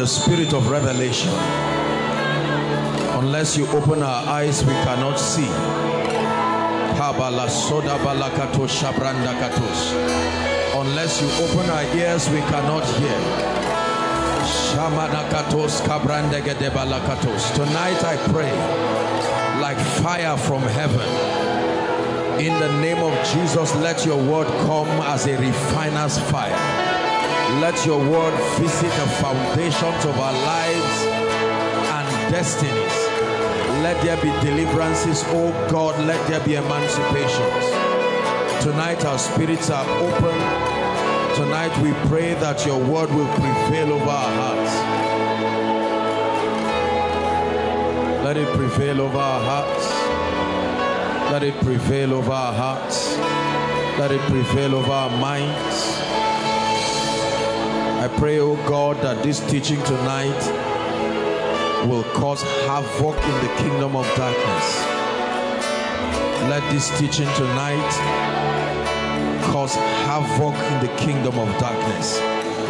the spirit of revelation. Unless you open our eyes, we cannot see. Unless you open our ears, we cannot hear. Tonight I pray like fire from heaven. In the name of Jesus, let your word come as a refiner's fire let your word visit the foundations of our lives and destinies. Let there be deliverances, oh God. Let there be emancipations. Tonight our spirits are open. Tonight we pray that your word will prevail over our hearts. Let it prevail over our hearts. Let it prevail over our hearts. Let it prevail over our minds. I pray, oh God, that this teaching tonight will cause havoc in the kingdom of darkness. Let this teaching tonight cause havoc in the kingdom of darkness.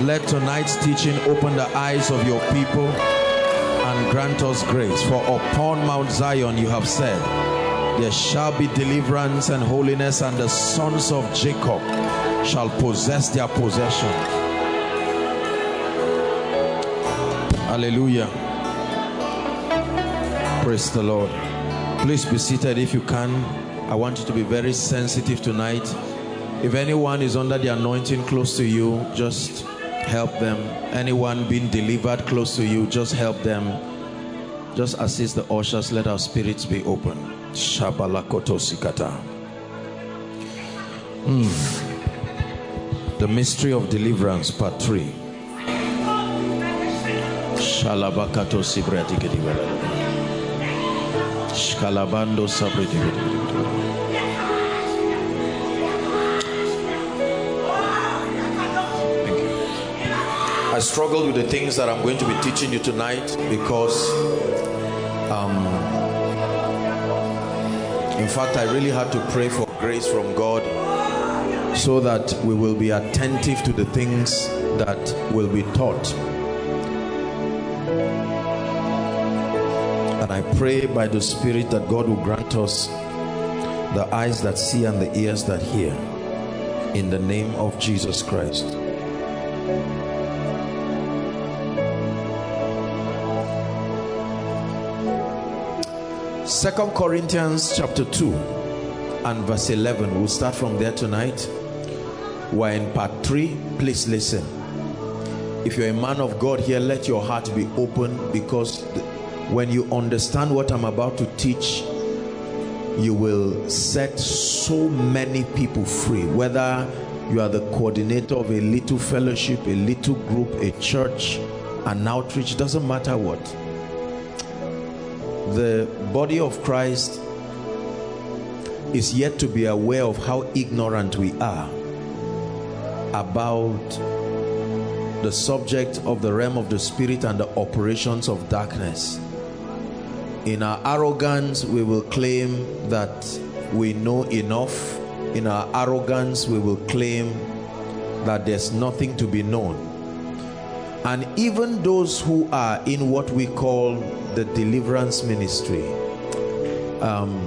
Let tonight's teaching open the eyes of your people and grant us grace. For upon Mount Zion you have said, there shall be deliverance and holiness, and the sons of Jacob shall possess their possession. Hallelujah. Praise the Lord. Please be seated if you can. I want you to be very sensitive tonight. If anyone is under the anointing close to you, just help them. Anyone being delivered close to you, just help them. Just assist the ushers. Let our spirits be open. Shabalakoto sikata. Mm. The mystery of deliverance, part 3. Shalabakato sibratikediwala. Shkalabando I struggled with the things that I'm going to be teaching you tonight because um, in fact I really had to pray for grace from God so that we will be attentive to the things that will be taught pray by the Spirit that God will grant us the eyes that see and the ears that hear. In the name of Jesus Christ. Second Corinthians chapter 2 and verse 11. We'll start from there tonight. We're in part 3. Please listen. If you're a man of God here, let your heart be open because when you understand what I'm about to teach you will set so many people free. Whether you are the coordinator of a little fellowship a little group a church an outreach doesn't matter what. The body of Christ is yet to be aware of how ignorant we are about the subject of the realm of the spirit and the operations of darkness in our arrogance, we will claim that we know enough. In our arrogance, we will claim that there's nothing to be known. And even those who are in what we call the deliverance ministry, um,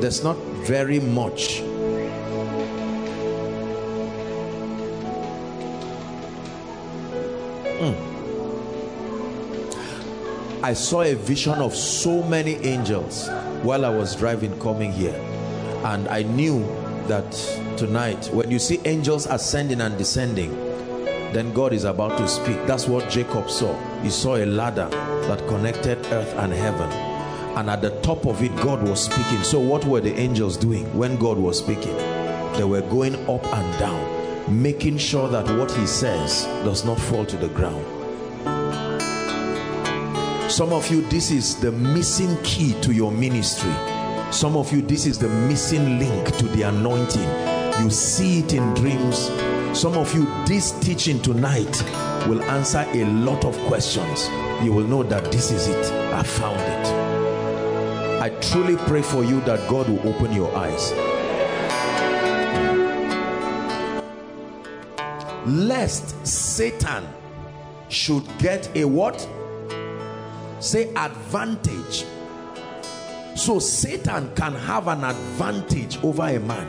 there's not very much I saw a vision of so many angels while I was driving coming here. And I knew that tonight when you see angels ascending and descending then God is about to speak. That's what Jacob saw. He saw a ladder that connected earth and heaven. And at the top of it God was speaking. So what were the angels doing when God was speaking? They were going up and down making sure that what he says does not fall to the ground some of you, this is the missing key to your ministry. Some of you, this is the missing link to the anointing. You see it in dreams. Some of you, this teaching tonight will answer a lot of questions. You will know that this is it. I found it. I truly pray for you that God will open your eyes. Lest Satan should get a what? Say advantage. So satan can have an advantage over a man.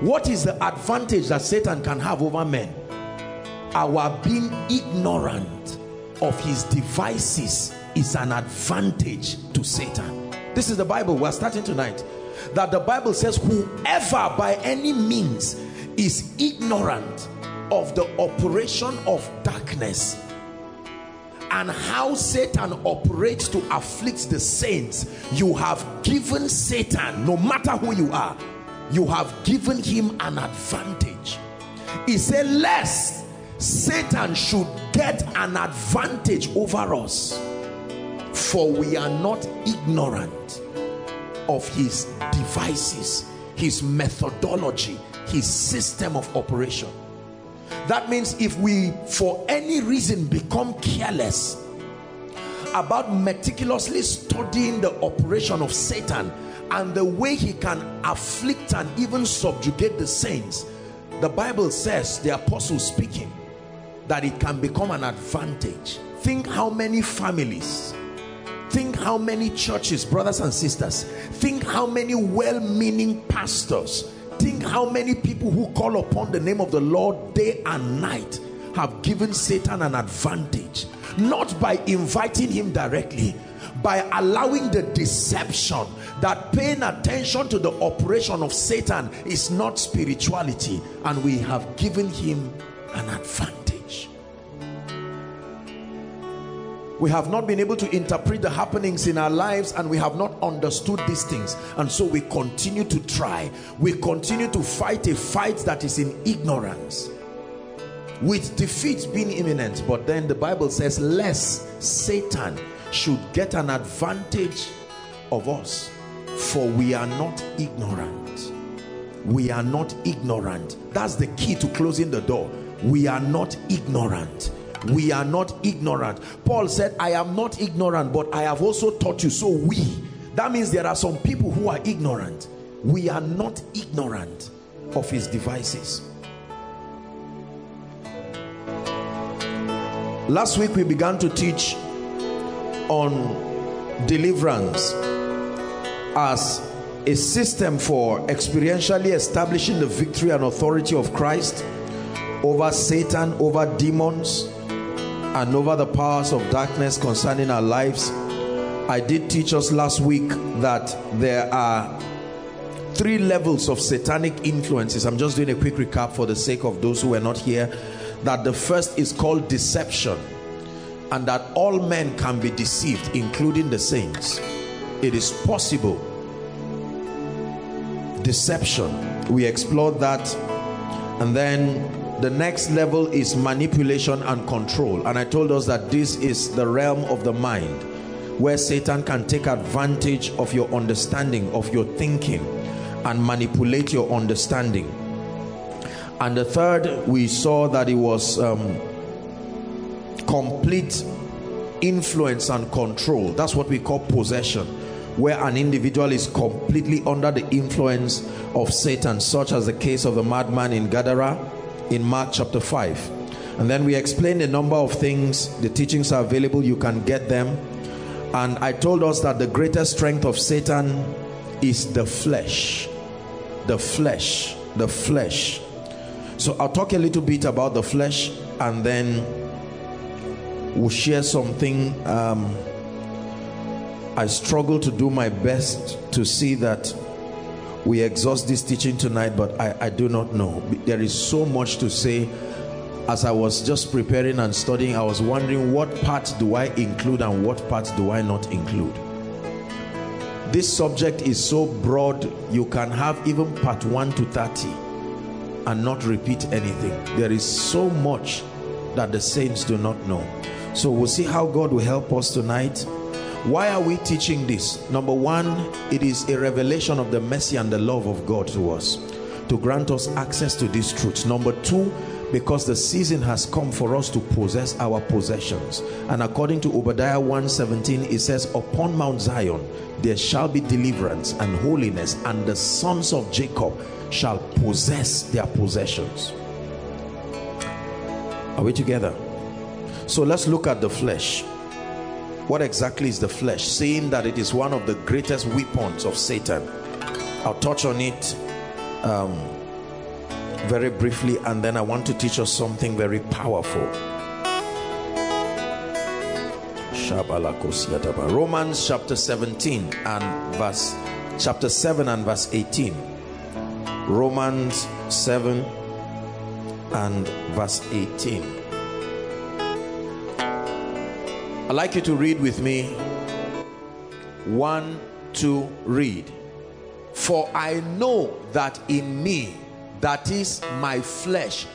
What is the advantage that satan can have over men? Our being ignorant of his devices is an advantage to satan. This is the bible we're starting tonight. That the bible says whoever by any means is ignorant of the operation of darkness and how Satan operates to afflict the saints, you have given Satan, no matter who you are, you have given him an advantage. He said, lest Satan should get an advantage over us, for we are not ignorant of his devices, his methodology, his system of operation. That means if we, for any reason, become careless about meticulously studying the operation of Satan and the way he can afflict and even subjugate the saints, the Bible says, the apostle speaking, that it can become an advantage. Think how many families, think how many churches, brothers and sisters, think how many well-meaning pastors think how many people who call upon the name of the Lord day and night have given Satan an advantage. Not by inviting him directly by allowing the deception that paying attention to the operation of Satan is not spirituality. And we have given him an advantage we have not been able to interpret the happenings in our lives and we have not understood these things. And so we continue to try. We continue to fight a fight that is in ignorance with defeat being imminent. But then the bible says lest satan should get an advantage of us for we are not ignorant. We are not ignorant. That's the key to closing the door. We are not ignorant we are not ignorant. Paul said i am not ignorant but i have also taught you. So we that means there are some people who are ignorant. We are not ignorant of his devices. Last week we began to teach on deliverance as a system for experientially establishing the victory and authority of Christ over Satan, over demons, and over the powers of darkness concerning our lives I did teach us last week that there are three levels of satanic influences. I'm just doing a quick recap for the sake of those who were not here. That the first is called deception and that all men can be deceived including the saints. It is possible. Deception. We explored that. And then the next level is manipulation and control. And i told us that this is the realm of the mind where satan can take advantage of your understanding of your thinking and manipulate your understanding. And the third we saw that it was um, complete influence and control. That's what we call possession where an individual is completely under the influence of Satan such as the case of the madman in Gadara in Mark chapter 5 and then we explained a number of things. The teachings are available. You can get them. And I told us that the greatest strength of Satan is the flesh. The flesh. The flesh. So I'll talk a little bit about the flesh and then we'll share something um, I struggle to do my best to see that we exhaust this teaching tonight but I, I do not know. There is so much to say. As I was just preparing and studying I was wondering what part do I include and what part do I not include? This subject is so broad you can have even part 1 to 30 and not repeat anything. There is so much that the saints do not know. So we'll see how God will help us tonight why are we teaching this? Number one it is a revelation of the mercy and the love of God to us to grant us access to these truths number two because the season has come for us to possess our possessions. And according to Obadiah 1:17 it says upon Mount Zion there shall be deliverance and holiness and the sons of Jacob shall possess their possessions. Are we together? So let's look at the flesh what exactly is the flesh? Saying that it is one of the greatest weapons of Satan. I'll touch on it um, very briefly and then I want to teach us something very powerful. Romans chapter 17 and verse chapter 7 and verse 18 Romans 7 and verse 18 I'd like you to read with me. One, two, read. For I know that in me, that is my flesh,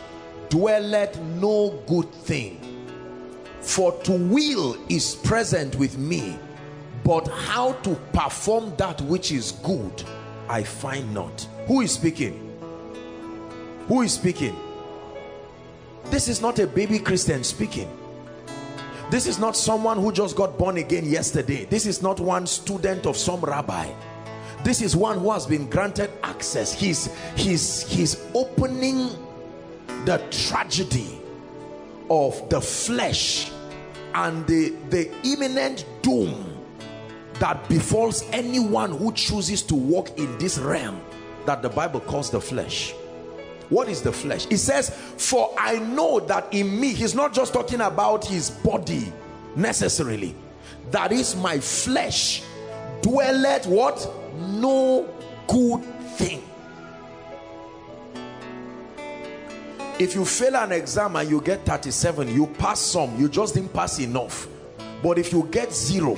dwelleth no good thing. For to will is present with me, but how to perform that which is good, I find not. Who is speaking? Who is speaking? This is not a baby Christian speaking. This is not someone who just got born again yesterday. This is not one student of some rabbi. This is one who has been granted access. He's, he's, he's opening the tragedy of the flesh and the, the imminent doom that befalls anyone who chooses to walk in this realm that the Bible calls the flesh. What is the flesh? It says, for I know that in me, he's not just talking about his body necessarily. That is my flesh dwelleth what? No good thing. If you fail an exam and you get 37, you pass some, you just didn't pass enough. But if you get zero,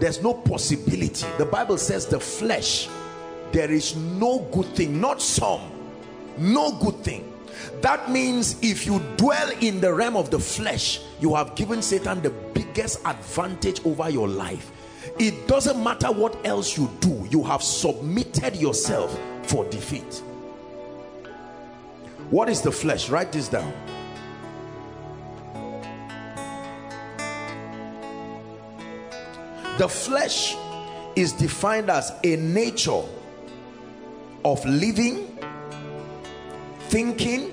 there's no possibility. The Bible says the flesh, there is no good thing, not some no good thing. That means if you dwell in the realm of the flesh you have given satan the biggest advantage over your life. It doesn't matter what else you do you have submitted yourself for defeat. What is the flesh? Write this down. The flesh is defined as a nature of living thinking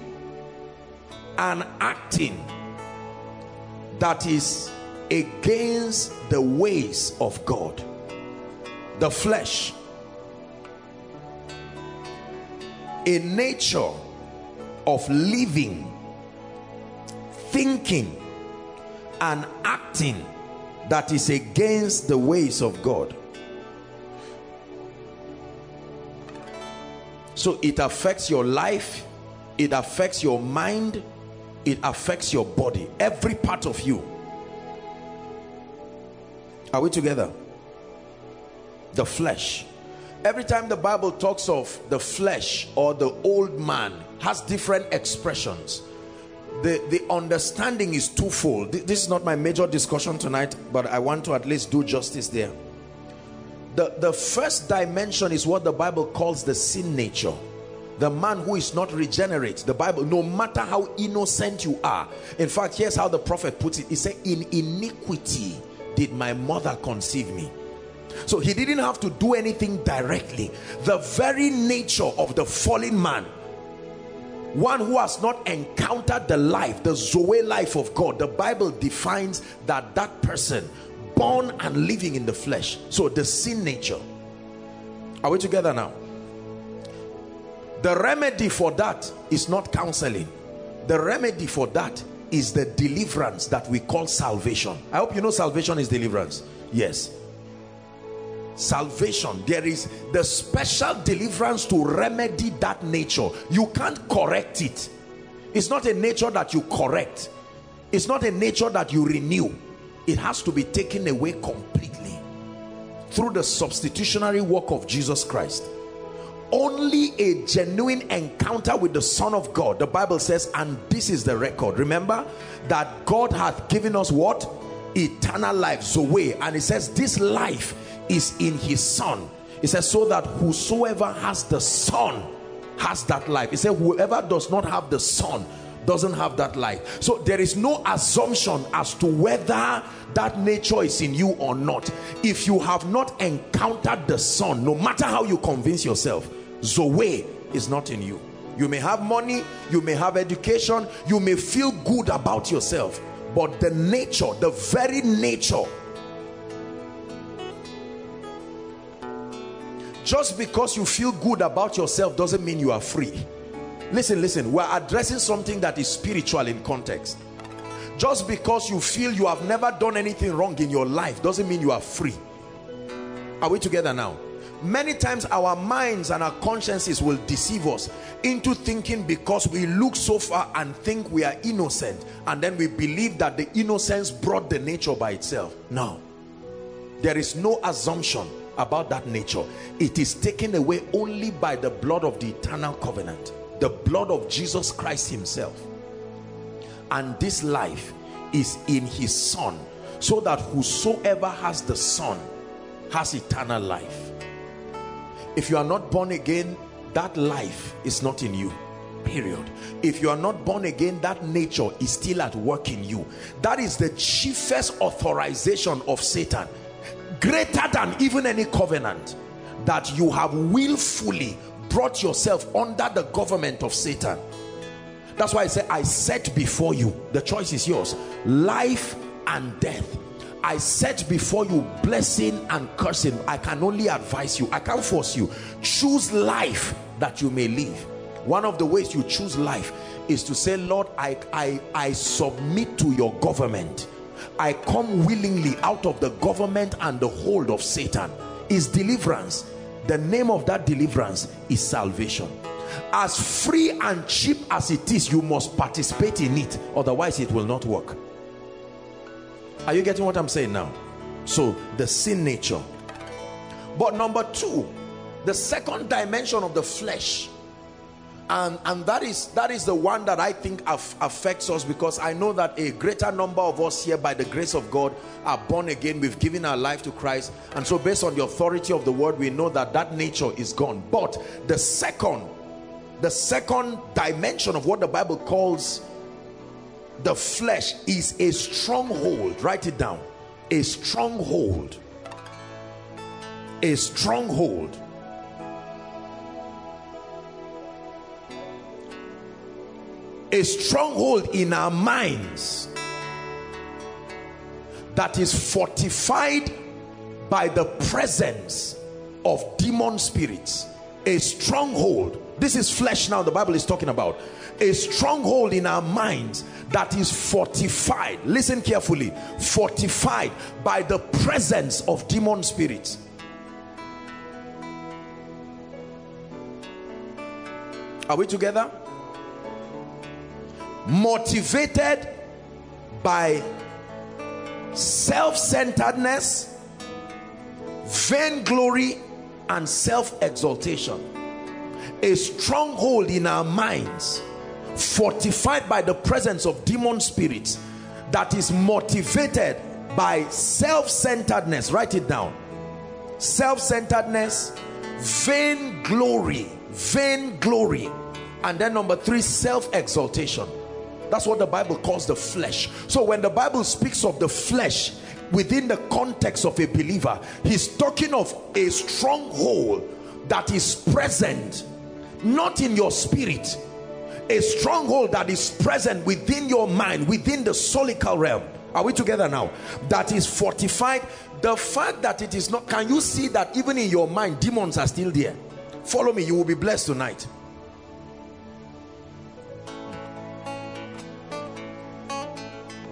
and acting that is against the ways of God. The flesh. A nature of living thinking and acting that is against the ways of God. So it affects your life it affects your mind. It affects your body. Every part of you. Are we together? The flesh. Every time the bible talks of the flesh or the old man has different expressions. The the understanding is twofold. This is not my major discussion tonight but i want to at least do justice there. The the first dimension is what the bible calls the sin nature the man who is not regenerate the bible no matter how innocent you are. In fact here's how the prophet puts it. He said in iniquity did my mother conceive me. So he didn't have to do anything directly. The very nature of the fallen man one who has not encountered the life the zoe life of god the bible defines that that person born and living in the flesh. So the sin nature. Are we together now the remedy for that is not counseling. The remedy for that is the deliverance that we call salvation. I hope you know salvation is deliverance. Yes. Salvation, there is the special deliverance to remedy that nature. You can't correct it. It's not a nature that you correct. It's not a nature that you renew. It has to be taken away completely through the substitutionary work of Jesus Christ only a genuine encounter with the son of god. The bible says and this is the record. Remember that god hath given us what? Eternal life zoe. And it says this life is in his son. It says so that whosoever has the son has that life. He says, whoever does not have the son doesn't have that life. So there is no assumption as to whether that nature is in you or not. If you have not encountered the son no matter how you convince yourself Zoe is not in you. You may have money, you may have education, you may feel good about yourself, but the nature, the very nature, just because you feel good about yourself doesn't mean you are free. Listen, listen, we're addressing something that is spiritual in context. Just because you feel you have never done anything wrong in your life doesn't mean you are free. Are we together now? Many times our minds and our consciences will deceive us into thinking because we look so far and think we are innocent and then we believe that the innocence brought the nature by itself. No there is no assumption about that nature. It is taken away only by the blood of the eternal covenant the blood of jesus christ himself. And this life is in his son so that whosoever has the son has eternal life if you are not born again that life is not in you period. If you are not born again that nature is still at work in you. That is the chiefest authorization of satan greater than even any covenant that you have willfully brought yourself under the government of satan. That's why i say i set before you the choice is yours life and death I set before you blessing and cursing. I can only advise you. I can't force you. Choose life that you may live. One of the ways you choose life is to say, Lord, I, I, I submit to your government. I come willingly out of the government and the hold of Satan. Is deliverance. The name of that deliverance is salvation. As free and cheap as it is, you must participate in it. Otherwise, it will not work. Are you getting what I'm saying now? So the sin nature. But number two, the second dimension of the flesh and and that is that is the one that i think af affects us because i know that a greater number of us here by the grace of god are born again we've given our life to christ and so based on the authority of the word we know that that nature is gone but the second the second dimension of what the bible calls the flesh is a stronghold. Write it down. A stronghold. A stronghold. A stronghold in our minds that is fortified by the presence of demon spirits. A stronghold. This is flesh now the bible is talking about a stronghold in our minds that is fortified. Listen carefully. Fortified by the presence of demon spirits. Are we together? Motivated by self-centeredness vainglory and self-exaltation. A stronghold in our minds fortified by the presence of demon spirits that is motivated by self-centeredness. Write it down. Self-centeredness vain glory vain glory. And then number three self-exaltation. That's what the bible calls the flesh. So when the bible speaks of the flesh within the context of a believer he's talking of a stronghold that is present not in your spirit a stronghold that is present within your mind within the soulical realm. Are we together now? That is fortified. The fact that it is not can you see that even in your mind demons are still there? Follow me you will be blessed tonight.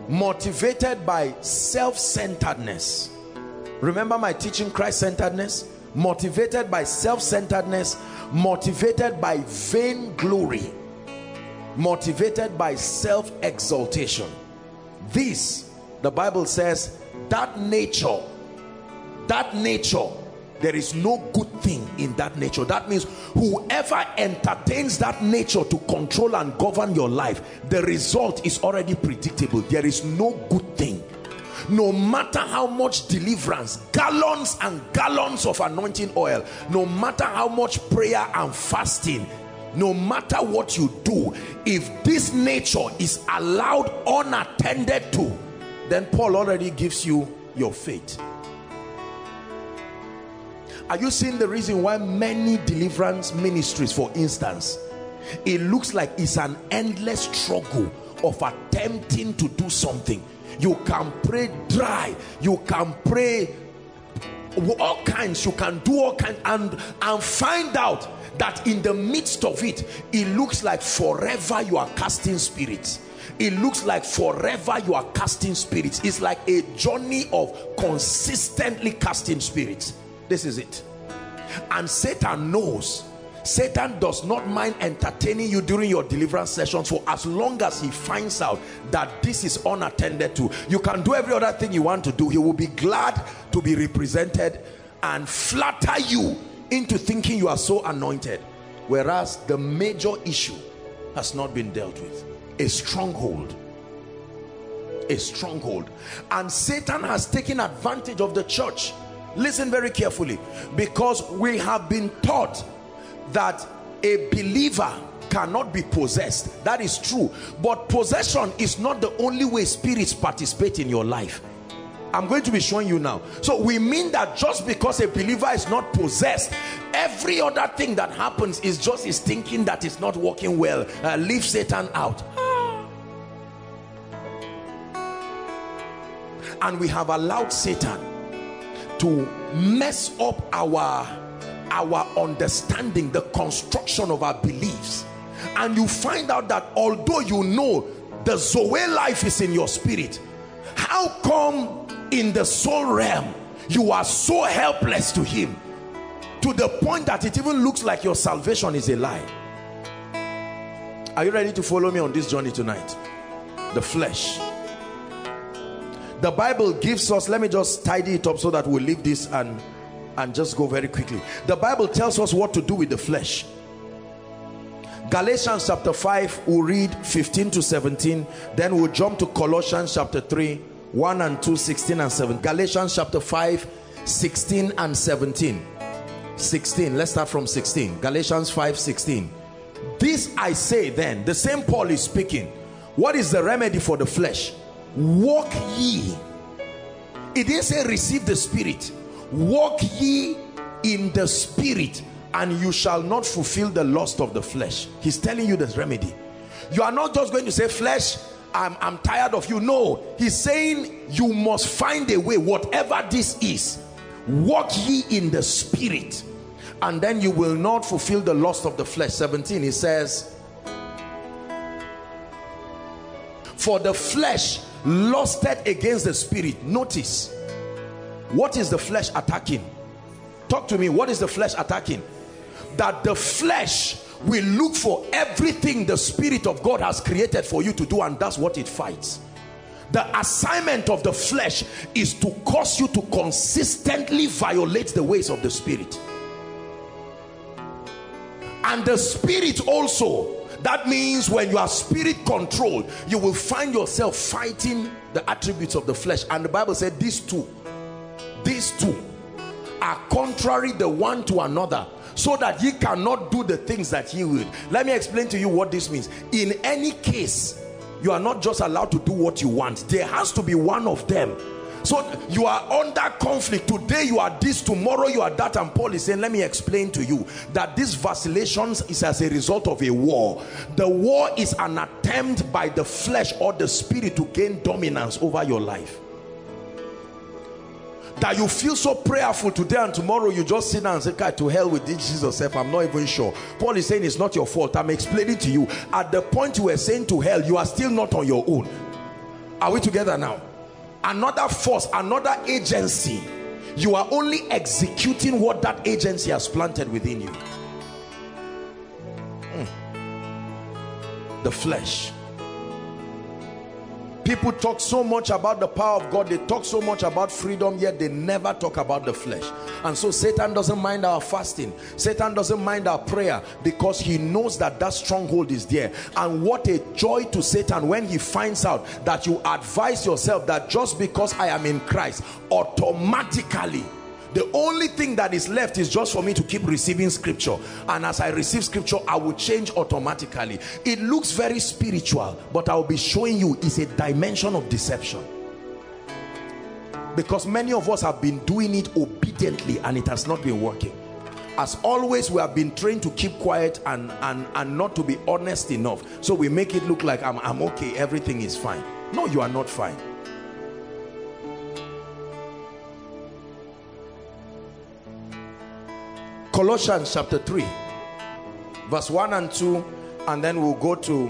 Motivated by self-centeredness. Remember my teaching christ-centeredness? Motivated by self-centeredness motivated by vain glory motivated by self-exaltation. This the bible says that nature that nature there is no good thing in that nature. That means whoever entertains that nature to control and govern your life the result is already predictable. There is no good thing. No matter how much deliverance gallons and gallons of anointing oil no matter how much prayer and fasting no matter what you do if this nature is allowed unattended to then Paul already gives you your fate are you seeing the reason why many deliverance ministries for instance it looks like it's an endless struggle of attempting to do something? You can pray dry you can pray all kinds you can do all kinds and and find out that in the midst of it it looks like forever you are casting spirits. It looks like forever you are casting spirits. It's like a journey of consistently casting spirits. This is it. And Satan knows Satan does not mind entertaining you during your deliverance sessions for as long as he finds out that this is unattended to. You can do every other thing you want to do. He will be glad to be represented and flatter you into thinking you are so anointed. Whereas the major issue has not been dealt with. A stronghold. A stronghold. And Satan has taken advantage of the church. Listen very carefully. Because we have been taught that a believer cannot be possessed. That is true. But possession is not the only way spirits participate in your life. I'm going to be showing you now. So we mean that just because a believer is not possessed every other thing that happens is just his thinking that is not working well uh, leave Satan out. And we have allowed Satan to mess up our our understanding, the construction of our beliefs. And you find out that although you know the Zoe life is in your spirit, how come in the soul realm you are so helpless to him to the point that it even looks like your salvation is a lie? Are you ready to follow me on this journey tonight? The flesh. The Bible gives us, let me just tidy it up so that we'll leave this and and just go very quickly. The bible tells us what to do with the flesh. Galatians chapter 5 we'll read 15 to 17 then we'll jump to colossians chapter 3 1 and 2 16 and 7 galatians chapter 5 16 and 17 16 let's start from 16 galatians 5 16 this i say then the same paul is speaking what is the remedy for the flesh? Walk ye. It didn't say receive the spirit walk ye in the spirit and you shall not fulfill the lust of the flesh. He's telling you this remedy. You are not just going to say flesh I'm, I'm tired of you. No he's saying you must find a way whatever this is walk ye in the spirit and then you will not fulfill the lust of the flesh. 17 he says for the flesh lusted against the spirit. Notice what is the flesh attacking? Talk to me what is the flesh attacking? That the flesh will look for everything the spirit of God has created for you to do and that's what it fights. The assignment of the flesh is to cause you to consistently violate the ways of the spirit. And the spirit also that means when you are spirit controlled you will find yourself fighting the attributes of the flesh. And the bible said these two these two are contrary the one to another so that ye cannot do the things that ye would. Let me explain to you what this means. In any case you are not just allowed to do what you want. There has to be one of them. So you are under conflict. Today you are this tomorrow you are that. And paul is saying let me explain to you that this vacillations is as a result of a war. The war is an attempt by the flesh or the spirit to gain dominance over your life that you feel so prayerful today and tomorrow you just sit down and say God to hell with this Jesus self I'm not even sure. Paul is saying it's not your fault. I'm explaining to you. At the point you were saying to hell you are still not on your own. Are we together now? Another force another agency. You are only executing what that agency has planted within you. Mm. the flesh People talk so much about the power of God. They talk so much about freedom, yet they never talk about the flesh. And so Satan doesn't mind our fasting. Satan doesn't mind our prayer because he knows that that stronghold is there. And what a joy to Satan when he finds out that you advise yourself that just because I am in Christ, automatically the only thing that is left is just for me to keep receiving scripture. And as I receive scripture I will change automatically. It looks very spiritual but I'll be showing you is a dimension of deception. Because many of us have been doing it obediently and it has not been working. As always we have been trained to keep quiet and and and not to be honest enough. So we make it look like I'm, I'm okay. Everything is fine. No you are not fine Colossians chapter 3 verse 1 and 2 and then we'll go to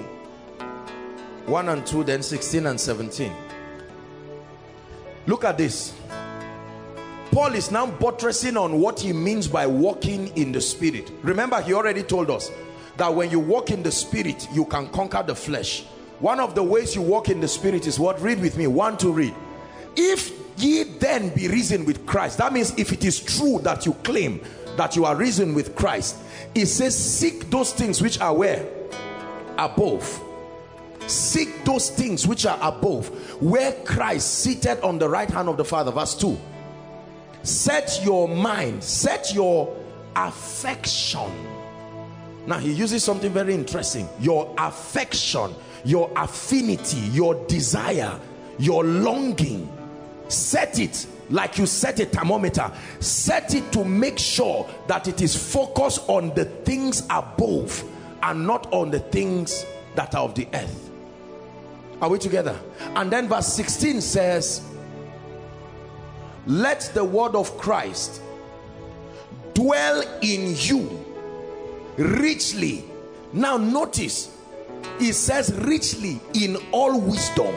1 and 2 then 16 and 17 look at this Paul is now buttressing on what he means by walking in the spirit. Remember, he already told us that when you walk in the spirit, you can conquer the flesh. One of the ways you walk in the spirit is what? Read with me. One to read. If ye then be risen with Christ, that means if it is true that you claim that you are risen with Christ, it says, seek those things which are where? Above. Seek those things which are above, where Christ seated on the right hand of the Father. Verse 2. Set your mind, set your affection. Now he uses something very interesting. Your affection your affinity, your desire, your longing. Set it like you set a thermometer. Set it to make sure that it is focused on the things above and not on the things that are of the earth. Are we together? And then verse 16 says, Let the word of Christ dwell in you richly. Now notice he says richly in all wisdom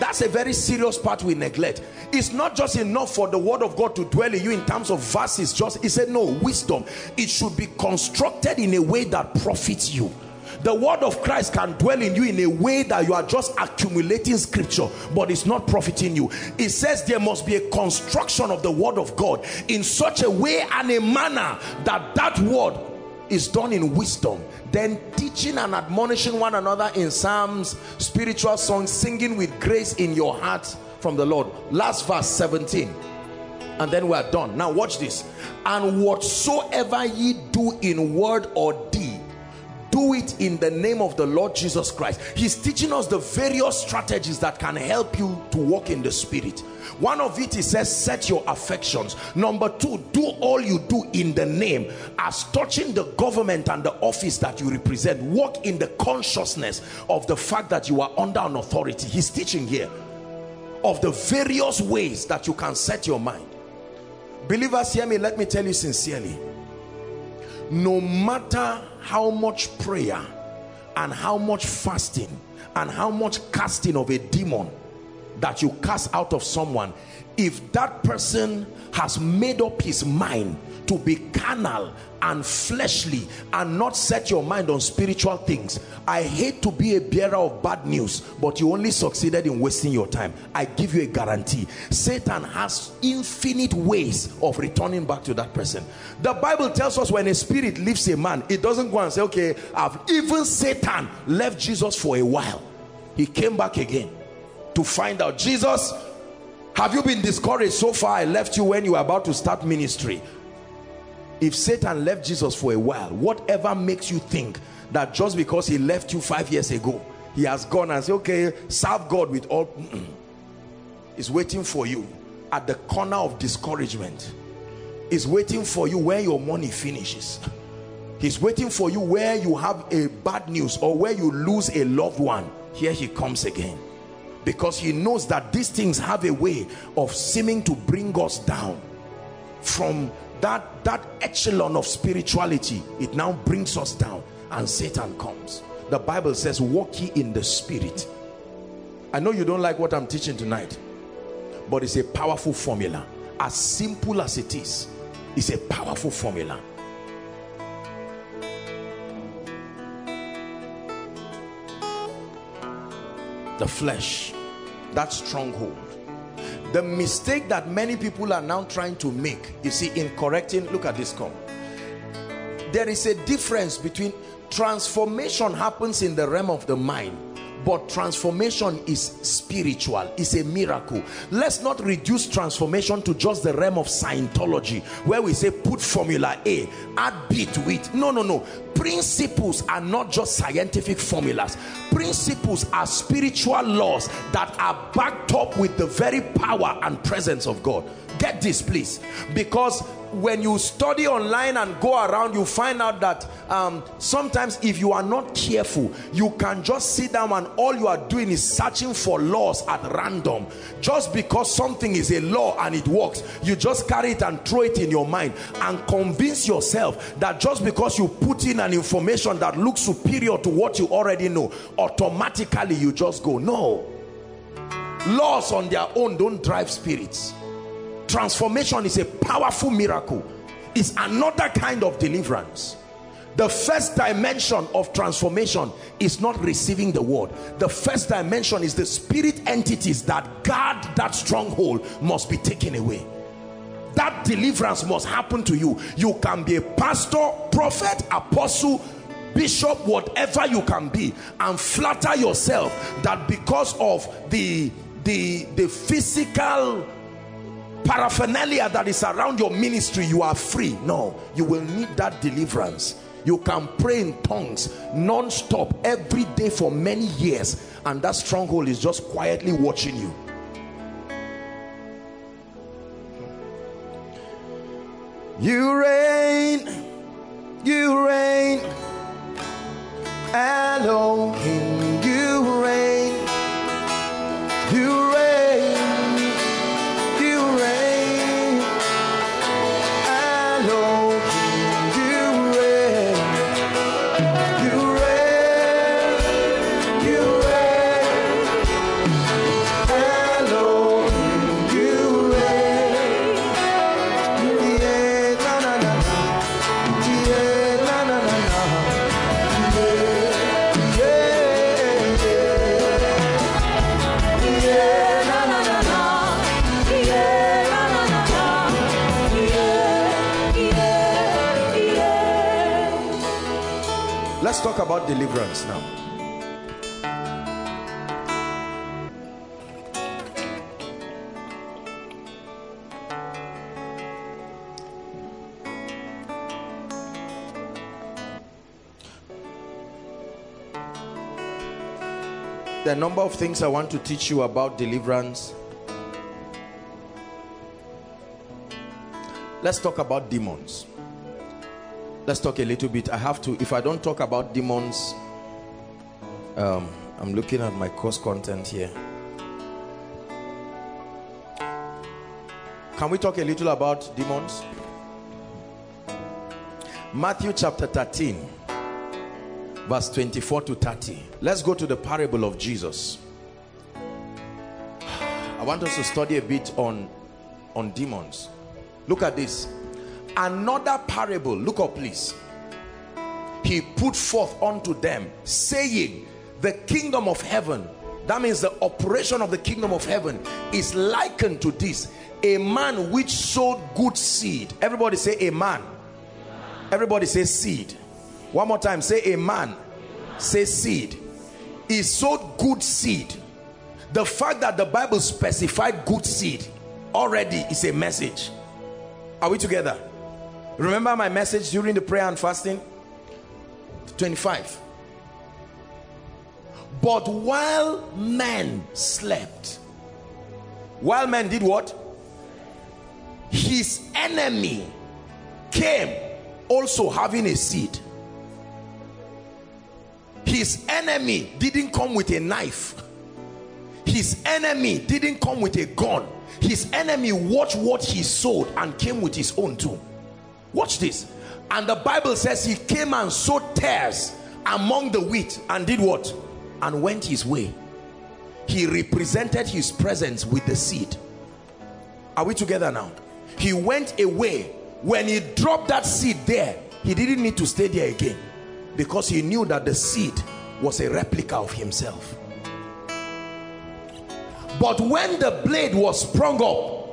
that's a very serious part we neglect. It's not just enough for the word of God to dwell in you in terms of verses just he said no wisdom. It should be constructed in a way that profits you. The word of Christ can dwell in you in a way that you are just accumulating scripture but it's not profiting you. It says there must be a construction of the word of God in such a way and a manner that that word is done in wisdom then teaching and admonishing one another in psalms spiritual songs singing with grace in your heart from the lord. Last verse 17 and then we are done. Now watch this. And whatsoever ye do in word or deed do it in the name of the Lord Jesus Christ. He's teaching us the various strategies that can help you to walk in the spirit. One of it, he says, set your affections. Number two, do all you do in the name as touching the government and the office that you represent. Walk in the consciousness of the fact that you are under an authority. He's teaching here of the various ways that you can set your mind. Believers, hear me, let me tell you sincerely. No matter how much prayer and how much fasting and how much casting of a demon that you cast out of someone if that person has made up his mind to be carnal and fleshly and not set your mind on spiritual things. I hate to be a bearer of bad news but you only succeeded in wasting your time. I give you a guarantee. Satan has infinite ways of returning back to that person. The bible tells us when a spirit leaves a man it doesn't go and say okay i've even satan left jesus for a while. He came back again to find out jesus have you been discouraged so far i left you when you were about to start ministry if Satan left Jesus for a while, whatever makes you think that just because he left you five years ago, he has gone and said, okay, serve God with all, is waiting for you at the corner of discouragement. Is waiting for you where your money finishes. He's waiting for you where you have a bad news or where you lose a loved one. Here he comes again. Because he knows that these things have a way of seeming to bring us down from that that echelon of spirituality it now brings us down and satan comes. The bible says walk ye in the spirit. I know you don't like what i'm teaching tonight but it's a powerful formula. As simple as it is it's a powerful formula. The flesh that stronghold the mistake that many people are now trying to make you see in correcting look at this come there is a difference between transformation happens in the realm of the mind but transformation is spiritual. It's a miracle. Let's not reduce transformation to just the realm of Scientology where we say put formula A add B to it. No no no. Principles are not just scientific formulas. Principles are spiritual laws that are backed up with the very power and presence of God get this please. Because when you study online and go around you find out that um, sometimes if you are not careful you can just sit down and all you are doing is searching for laws at random. Just because something is a law and it works you just carry it and throw it in your mind and convince yourself that just because you put in an information that looks superior to what you already know automatically you just go. No. Laws on their own don't drive spirits transformation is a powerful miracle. It's another kind of deliverance. The first dimension of transformation is not receiving the word. The first dimension is the spirit entities that guard that stronghold must be taken away. That deliverance must happen to you. You can be a pastor prophet apostle bishop whatever you can be and flatter yourself that because of the the the physical paraphernalia that is around your ministry you are free. No you will need that deliverance. You can pray in tongues non-stop every day for many years and that stronghold is just quietly watching you. You reign you reign Elohim. You reign talk about deliverance now. There are a number of things I want to teach you about deliverance. Let's talk about demons let's talk a little bit. I have to if i don't talk about demons um, i'm looking at my course content here. Can we talk a little about demons? Matthew chapter 13 verse 24 to 30 let's go to the parable of jesus. I want us to study a bit on on demons. Look at this another parable. Look up please. He put forth unto them saying the kingdom of heaven that means the operation of the kingdom of heaven is likened to this a man which sowed good seed. Everybody say a man. Everybody say seed. One more time say a man. Say seed. He sowed good seed. The fact that the bible specified good seed already is a message. Are we together Remember my message during the prayer and fasting? 25. But while men slept, while men did what? His enemy came also having a seed. His enemy didn't come with a knife. His enemy didn't come with a gun. His enemy watched what he sowed and came with his own too. Watch this. And the Bible says he came and sowed tares among the wheat and did what? And went his way. He represented his presence with the seed. Are we together now? He went away. When he dropped that seed there, he didn't need to stay there again because he knew that the seed was a replica of himself. But when the blade was sprung up,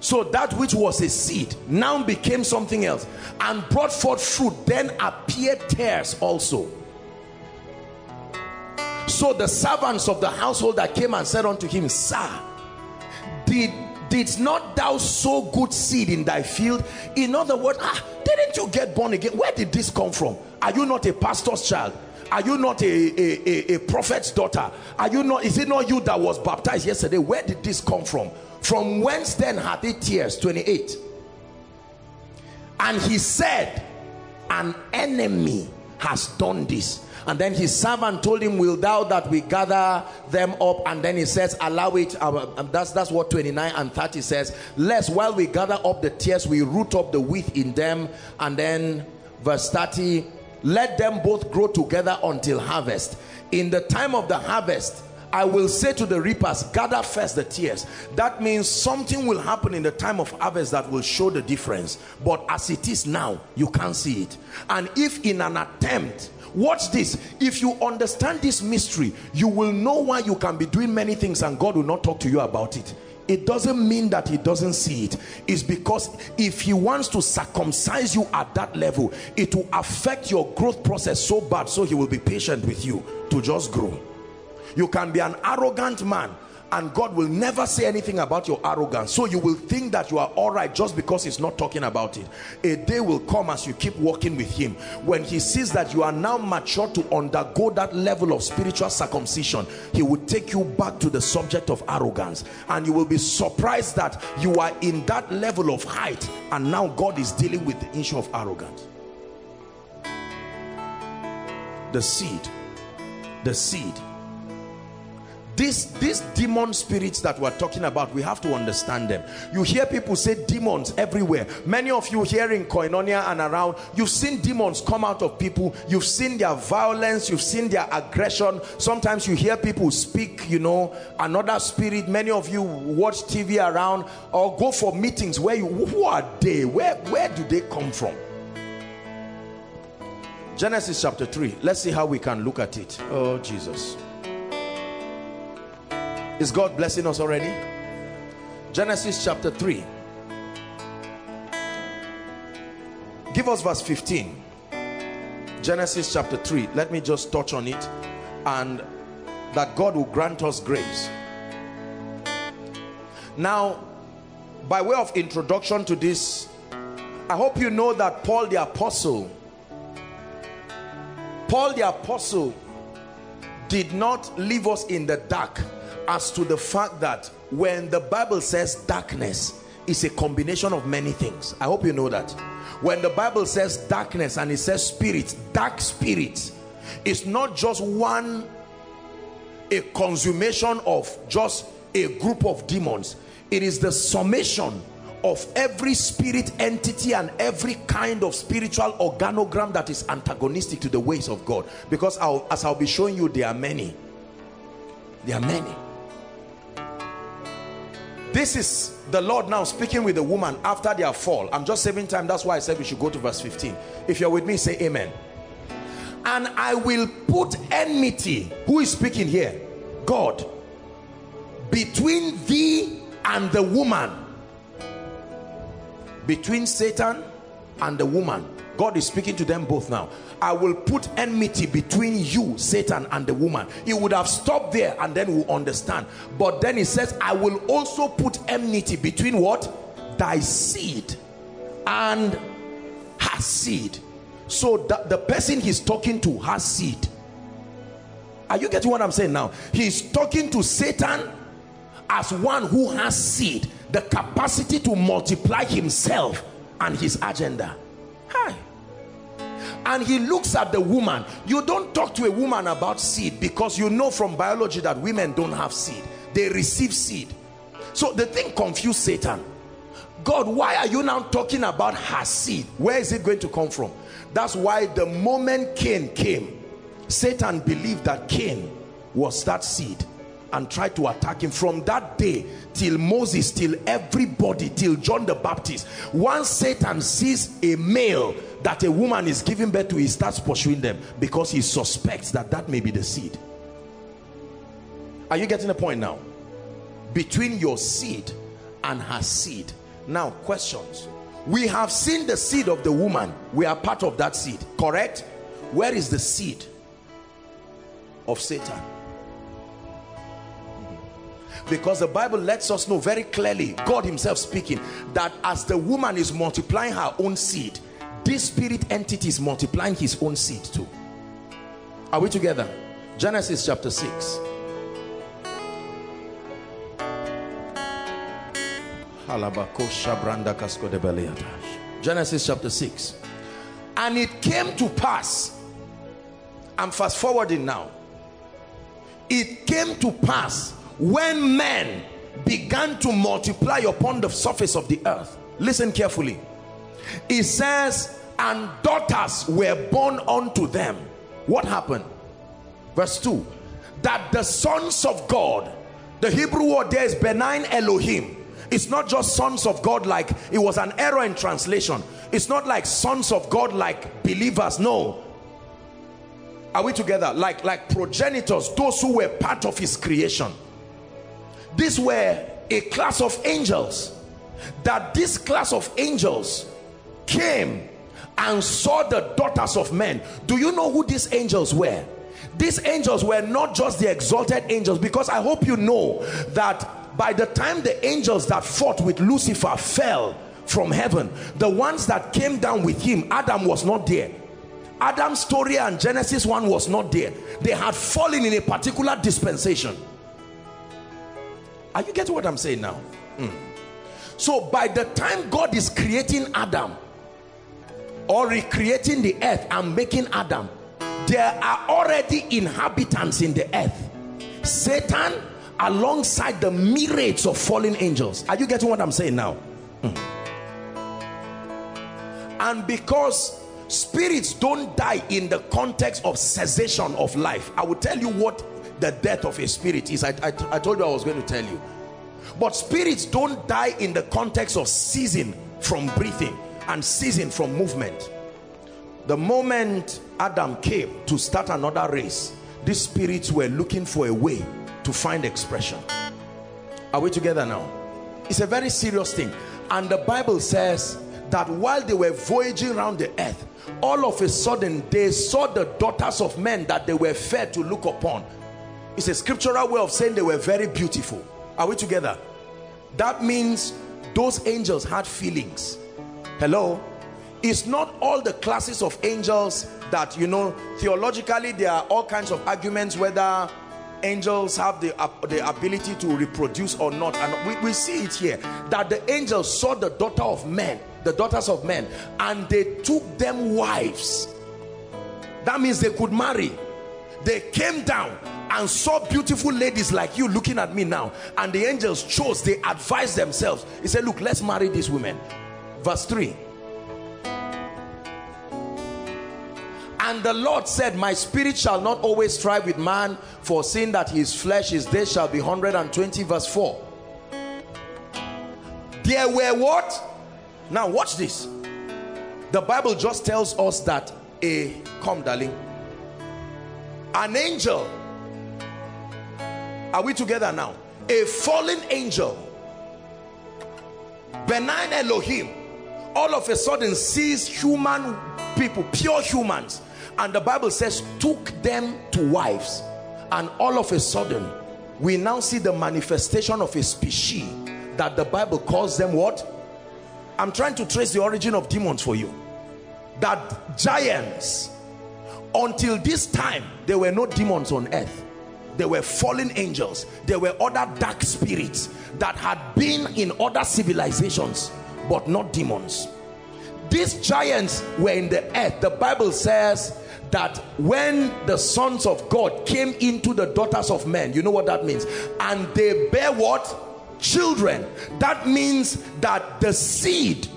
so that which was a seed now became something else and brought forth fruit, then appeared tares also. So the servants of the household that came and said unto him, Sir, did, did not thou sow good seed in thy field? In other words, ah, didn't you get born again? Where did this come from? Are you not a pastor's child? Are you not a, a, a, a prophet's daughter? Are you not, is it not you that was baptized yesterday? Where did this come from? From whence then hath it tares? 28. And he said, An enemy has done this. And then his servant told him, Will thou that we gather them up? And then he says, Allow it. Uh, um, that's, that's what 29 and 30 says. Lest while we gather up the tares, we root up the wheat in them. And then verse 30 let them both grow together until harvest. In the time of the harvest, I will say to the reapers, gather first the tares. That means something will happen in the time of harvest that will show the difference. But as it is now, you can't see it. And if in an attempt, watch this, if you understand this mystery, you will know why you can be doing many things and God will not talk to you about it it doesn't mean that he doesn't see it. It's because if he wants to circumcise you at that level it will affect your growth process so bad so he will be patient with you to just grow. You can be an arrogant man and God will never say anything about your arrogance. So you will think that you are all right just because he's not talking about it. A day will come as you keep walking with him. When he sees that you are now mature to undergo that level of spiritual circumcision he will take you back to the subject of arrogance. And you will be surprised that you are in that level of height and now God is dealing with the issue of arrogance. The seed the seed these these demon spirits that we're talking about we have to understand them. You hear people say demons everywhere. Many of you here in koinonia and around you've seen demons come out of people. You've seen their violence. You've seen their aggression. Sometimes you hear people speak you know another spirit. Many of you watch tv around or go for meetings where you who are they? Where where do they come from? Genesis chapter 3 let's see how we can look at it. Oh jesus is God blessing us already? Genesis chapter 3. Give us verse 15. Genesis chapter 3. Let me just touch on it and that God will grant us grace. Now, by way of introduction to this, I hope you know that Paul the apostle, Paul the apostle did not leave us in the dark as to the fact that when the Bible says darkness is a combination of many things. I hope you know that. When the Bible says darkness and it says spirit, dark spirit, it's not just one, a consummation of just a group of demons. It is the summation of every spirit entity and every kind of spiritual organogram that is antagonistic to the ways of God. Because I'll, as I'll be showing you, there are many. There are many. This is the Lord now speaking with the woman after their fall. I'm just saving time. That's why I said we should go to verse 15. If you're with me, say amen. And I will put enmity. Who is speaking here? God. Between thee and the woman. Between Satan and the woman. God is speaking to them both now. I will put enmity between you, Satan, and the woman. He would have stopped there and then we'll understand. But then he says, I will also put enmity between what? Thy seed and her seed. So the, the person he's talking to has seed. Are you getting what I'm saying now? He's talking to Satan as one who has seed, the capacity to multiply himself and his agenda. Hi and he looks at the woman. You don't talk to a woman about seed because you know from biology that women don't have seed. They receive seed. So the thing confused satan. God why are you now talking about her seed? Where is it going to come from? That's why the moment cain came satan believed that cain was that seed and tried to attack him from that day till Moses till everybody till John the Baptist. Once Satan sees a male that a woman is giving birth to he starts pursuing them because he suspects that that may be the seed. Are you getting the point now? Between your seed and her seed. Now questions. We have seen the seed of the woman. We are part of that seed correct? Where is the seed of Satan? Because the Bible lets us know very clearly God himself speaking that as the woman is multiplying her own seed this spirit entity is multiplying his own seed too. Are we together? Genesis chapter 6 Genesis chapter 6 and it came to pass I'm fast forwarding now. It came to pass when men began to multiply upon the surface of the earth. Listen carefully it says and daughters were born unto them what happened verse 2 that the sons of God, the Hebrew word there is benign Elohim. It's not just sons of God like it was an error in translation. It's not like sons of God like believers. No. Are we together? Like, like progenitors, those who were part of his creation. These were a class of angels. That this class of angels came and saw the daughters of men. Do you know who these angels were? These angels were not just the exalted angels because I hope you know that by the time the angels that fought with Lucifer fell from heaven, the ones that came down with him, Adam was not there. Adam's story and Genesis 1 was not there. They had fallen in a particular dispensation. Are you getting what I'm saying now? Mm. So by the time God is creating Adam or recreating the earth and making Adam, there are already inhabitants in the earth. Satan alongside the myriads of fallen angels. Are you getting what I'm saying now? Mm. And because spirits don't die in the context of cessation of life i will tell you what the death of a spirit is I, I, I, told you i was going to tell you but spirits don't die in the context of ceasing from breathing and ceasing from movement. The moment adam came to start another race these spirits were looking for a way to find expression. Are we together now? It's a very serious thing. And the bible says that while they were voyaging around the earth all of a sudden they saw the daughters of men that they were fed to look upon. It's a scriptural way of saying they were very beautiful. Are we together? That means those angels had feelings hello? It's not all the classes of angels that you know theologically there are all kinds of arguments whether angels have the, uh, the ability to reproduce or not. And we, we see it here that the angels saw the daughter of men the daughters of men and they took them wives. That means they could marry. They came down and saw beautiful ladies like you looking at me now. And the angels chose they advised themselves. He said look let's marry these women verse 3 and the Lord said my spirit shall not always strive with man for seeing that his flesh his days shall be 120 verse 4 there were what? Now watch this. The Bible just tells us that a, come darling, an angel, are we together now? A fallen angel, benign Elohim, all of a sudden sees human people, pure humans, and the Bible says took them to wives. And all of a sudden, we now see the manifestation of a species that the Bible calls them what? I'm trying to trace the origin of demons for you. That giants, until this time, there were no demons on earth. There were fallen angels. There were other dark spirits that had been in other civilizations, but not demons. These giants were in the earth. The Bible says that when the sons of God came into the daughters of men, you know what that means? And they bear what? children that means that the seed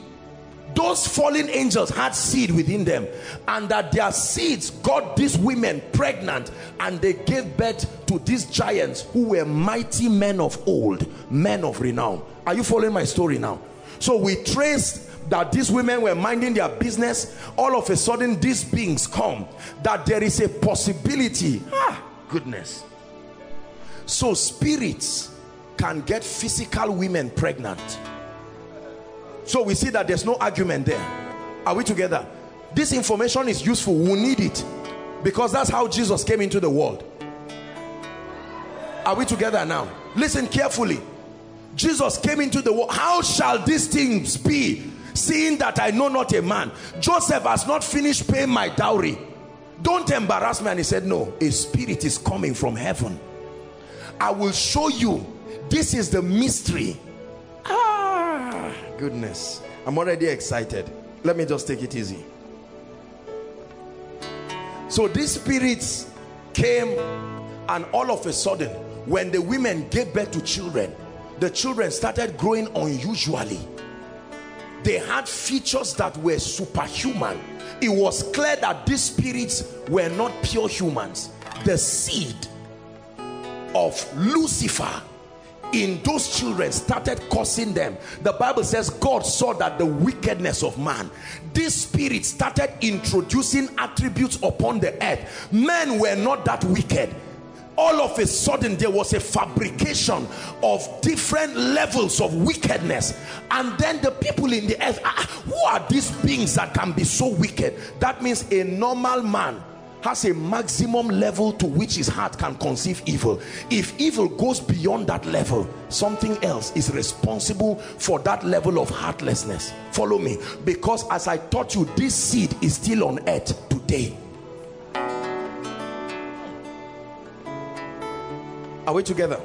those fallen angels had seed within them and that their seeds got these women pregnant and they gave birth to these giants who were mighty men of old men of renown are you following my story now so we traced that these women were minding their business. All of a sudden these beings come. That there is a possibility. Ah goodness. So spirits can get physical women pregnant. So we see that there's no argument there. Are we together? This information is useful. We need it. Because that's how jesus came into the world. Are we together now? Listen carefully jesus came into the world how shall these things be seeing that i know not a man? Joseph has not finished paying my dowry. Don't embarrass me. And he said no a spirit is coming from heaven. I will show you. This is the mystery. Ah goodness. I'm already excited. Let me just take it easy. So these spirits came and all of a sudden when the women gave birth to children the children started growing unusually. They had features that were superhuman. It was clear that these spirits were not pure humans. The seed of Lucifer in those children started causing them. The bible says god saw that the wickedness of man. This spirit started introducing attributes upon the earth. Men were not that wicked all of a sudden there was a fabrication of different levels of wickedness. And then the people in the earth ah, who are these beings that can be so wicked? That means a normal man has a maximum level to which his heart can conceive evil. If evil goes beyond that level something else is responsible for that level of heartlessness. Follow me. Because as i taught you this seed is still on earth today are we together?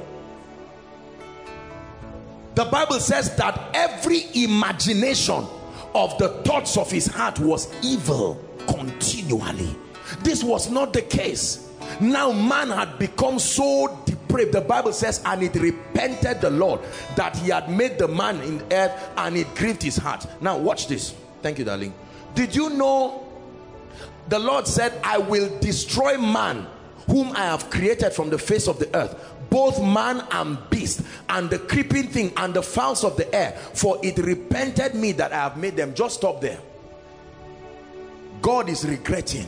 The bible says that every imagination of the thoughts of his heart was evil continually. This was not the case. Now man had become so depraved. The bible says and it repented the lord that he had made the man in earth and it grieved his heart. Now watch this. Thank you darling. Did you know the lord said i will destroy man whom i have created from the face of the earth both man and beast and the creeping thing and the fowls of the air for it repented me that i have made them just stop there god is regretting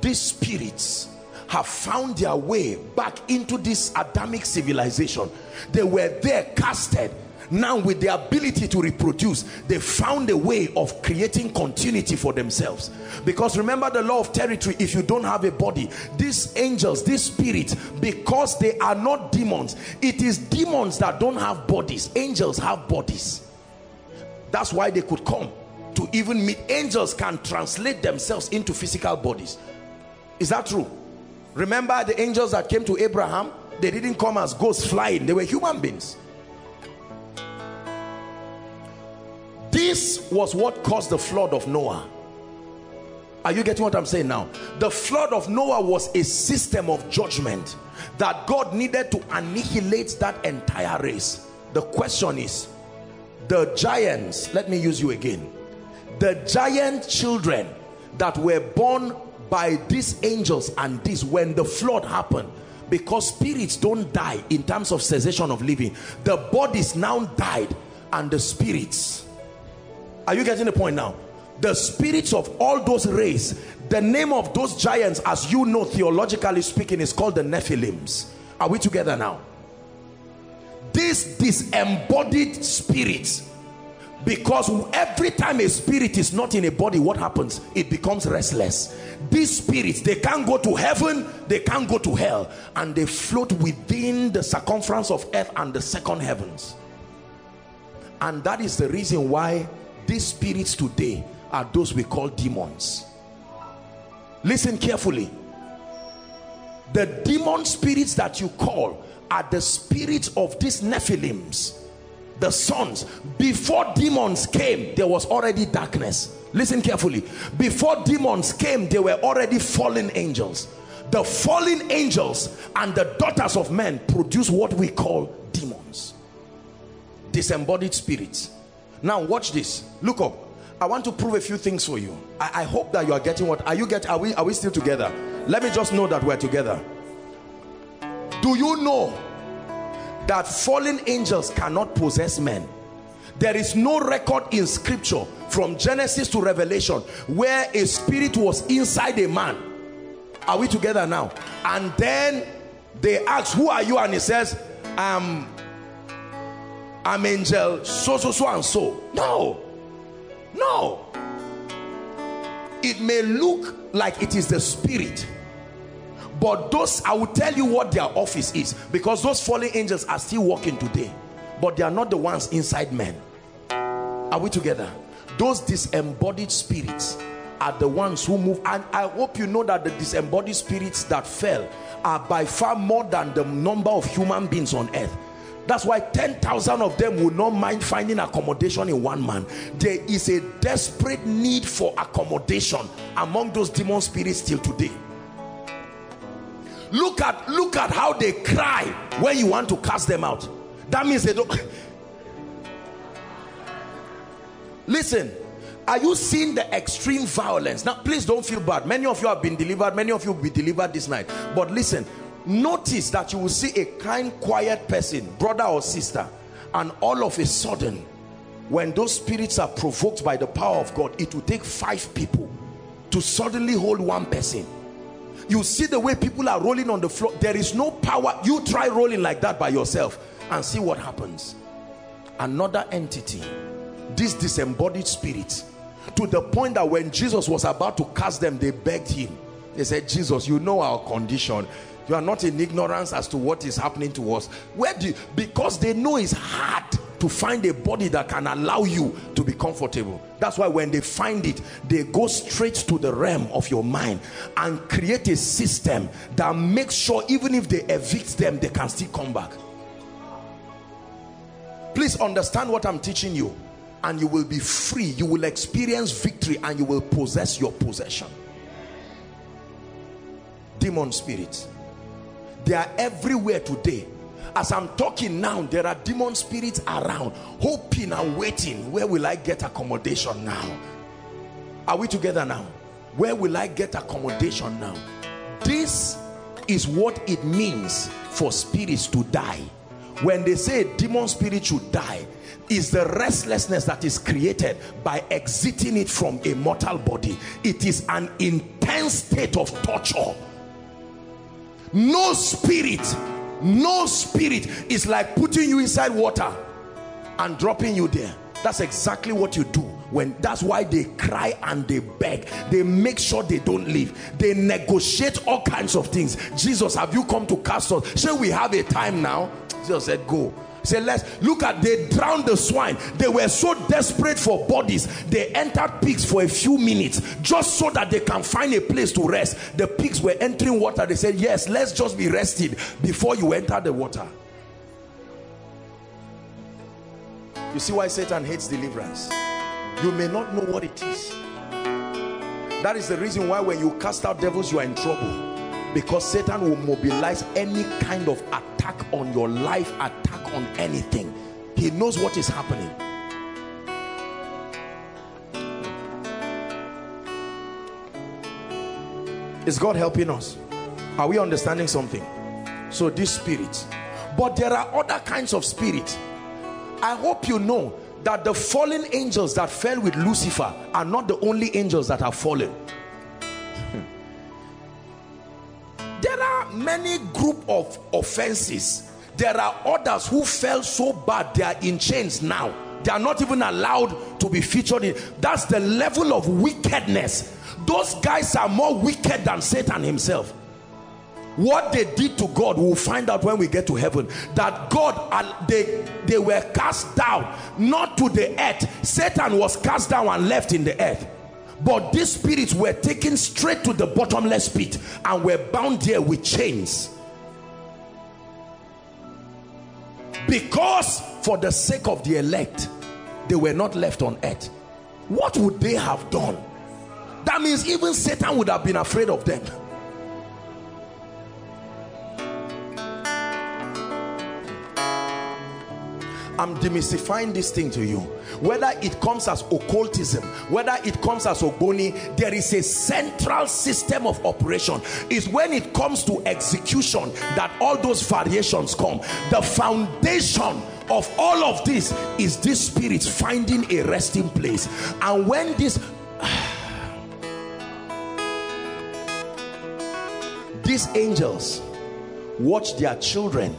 these spirits have found their way back into this Adamic civilization. They were there casted. Now with the ability to reproduce, they found a way of creating continuity for themselves. Because remember the law of territory, if you don't have a body, these angels, these spirits, because they are not demons, it is demons that don't have bodies. Angels have bodies. That's why they could come to even meet. Angels can translate themselves into physical bodies is that true? Remember the angels that came to Abraham? They didn't come as ghosts flying. They were human beings. This was what caused the flood of Noah. Are you getting what I'm saying now? The flood of Noah was a system of judgment that God needed to annihilate that entire race. The question is, the giants, let me use you again. The giant children that were born by these angels and this when the flood happened because spirits don't die in terms of cessation of living the bodies now died and the spirits are you getting the point now? The spirits of all those rays the name of those giants as you know theologically speaking is called the nephilims. Are we together now? This disembodied spirits because every time a spirit is not in a body what happens? It becomes restless. These spirits they can't go to heaven they can't go to hell and they float within the circumference of earth and the second heavens. And that is the reason why these spirits today are those we call demons. Listen carefully. The demon spirits that you call are the spirits of these nephilims the sons. Before demons came there was already darkness. Listen carefully. Before demons came they were already fallen angels. The fallen angels and the daughters of men produce what we call demons. Disembodied spirits now watch this. Look up. I want to prove a few things for you. I, I hope that you are getting what are you get are we are we still together? Let me just know that we're together. Do you know that fallen angels cannot possess men? There is no record in scripture from Genesis to Revelation where a spirit was inside a man. Are we together now? And then they ask who are you? And he says I'm I'm angel so so so and so. No. No. It may look like it is the spirit but those i will tell you what their office is because those fallen angels are still working today but they are not the ones inside men. Are we together? Those disembodied spirits are the ones who move and i hope you know that the disembodied spirits that fell are by far more than the number of human beings on earth that's why 10,000 of them will not mind finding accommodation in one man. There is a desperate need for accommodation among those demon spirits till today. Look at look at how they cry when you want to cast them out. That means they don't listen are you seeing the extreme violence? Now please don't feel bad. Many of you have been delivered many of you will be delivered this night. But listen notice that you will see a kind quiet person brother or sister and all of a sudden when those spirits are provoked by the power of God it will take five people to suddenly hold one person. You see the way people are rolling on the floor there is no power. You try rolling like that by yourself and see what happens. Another entity this disembodied spirit to the point that when Jesus was about to cast them they begged him. They said Jesus you know our condition you are not in ignorance as to what is happening to us. Where do you, because they know it's hard to find a body that can allow you to be comfortable. That's why when they find it they go straight to the realm of your mind and create a system that makes sure even if they evict them they can still come back. Please understand what i'm teaching you and you will be free. You will experience victory and you will possess your possession. Demon spirits they are everywhere today. As i'm talking now there are demon spirits around hoping and waiting where will i get accommodation now? Are we together now? Where will i get accommodation now? This is what it means for spirits to die. When they say a demon spirit should die is the restlessness that is created by exiting it from a mortal body. It is an intense state of torture no spirit no spirit is like putting you inside water and dropping you there. That's exactly what you do when that's why they cry and they beg. They make sure they don't leave. They negotiate all kinds of things. Jesus have you come to cast us? Shall we have a time now? Jesus said go say let's look at they drowned the swine. They were so desperate for bodies they entered pigs for a few minutes just so that they can find a place to rest. The pigs were entering water. They said yes let's just be rested before you enter the water. You see why satan hates deliverance? You may not know what it is. That is the reason why when you cast out devils you are in trouble because Satan will mobilize any kind of attack on your life attack on anything. He knows what is happening. Is God helping us? Are we understanding something? So this spirit. But there are other kinds of spirits I hope you know that the fallen angels that fell with Lucifer are not the only angels that have fallen there are many group of offenses. There are others who fell so bad they are in chains now. They are not even allowed to be featured in. That's the level of wickedness. Those guys are more wicked than satan himself. What they did to god we'll find out when we get to heaven. That god they they were cast down not to the earth. Satan was cast down and left in the earth but these spirits were taken straight to the bottomless pit and were bound there with chains. Because for the sake of the elect they were not left on earth. What would they have done? That means even satan would have been afraid of them I'm demystifying this thing to you. Whether it comes as occultism whether it comes as Ogboni there is a central system of operation. Is when it comes to execution that all those variations come. The foundation of all of this is this spirit finding a resting place. And when this these angels watch their children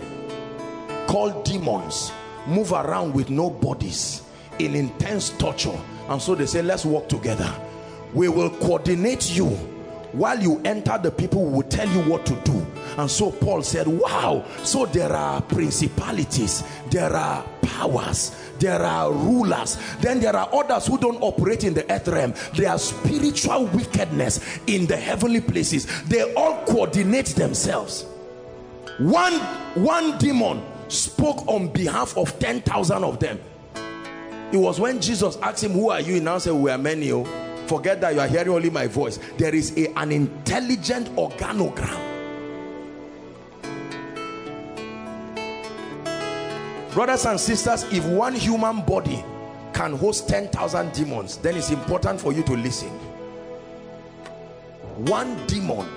called demons move around with no bodies in intense torture. And so they say let's work together. We will coordinate you. While you enter the people will tell you what to do. And so paul said wow. So there are principalities there are powers there are rulers. Then there are others who don't operate in the earth realm. There are spiritual wickedness in the heavenly places. They all coordinate themselves. One one demon spoke on behalf of 10,000 of them. It was when Jesus asked him, who are you? He now said, we are many. Oh. Forget that you are hearing only my voice. There is a, an intelligent organogram. Brothers and sisters, if one human body can host 10,000 demons, then it's important for you to listen. One demon,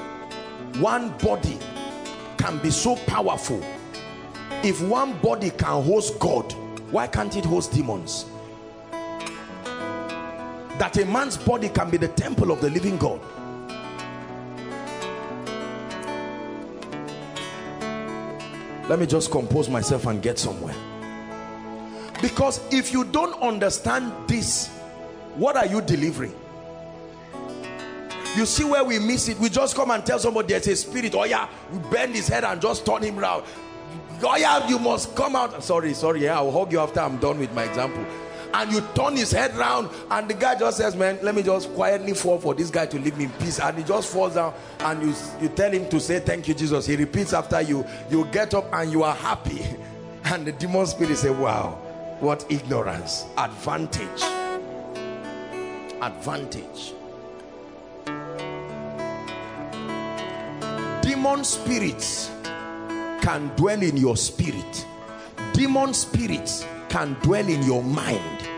one body can be so powerful if one body can host God why can't it host demons? That a man's body can be the temple of the living God. Let me just compose myself and get somewhere. Because if you don't understand this what are you delivering? You see where we miss it? We just come and tell somebody there's a spirit. Oh yeah we bend his head and just turn him around oh yeah you must come out. Sorry sorry yeah i'll hug you after i'm done with my example. And you turn his head round and the guy just says man let me just quietly fall for this guy to leave me in peace. And he just falls down and you you tell him to say thank you jesus. He repeats after you. You get up and you are happy. And the demon spirit say wow what ignorance. Advantage. Advantage. Demon spirits can dwell in your spirit. Demon spirits can dwell in your mind.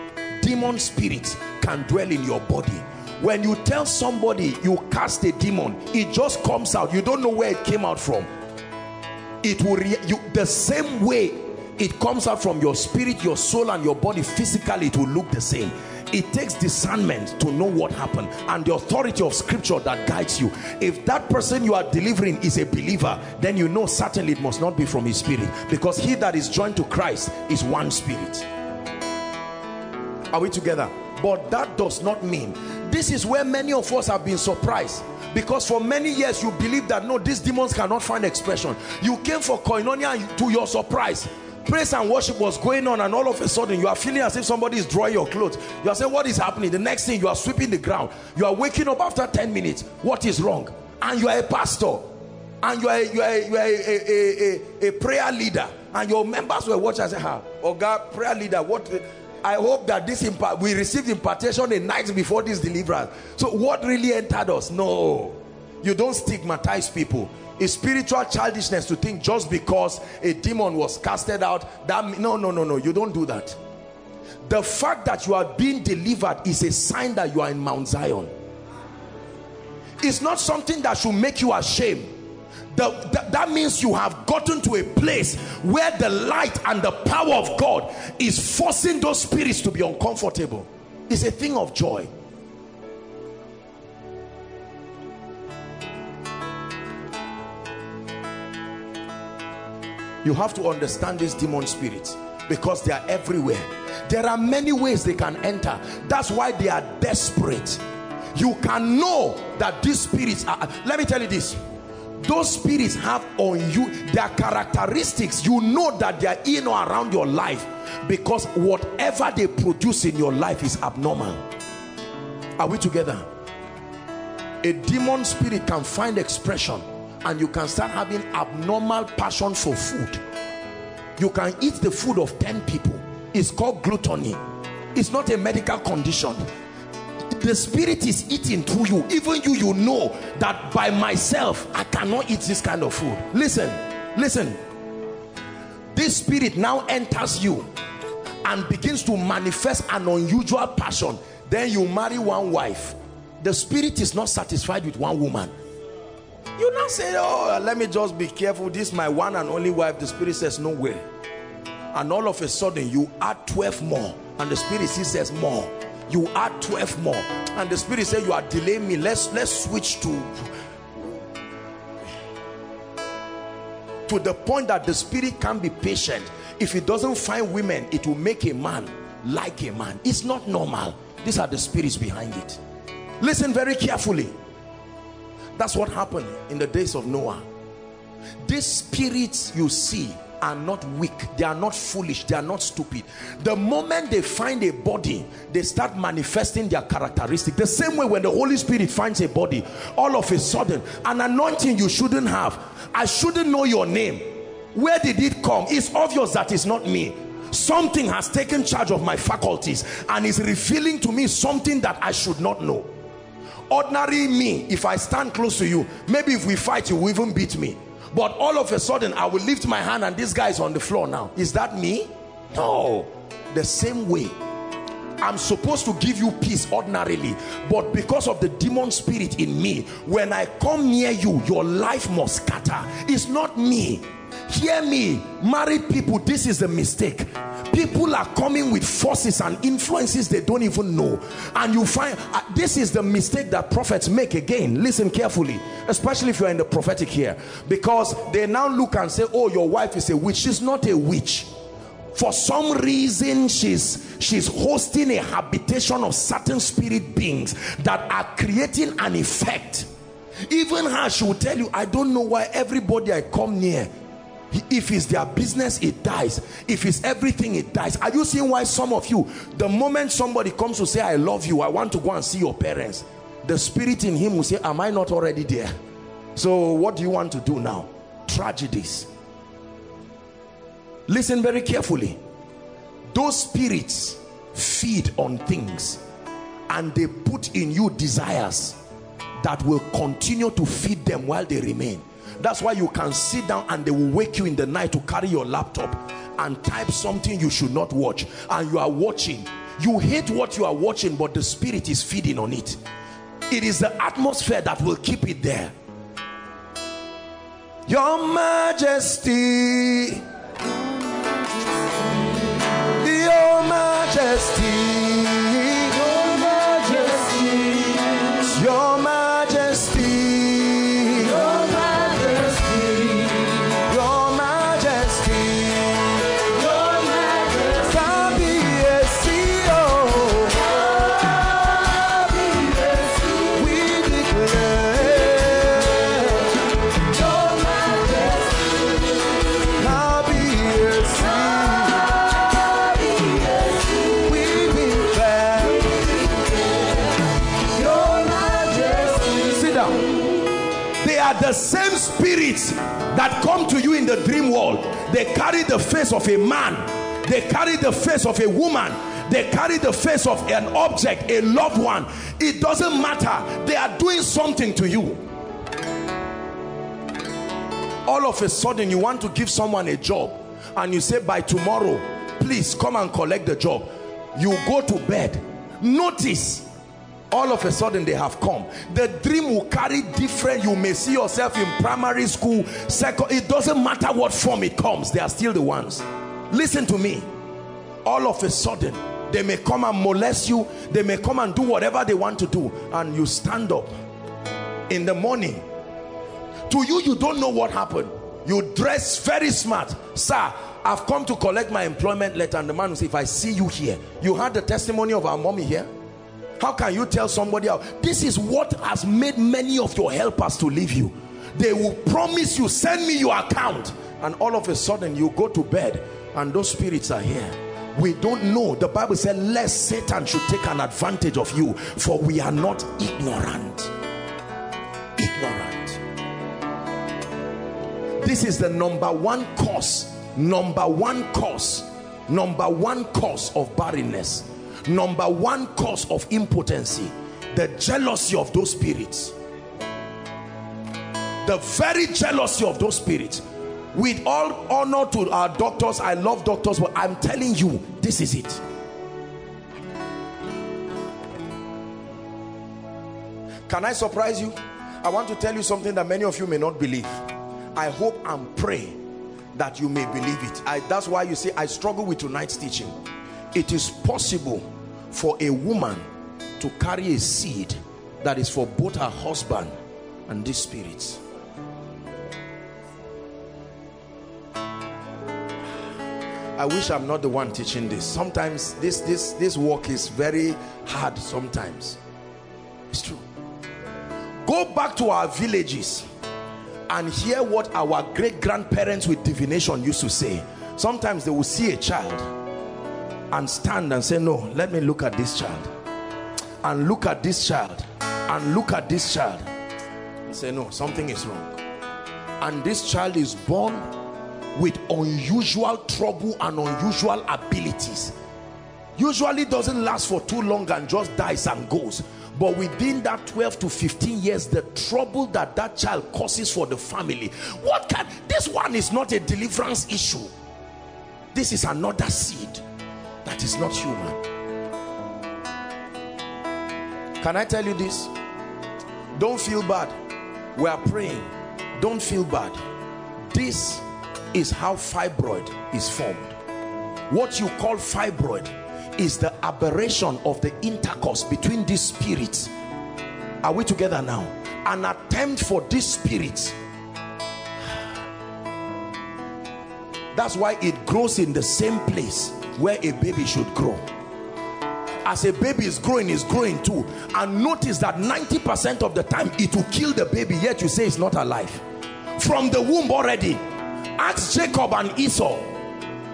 Demon spirits can dwell in your body. When you tell somebody you cast a demon it just comes out. You don't know where it came out from. It will you the same way it comes out from your spirit your soul and your body physically it will look the same it takes discernment to know what happened and the authority of scripture that guides you. If that person you are delivering is a believer then you know certainly it must not be from his spirit because he that is joined to christ is one spirit. Are we together? But that does not mean this is where many of us have been surprised because for many years you believe that no these demons cannot find expression. You came for koinonia to your surprise praise and worship was going on and all of a sudden you are feeling as if somebody is drawing your clothes. You are saying what is happening? The next thing you are sweeping the ground. You are waking up after 10 minutes. What is wrong? And you are a pastor. And you are a, you are you are a, a, a, a prayer leader. And your members were watching and say ah oh god prayer leader what I hope that this impact we received impartation a night before this deliverance. So what really entered us? No, you don't stigmatize people is spiritual childishness to think just because a demon was casted out that no no no no you don't do that. The fact that you are being delivered is a sign that you are in Mount Zion. It's not something that should make you ashamed. The, the, that means you have gotten to a place where the light and the power of God is forcing those spirits to be uncomfortable. It's a thing of joy you have to understand these demon spirits because they are everywhere. There are many ways they can enter. That's why they are desperate. You can know that these spirits are let me tell you this. Those spirits have on you their characteristics you know that they are in or around your life because whatever they produce in your life is abnormal. Are we together? A demon spirit can find expression and you can start having abnormal passion for food. You can eat the food of 10 people. It's called gluttony. It's not a medical condition. The spirit is eating through you. Even you you know that by myself i cannot eat this kind of food. Listen listen. This spirit now enters you and begins to manifest an unusual passion. Then you marry one wife. The spirit is not satisfied with one woman you now say, oh, let me just be careful. This my one and only wife. The spirit says, no way. And all of a sudden, you add 12 more. And the spirit says more. You add 12 more. And the spirit says, you are delaying me. Let's, let's switch to... To the point that the spirit can be patient. If it doesn't find women, it will make a man like a man. It's not normal. These are the spirits behind it. Listen very carefully that's what happened in the days of Noah. These spirits you see are not weak. They are not foolish. They are not stupid. The moment they find a body they start manifesting their characteristic the same way when the holy spirit finds a body all of a sudden an anointing you shouldn't have. I shouldn't know your name. Where did it come? It's obvious that it's not me. Something has taken charge of my faculties and is revealing to me something that i should not know ordinary me if i stand close to you maybe if we fight you will even beat me. But all of a sudden i will lift my hand and this guy is on the floor now. Is that me? No. The same way. I'm supposed to give you peace ordinarily but because of the demon spirit in me when I come near you your life must scatter. It's not me hear me married people this is a mistake. People are coming with forces and influences they don't even know. And you find uh, this is the mistake that prophets make again. Listen carefully especially if you're in the prophetic here. Because they now look and say oh your wife is a witch. She's not a witch. For some reason she's she's hosting a habitation of certain spirit beings that are creating an effect. Even her she will tell you i don't know why everybody i come near if it's their business it dies. If it's everything it dies. Are you seeing why some of you the moment somebody comes to say i love you i want to go and see your parents the spirit in him will say am i not already there? So what do you want to do now? Tragedies. Listen very carefully. Those spirits feed on things and they put in you desires that will continue to feed them while they remain that's why you can sit down and they will wake you in the night to carry your laptop and type something you should not watch. And you are watching. You hate what you are watching but the spirit is feeding on it. It is the atmosphere that will keep it there. Your majesty. Your majesty the dream world. They carry the face of a man. They carry the face of a woman. They carry the face of an object a loved one. It doesn't matter. They are doing something to you. All of a sudden you want to give someone a job and you say by tomorrow please come and collect the job. You go to bed. Notice all of a sudden they have come. The dream will carry different. You may see yourself in primary school second it doesn't matter what form it comes they are still the ones. Listen to me. All of a sudden they may come and molest you they may come and do whatever they want to do and you stand up in the morning. To you you don't know what happened. You dress very smart. Sir I've come to collect my employment letter and the man will say if I see you here you had the testimony of our mommy here how can you tell somebody else this is what has made many of your helpers to leave you. They will promise you send me your account. And all of a sudden you go to bed and those spirits are here. We don't know. The bible said lest satan should take an advantage of you for we are not ignorant. Ignorant. This is the number one cause number one cause number one cause of barrenness number one cause of impotency the jealousy of those spirits. The very jealousy of those spirits. With all honor to our doctors i love doctors but i'm telling you this is it. Can i surprise you? I want to tell you something that many of you may not believe. I hope and pray that you may believe it. I, that's why you see i struggle with tonight's teaching. It is possible for a woman to carry a seed that is for both her husband and these spirits. I wish I'm not the one teaching this. Sometimes this this this work is very hard sometimes. It's true. Go back to our villages and hear what our great-grandparents with divination used to say. Sometimes they will see a child and stand and say no let me look at this child. And look at this child. And look at this child. And say no something is wrong. And this child is born with unusual trouble and unusual abilities. Usually doesn't last for too long and just dies and goes. But within that 12 to 15 years the trouble that that child causes for the family. What can this one is not a deliverance issue. This is another seed that is not human Can I tell you this? Don't feel bad. We are praying. Don't feel bad. This is how fibroid is formed. What you call fibroid is the aberration of the intercourse between these spirits. Are we together now? An attempt for these spirits. That's why it grows in the same place where a baby should grow. As a baby is growing is growing too. And notice that 90% of the time it will kill the baby yet you say it's not alive. From the womb already. Ask Jacob and Esau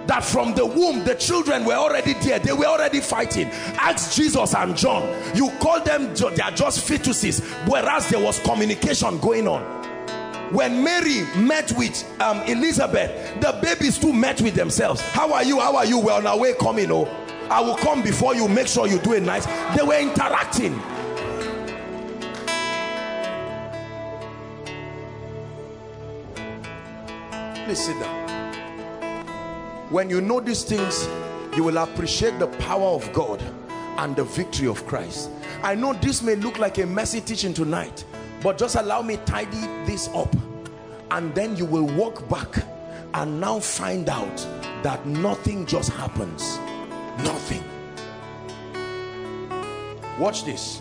that from the womb the children were already there. They were already fighting. Ask Jesus and John. You call them they are just fetuses whereas there was communication going on when Mary met with um, Elizabeth the babies too met with themselves. How are you? How are you? Well, now we're coming oh. I will come before you make sure you do it nice. They were interacting. Please sit down. When you know these things you will appreciate the power of God and the victory of Christ. I know this may look like a messy teaching tonight but just allow me tidy this up and then you will walk back and now find out that nothing just happens. Nothing. Watch this.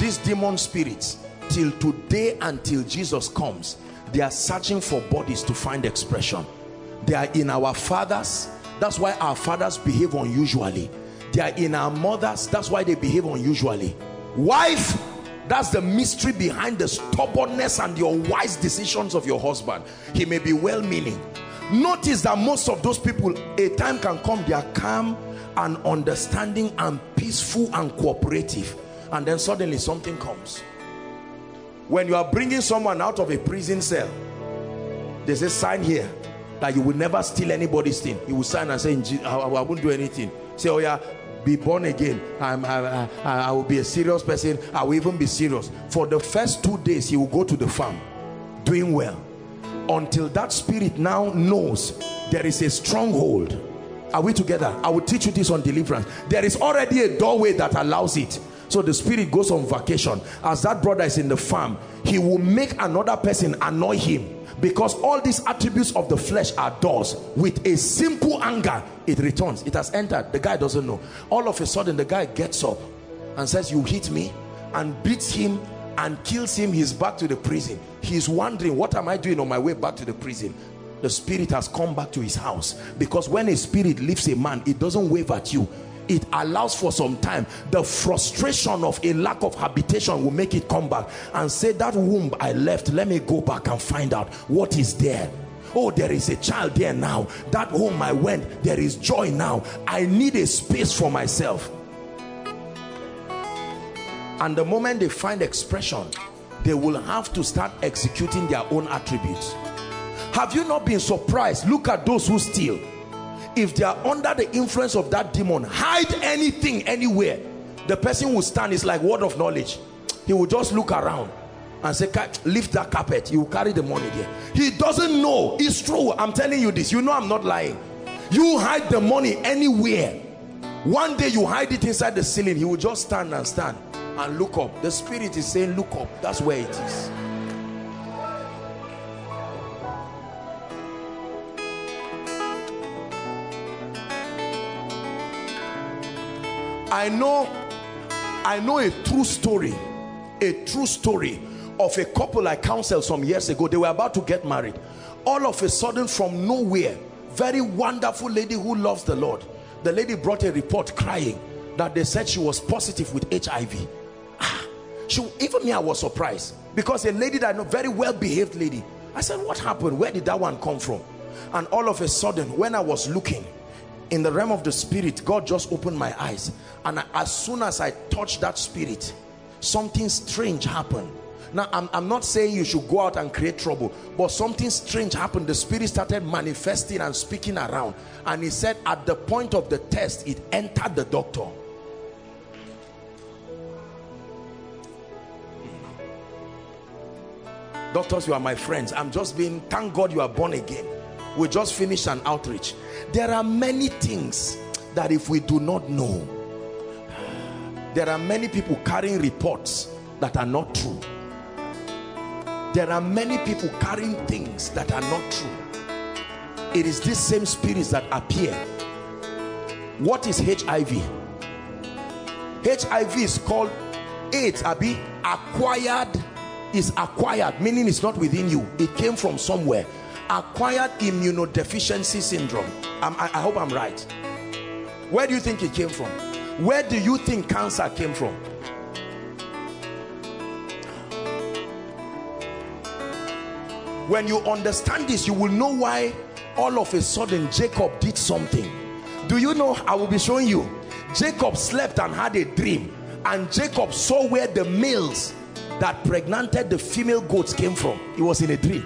These demon spirits till today until Jesus comes they are searching for bodies to find expression. They are in our fathers. That's why our fathers behave unusually. They are in our mothers. That's why they behave unusually. Wife that's the mystery behind the stubbornness and your wise decisions of your husband. He may be well-meaning. Notice that most of those people a time can come they are calm and understanding and peaceful and cooperative. And then suddenly something comes. When you are bringing someone out of a prison cell there's a sign here that you will never steal anybody's thing. You will sign and say I, I won't do anything. Say oh yeah be born again I'm, I, I, I will be a serious person I will even be serious. For the first two days he will go to the farm doing well. Until that spirit now knows there is a stronghold. Are we together? I will teach you this on deliverance. There is already a doorway that allows it. So the spirit goes on vacation. As that brother is in the farm he will make another person annoy him because all these attributes of the flesh are doors. With a simple anger it returns. It has entered. The guy doesn't know. All of a sudden the guy gets up and says you hit me and beats him and kills him. He's back to the prison. He's wondering what am i doing on my way back to the prison? The spirit has come back to his house. Because when a spirit leaves a man it doesn't wave at you it allows for some time the frustration of a lack of habitation will make it come back and say that womb i left let me go back and find out what is there. Oh there is a child there now. That home i went there is joy now. I need a space for myself. And the moment they find expression they will have to start executing their own attributes. Have you not been surprised? Look at those who steal if they are under the influence of that demon hide anything anywhere the person will stand. It's like word of knowledge. He will just look around and say lift that carpet. You carry the money there. He doesn't know. It's true. I'm telling you this. You know i'm not lying. You hide the money anywhere. One day you hide it inside the ceiling. He will just stand and stand and look up. The spirit is saying look up. That's where it is I know I know a true story a true story of a couple I counseled some years ago. They were about to get married. All of a sudden from nowhere very wonderful lady who loves the Lord the lady brought a report crying that they said she was positive with HIV ah, she, even me I was surprised because a lady that I know very well behaved lady. I said what happened? Where did that one come from? And all of a sudden when I was looking in the realm of the spirit God just opened my eyes. And as soon as I touched that spirit something strange happened. Now I'm, I'm not saying you should go out and create trouble but something strange happened. The spirit started manifesting and speaking around. And he said at the point of the test it entered the doctor. Doctors you are my friends. I'm just being thank god you are born again we just finished an outreach. There are many things that if we do not know there are many people carrying reports that are not true. There are many people carrying things that are not true. It is these same spirits that appear. What is hiv hiv is called aids abi. Acquired is acquired meaning it's not within you. It came from somewhere acquired immunodeficiency syndrome. I, I hope i'm right. Where do you think it came from? Where do you think cancer came from? When you understand this you will know why all of a sudden Jacob did something. Do you know I will be showing you. Jacob slept and had a dream. And Jacob saw where the males that pregnanted the female goats came from. He was in a dream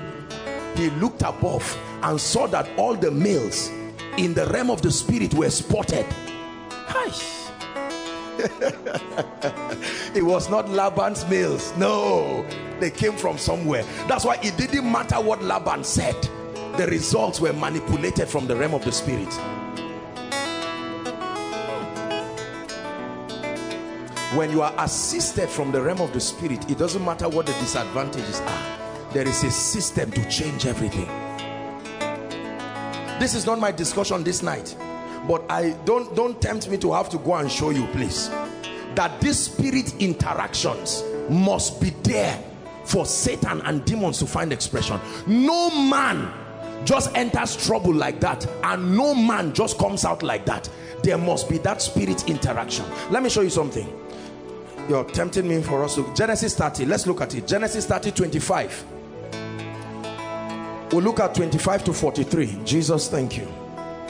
he looked above and saw that all the males in the realm of the spirit were spotted. It was not Laban's males. No they came from somewhere. That's why it didn't matter what Laban said. The results were manipulated from the realm of the spirit. When you are assisted from the realm of the spirit it doesn't matter what the disadvantages are there is a system to change everything this is not my discussion this night but i don't don't tempt me to have to go and show you please that these spirit interactions must be there for Satan and demons to find expression. No man just enters trouble like that and no man just comes out like that. There must be that spirit interaction. Let me show you something. You're tempting me for us to Genesis 30. Let's look at it. Genesis 30 25. We'll look at 25 to 43. Jesus, thank you.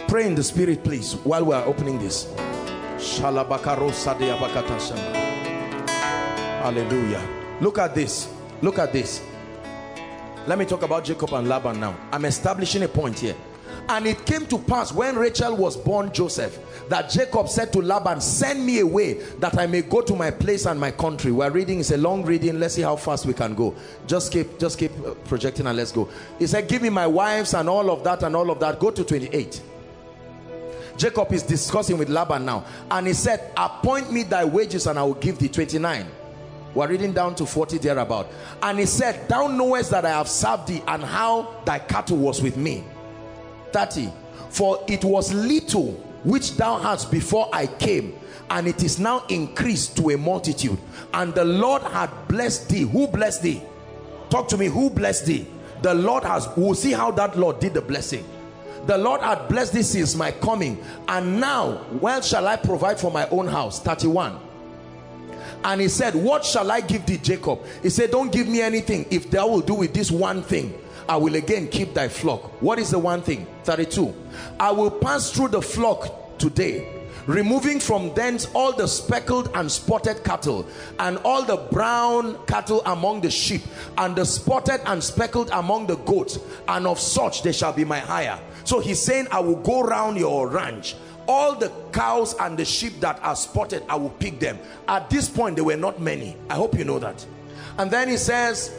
Pray in the spirit, please, while we are opening this. Hallelujah. Look at this. Look at this. Let me talk about Jacob and Laban now. I'm establishing a point here. And it came to pass when Rachel was born Joseph that Jacob said to Laban, send me away that I may go to my place and my country. We're reading, it's a long reading. Let's see how fast we can go. Just keep, just keep uh, projecting and let's go. He said, give me my wives and all of that and all of that. Go to 28. Jacob is discussing with Laban now. And he said, appoint me thy wages and I will give thee 29 we're reading down to 40 thereabout. And he said, Thou knowest that I have served thee and how thy cattle was with me. 30. For it was little which thou hadst before I came, and it is now increased to a multitude. And the Lord had blessed thee. Who blessed thee? Talk to me. Who blessed thee? The Lord has, we'll see how that Lord did the blessing. The Lord had blessed thee since my coming. And now, well shall I provide for my own house? 31 and he said what shall i give thee jacob he said don't give me anything if thou will do with this one thing i will again keep thy flock. What is the one thing? 32 i will pass through the flock today removing from thence all the speckled and spotted cattle and all the brown cattle among the sheep and the spotted and speckled among the goats and of such they shall be my hire. So he's saying i will go round your ranch. All the cows and the sheep that are spotted i will pick them. At this point there were not many. I hope you know that. And then he says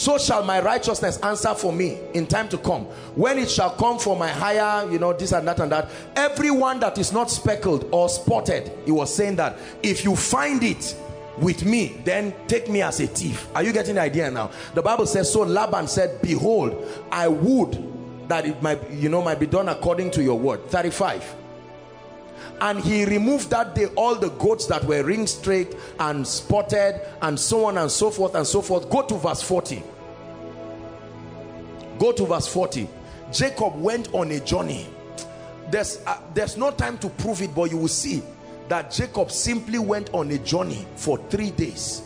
so shall my righteousness answer for me in time to come. When it shall come for my hire you know this and that and that everyone that is not speckled or spotted he was saying that if you find it with me then take me as a thief. Are you getting the idea now? The bible says so laban said behold i would that it might you know might be done according to your word. 35 and he removed that day all the goats that were ringstraked and spotted and so on and so forth and so forth. Go to verse 40 go to verse 40 jacob went on a journey. There's uh, there's no time to prove it but you will see that jacob simply went on a journey for three days.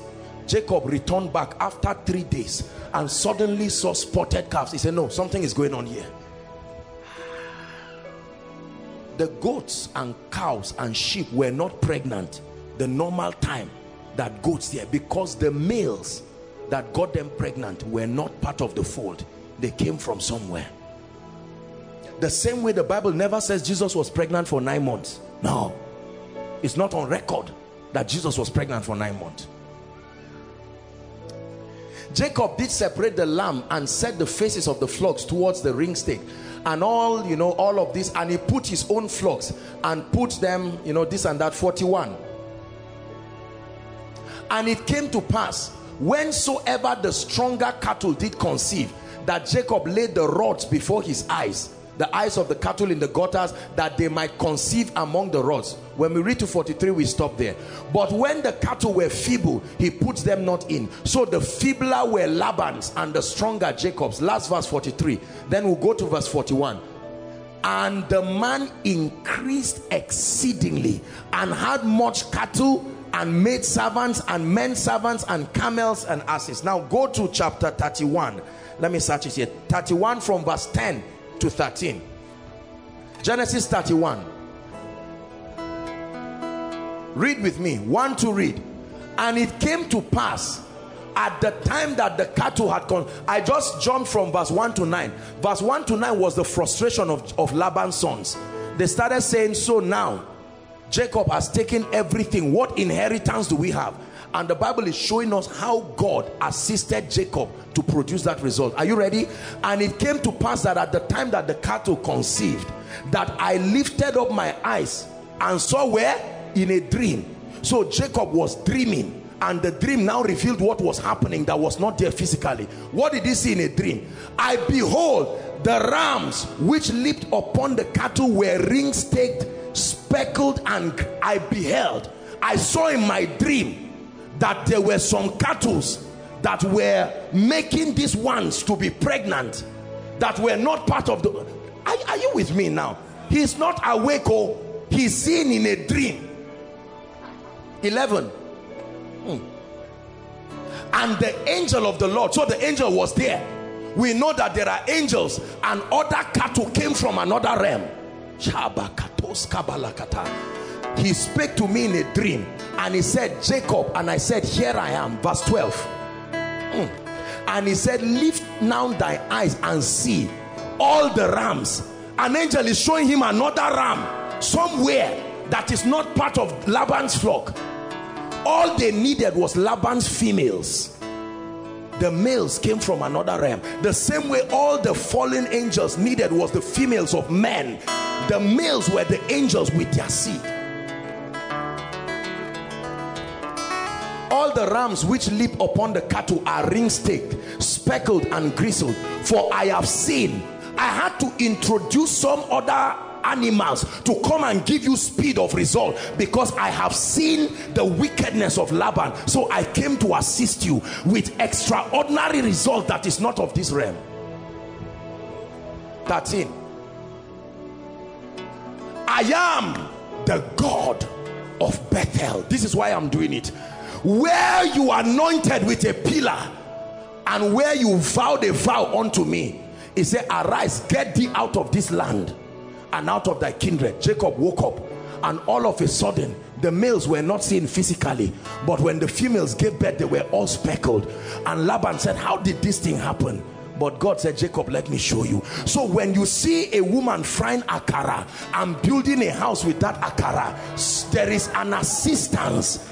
Jacob returned back after three days and suddenly saw spotted calves. He said no something is going on here the goats and cows and sheep were not pregnant the normal time that goats there because the males that got them pregnant were not part of the fold. They came from somewhere. The same way the bible never says jesus was pregnant for nine months. No. It's not on record that jesus was pregnant for nine months. Jacob did separate the lamb and set the faces of the flocks towards the ringstraked and all you know all of this and he put his own flocks and put them you know this and that 41 and it came to pass whensoever the stronger cattle did conceive that Jacob laid the rods before his eyes the eyes of the cattle in the gutters that they might conceive among the rods. When we read to 43 we stop there. But when the cattle were feeble he puts them not in. So the feebler were Laban's and the stronger Jacob's. Last verse 43 then we'll go to verse 41 and the man increased exceedingly and had much cattle and maid servants and men servants and camels and asses. Now go to chapter 31 let me search it here. 31 from verse 10 to 13 Genesis 31 read with me. One to read. And it came to pass at the time that the cattle had gone i just jumped from verse 1 to 9 verse 1 to 9 was the frustration of, of laban's sons. They started saying so now jacob has taken everything. What inheritance do we have and the bible is showing us how god assisted jacob to produce that result. Are you ready? And it came to pass that at the time that the cattle conceived that i lifted up my eyes and saw where? In a dream. So jacob was dreaming. And the dream now revealed what was happening that was not there physically. What did he see in a dream? I behold the rams which leaped upon the cattle were ringstraked speckled and i beheld. I saw in my dream that there were some cattle that were making these ones to be pregnant that were not part of the are, are you with me now? He's not awake oh. he's seen in a dream. 11 hmm. and the angel of the lord so the angel was there. We know that there are angels and other cattle came from another realm he spake to me in a dream and he said jacob and i said here i am. Verse 12 mm. and he said lift now thy eyes and see all the rams. An angel is showing him another ram somewhere that is not part of laban's flock. All they needed was laban's females. The males came from another realm. The same way all the fallen angels needed was the females of men. The males were the angels with their seed all the rams which leap upon the cattle are ringstraked speckled and grizzled. For i have seen i had to introduce some other animals to come and give you speed of result because I have seen the wickedness of Laban. So I came to assist you with extraordinary result that is not of this realm. 13 I am the God of Bethel. This is why I'm doing it where you anointed with a pillar and where you vowed a vow unto me. He said arise get thee out of this land and out of thy kindred. Jacob woke up and all of a sudden the males were not seen physically but when the females gave birth they were all speckled. And laban said how did this thing happen? But God said Jacob let me show you. So when you see a woman frying akara and building a house with that akara there is an assistance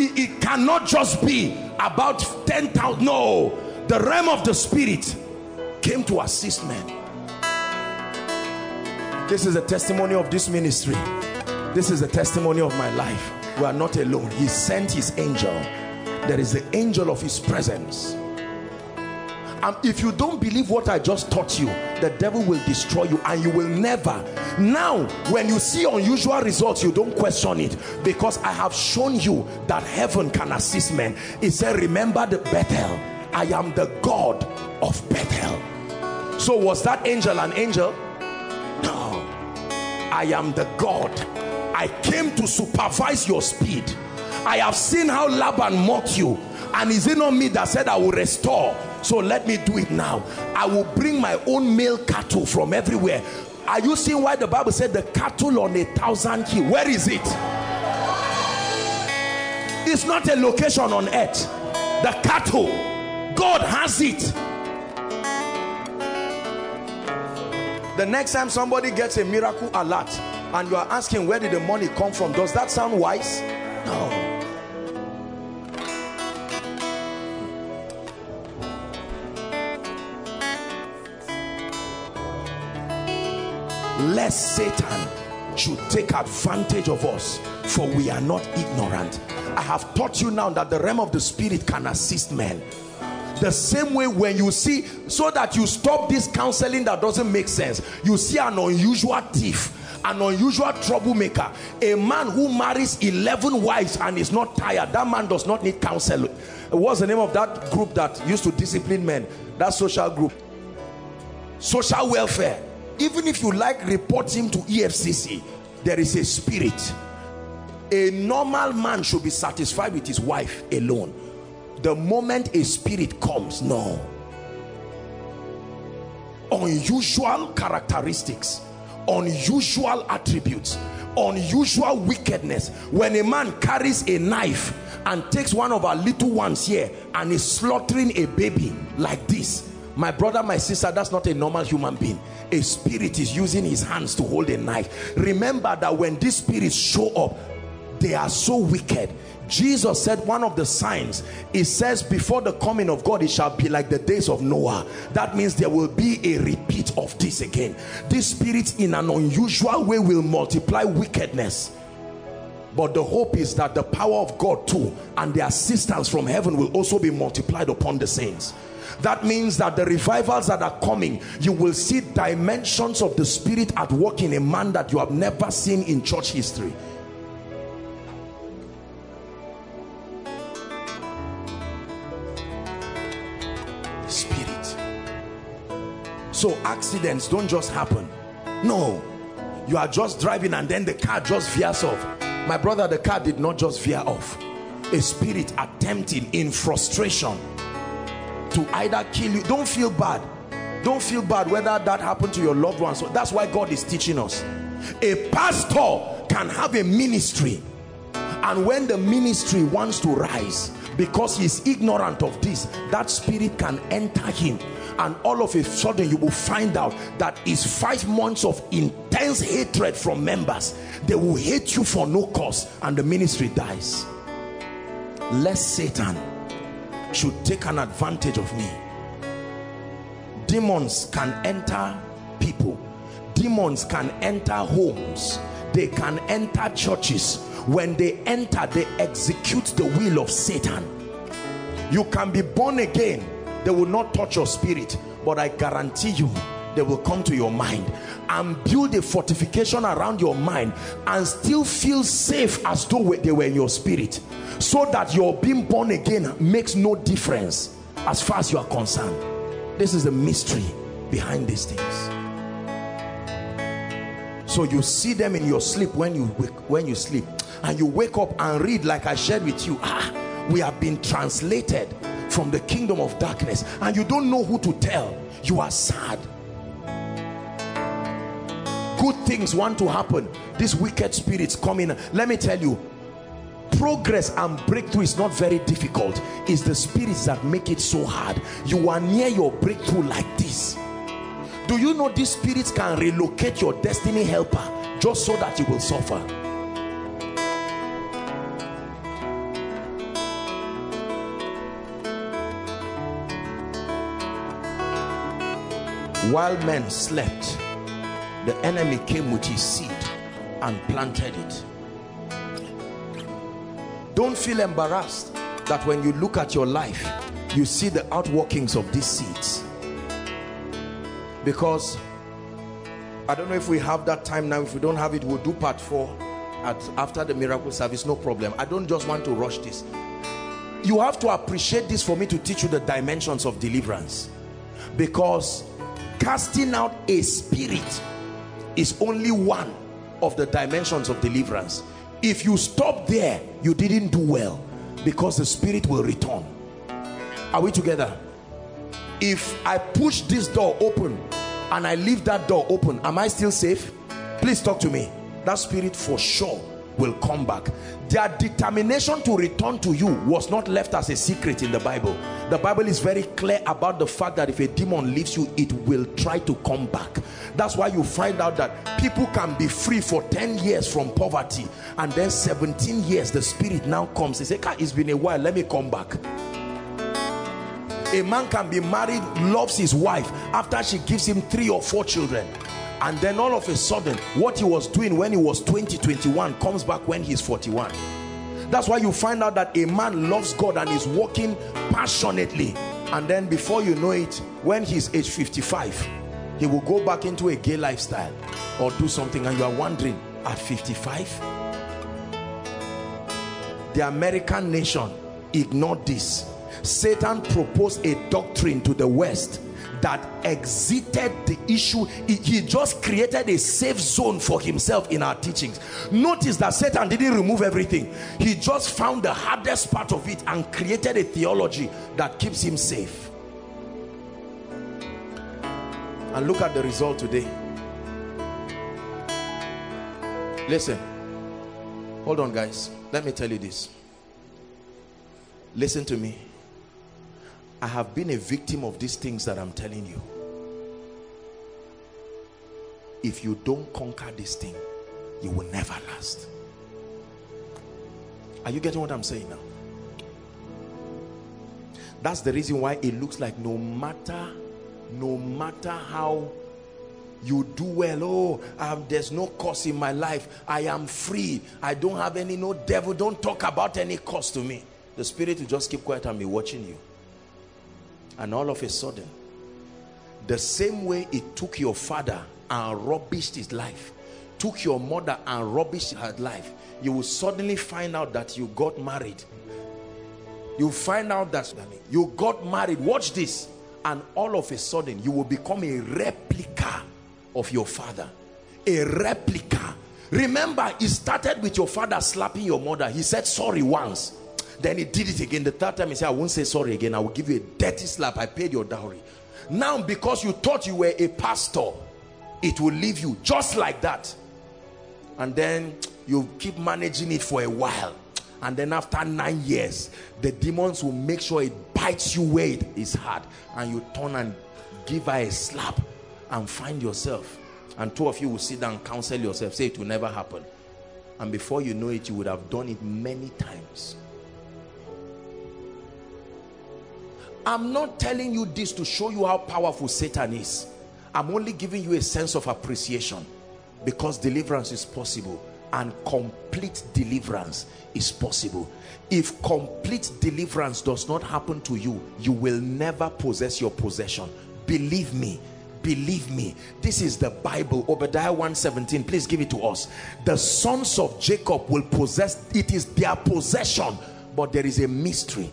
it, it cannot just be about 10,000 no the realm of the spirit came to assist men. This is a testimony of this ministry. This is a testimony of my life. We are not alone. He sent his angel. There is the angel of his presence if you don't believe what I just taught you the devil will destroy you and you will never. Now when you see unusual results you don't question it. Because I have shown you that heaven can assist men. He said remember the Bethel. I am the God of Bethel. So was that angel an angel? No. I am the God. I came to supervise your speed. I have seen how Laban mocked you. And is it not me that said I will restore so let me do it now. I will bring my own male cattle from everywhere. Are you seeing why the bible said the cattle on a thousand hill? Where is it? It's not a location on earth. The cattle god has it. The next time somebody gets a miracle alert and you are asking where did the money come from? Does that sound wise? No lest Satan should take advantage of us for we are not ignorant. I have taught you now that the realm of the spirit can assist men. The same way when you see so that you stop this counseling that doesn't make sense you see an unusual thief an unusual troublemaker a man who marries 11 wives and is not tired. That man does not need counsel what's the name of that group that used to discipline men? That social group. Social welfare even if you like report him to EFCC there is a spirit. A normal man should be satisfied with his wife alone. The moment a spirit comes no. Unusual characteristics unusual attributes unusual wickedness. When a man carries a knife and takes one of our little ones here and is slaughtering a baby like this my brother my sister that's not a normal human being. A spirit is using his hands to hold a knife. Remember that when these spirits show up they are so wicked. Jesus said one of the signs it says before the coming of God it shall be like the days of Noah. That means there will be a repeat of this again. These spirits in an unusual way will multiply wickedness. But the hope is that the power of God too and the assistance from heaven will also be multiplied upon the saints that means that the revivals that are coming you will see dimensions of the spirit at work in a man that you have never seen in church history. Spirit. So accidents don't just happen. No. You are just driving and then the car just veers off. My brother the car did not just veer off. A spirit attempting in frustration to either kill you. Don't feel bad. Don't feel bad whether that happened to your loved ones. So that's why God is teaching us. A pastor can have a ministry and when the ministry wants to rise because he's ignorant of this that spirit can enter him and all of a sudden you will find out that is five months of intense hatred from members. They will hate you for no cause and the ministry dies. Lest satan should take an advantage of me. Demons can enter people. Demons can enter homes. They can enter churches. When they enter they execute the will of satan. You can be born again. They will not touch your spirit but i guarantee you they will come to your mind and build a fortification around your mind and still feel safe as though they were in your spirit. So that your being born again makes no difference as far as you are concerned. This is the mystery behind these things. So you see them in your sleep when you wake, when you sleep. And you wake up and read like I shared with you ah we have been translated from the kingdom of darkness. And you don't know who to tell. You are sad good things want to happen. These wicked spirits come in. Let me tell you progress and breakthrough is not very difficult. It's the spirits that make it so hard. You are near your breakthrough like this. Do you know these spirits can relocate your destiny helper just so that you will suffer? While men slept the enemy came with his seed and planted it. Don't feel embarrassed that when you look at your life you see the outworkings of these seeds. Because I don't know if we have that time now. If we don't have it we'll do part four at after the miracle service. No problem. I don't just want to rush this. You have to appreciate this for me to teach you the dimensions of deliverance. Because casting out a spirit is only one of the dimensions of deliverance. If you stop there you didn't do well because the spirit will return. Are we together? If i push this door open and i leave that door open am i still safe? Please talk to me. That spirit for sure will come back. Their determination to return to you was not left as a secret in the bible. The bible is very clear about the fact that if a demon leaves you it will try to come back. That's why you find out that people can be free for 10 years from poverty and then 17 years the spirit now comes they say it's been a while let me come back. A man can be married loves his wife after she gives him three or four children and then all of a sudden what he was doing when he was 20 21 comes back when he's 41 that's why you find out that a man loves God and is walking passionately. And then before you know it when he's age 55 he will go back into a gay lifestyle or do something. And you are wondering at 55 the American nation ignored this. Satan proposed a doctrine to the West that exited the issue. He just created a safe zone for himself in our teachings. Notice that Satan didn't remove everything. He just found the hardest part of it and created a theology that keeps him safe. And look at the result today. Listen. Hold on guys. Let me tell you this. Listen to me I have been a victim of these things that I'm telling you. If you don't conquer this thing, you will never last. Are you getting what I'm saying now? That's the reason why it looks like no matter, no matter how you do well oh um, there's no curse in my life i am free i don't have any no devil don't talk about any curse to me the spirit will just keep quiet and be watching you and all of a sudden the same way it took your father and rubbished his life took your mother and rubbished her life you will suddenly find out that you got married. You find out that you got married. Watch this. And all of a sudden you will become a replica of your father. A replica. Remember it started with your father slapping your mother. He said sorry once then he did it again. The third time he said, I won't say sorry again. I will give you a dirty slap. I paid your dowry. Now, because you thought you were a pastor, it will leave you just like that. And then you keep managing it for a while. And then after nine years, the demons will make sure it bites you where it is hard. And you turn and give her a slap and find yourself. And two of you will sit down and counsel yourself. Say it will never happen. And before you know it, you would have done it many times. I'm not telling you this to show you how powerful Satan is. I'm only giving you a sense of appreciation because deliverance is possible and complete deliverance is possible. If complete deliverance does not happen to you, you will never possess your possession. Believe me, believe me this is the bible obadiah 117 please give it to us the sons of jacob will possess it is their possession but there is a mystery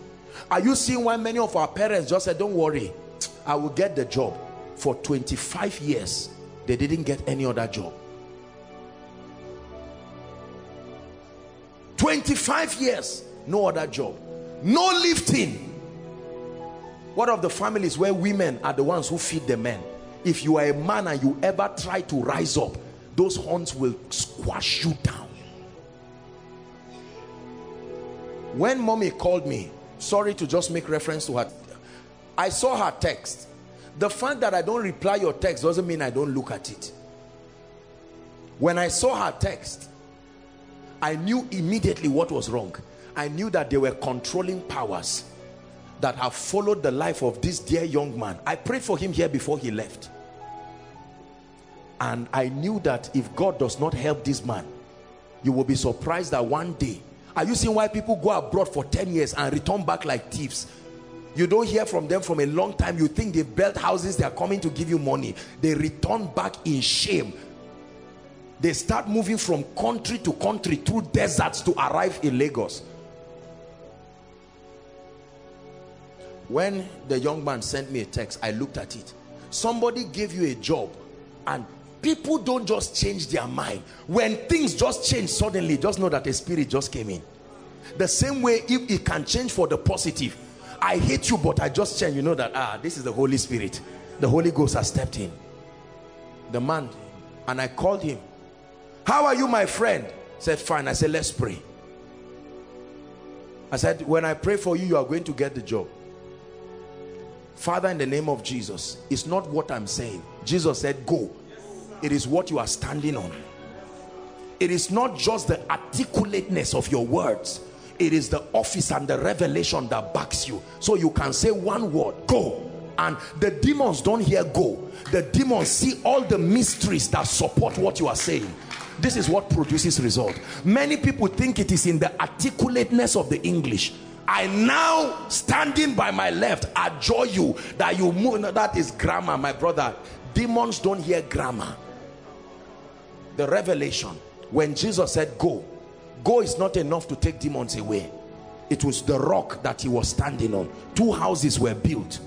are you seeing why many of our parents just said, don't worry, I will get the job. For 25 years, they didn't get any other job. 25 years, no other job. No lifting. What of the families where women are the ones who feed the men? If you are a man and you ever try to rise up, those horns will squash you down. When mommy called me, sorry to just make reference to her. I saw her text. The fact that i don't reply your text doesn't mean i don't look at it. When i saw her text i knew immediately what was wrong. I knew that there were controlling powers that have followed the life of this dear young man. I prayed for him here before he left. And i knew that if god does not help this man you will be surprised that one day are you seeing why people go abroad for 10 years and return back like thieves? You don't hear from them from a long time. You think they've built houses, they are coming to give you money. They return back in shame. They start moving from country to country through deserts to arrive in Lagos. When the young man sent me a text, I looked at it. Somebody gave you a job and people don't just change their mind. When things just change suddenly just know that a spirit just came in. The same way if it can change for the positive i hate you but i just change. You know that ah this is the holy spirit. The holy ghost has stepped in. The man and i called him. How are you my friend? Said fine. I said let's pray. I said when i pray for you you are going to get the job. Father in the name of jesus it's not what i'm saying. Jesus said go it is what you are standing on. It is not just the articulateness of your words. It is the office and the revelation that backs you. So you can say one word go. And the demons don't hear go. The demons see all the mysteries that support what you are saying. This is what produces result. Many people think it is in the articulateness of the english. I now standing by my left adjure you that you move. No, that is grammar my brother. Demons don't hear grammar the revelation when Jesus said go go is not enough to take demons away. It was the rock that he was standing on. Two houses were built.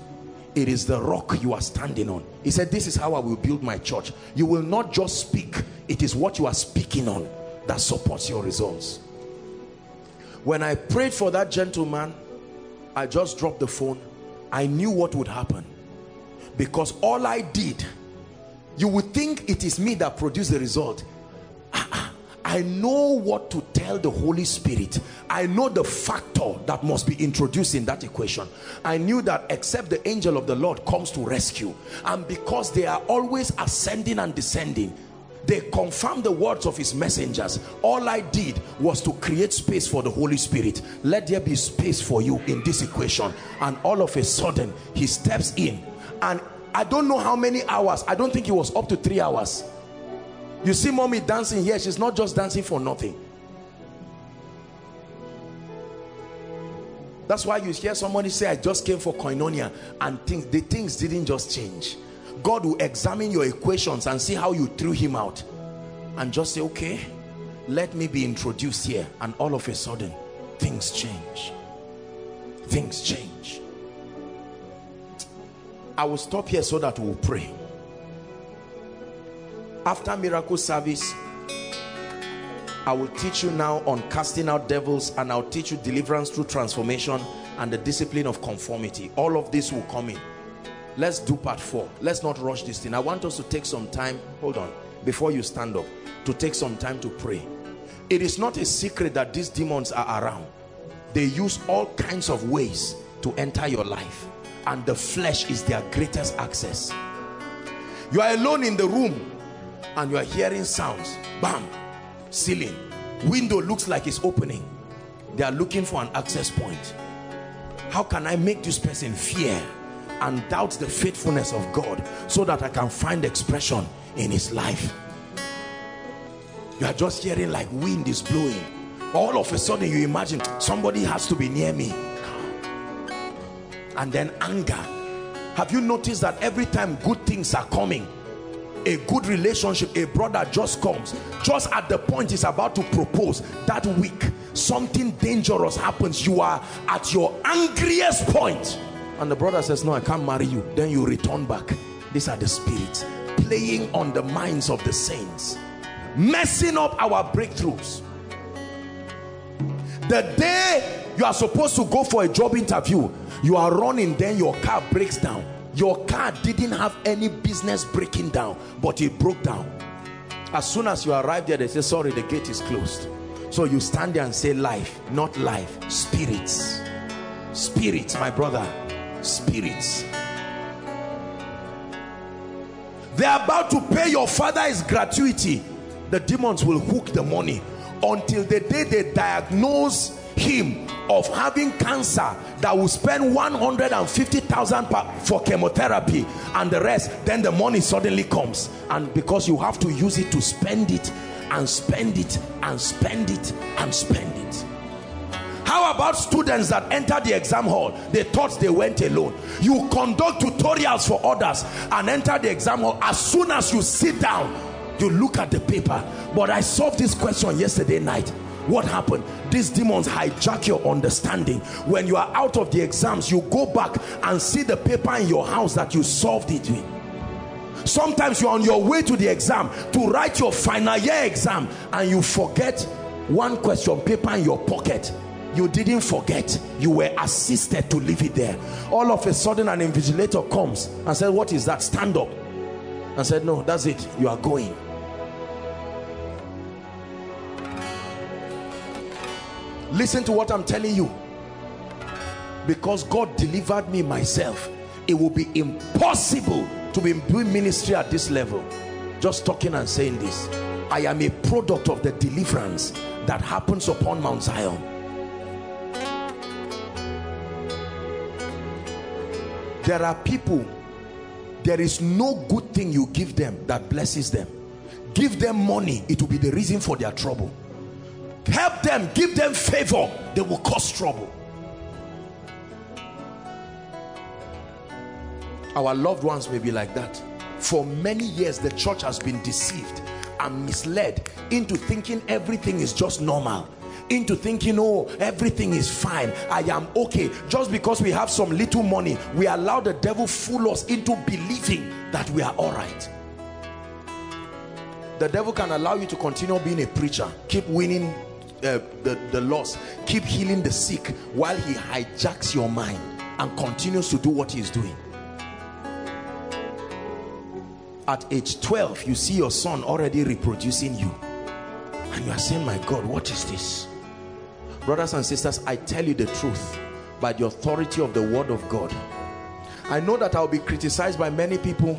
It is the rock you are standing on. He said this is how i will build my church. You will not just speak it is what you are speaking on that supports your results. When i prayed for that gentleman i just dropped the phone. I knew what would happen because all i did you would think it is me that produced the result ah, ah. I know what to tell the Holy Spirit. I know the factor that must be introduced in that equation. I knew that except the angel of the Lord comes to rescue. And because they are always ascending and descending, they confirm the words of his messengers. All I did was to create space for the Holy Spirit. Let there be space for you in this equation. And all of a sudden, he steps in. And I don't know how many hours. I don't think it was up to three hours you see mommy dancing here. She's not just dancing for nothing. That's why you hear somebody say, I just came for koinonia and things, the things didn't just change. God will examine your equations and see how you threw him out and just say, okay, let me be introduced here. And all of a sudden, things change. Things change. I will stop here so that we'll pray. After miracle service I will teach you now on casting out devils and I'll teach you deliverance through transformation and the discipline of conformity. All of this will come in. Let's do part four. Let's not rush this thing. I want us to take some time hold on before you stand up to take some time to pray. It is not a secret that these demons are around. They use all kinds of ways to enter your life and the flesh is their greatest access. You are alone in the room and you are hearing sounds. Bam! Ceiling. Window looks like it's opening. They are looking for an access point. How can I make this person fear and doubt the faithfulness of God so that I can find expression in his life? You are just hearing like wind is blowing. All of a sudden you imagine somebody has to be near me and then anger. Have you noticed that every time good things are coming a good relationship a brother just comes just at the point he's about to propose that week something dangerous happens. You are at your angriest point. And the brother says no i can't marry you. Then you return back. These are the spirits playing on the minds of the saints messing up our breakthroughs. The day you are supposed to go for a job interview. You are running then your car breaks down. Your car didn't have any business breaking down but it broke down. As soon as you arrive there they say sorry the gate is closed. So you stand there and say life not life spirits. Spirits my brother. Spirits. They're about to pay your father's gratuity. The demons will hook the money until the day they diagnose him of having cancer that will spend 150,000 for chemotherapy and the rest then the money suddenly comes. And because you have to use it to spend it and spend it and spend it and spend it. How about students that enter the exam hall? They thought they went alone. You conduct tutorials for others and enter the exam hall. As soon as you sit down you look at the paper. But i solved this question yesterday night. What happened? These demons hijack your understanding. When you are out of the exams you go back and see the paper in your house that you solved it with. Sometimes you're on your way to the exam to write your final year exam and you forget one question paper in your pocket. You didn't forget. You were assisted to leave it there. All of a sudden an invigilator comes and said what is that? Stand up. And said no that's it. You are going listen to what I'm telling you. Because God delivered me myself it will be impossible to be doing ministry at this level. Just talking and saying this. I am a product of the deliverance that happens upon Mount Zion. There are people there is no good thing you give them that blesses them. Give them money it will be the reason for their trouble help them give them favor. They will cause trouble. Our loved ones may be like that. For many years the church has been deceived and misled into thinking everything is just normal into thinking oh everything is fine. I am okay. Just because we have some little money we allow the devil fool us into believing that we are all right the devil can allow you to continue being a preacher keep winning uh, the the loss keep healing the sick while he hijacks your mind and continues to do what he's doing. At age 12 you see your son already reproducing you. And you are saying my god what is this? Brothers and sisters i tell you the truth by the authority of the word of god. I know that i'll be criticized by many people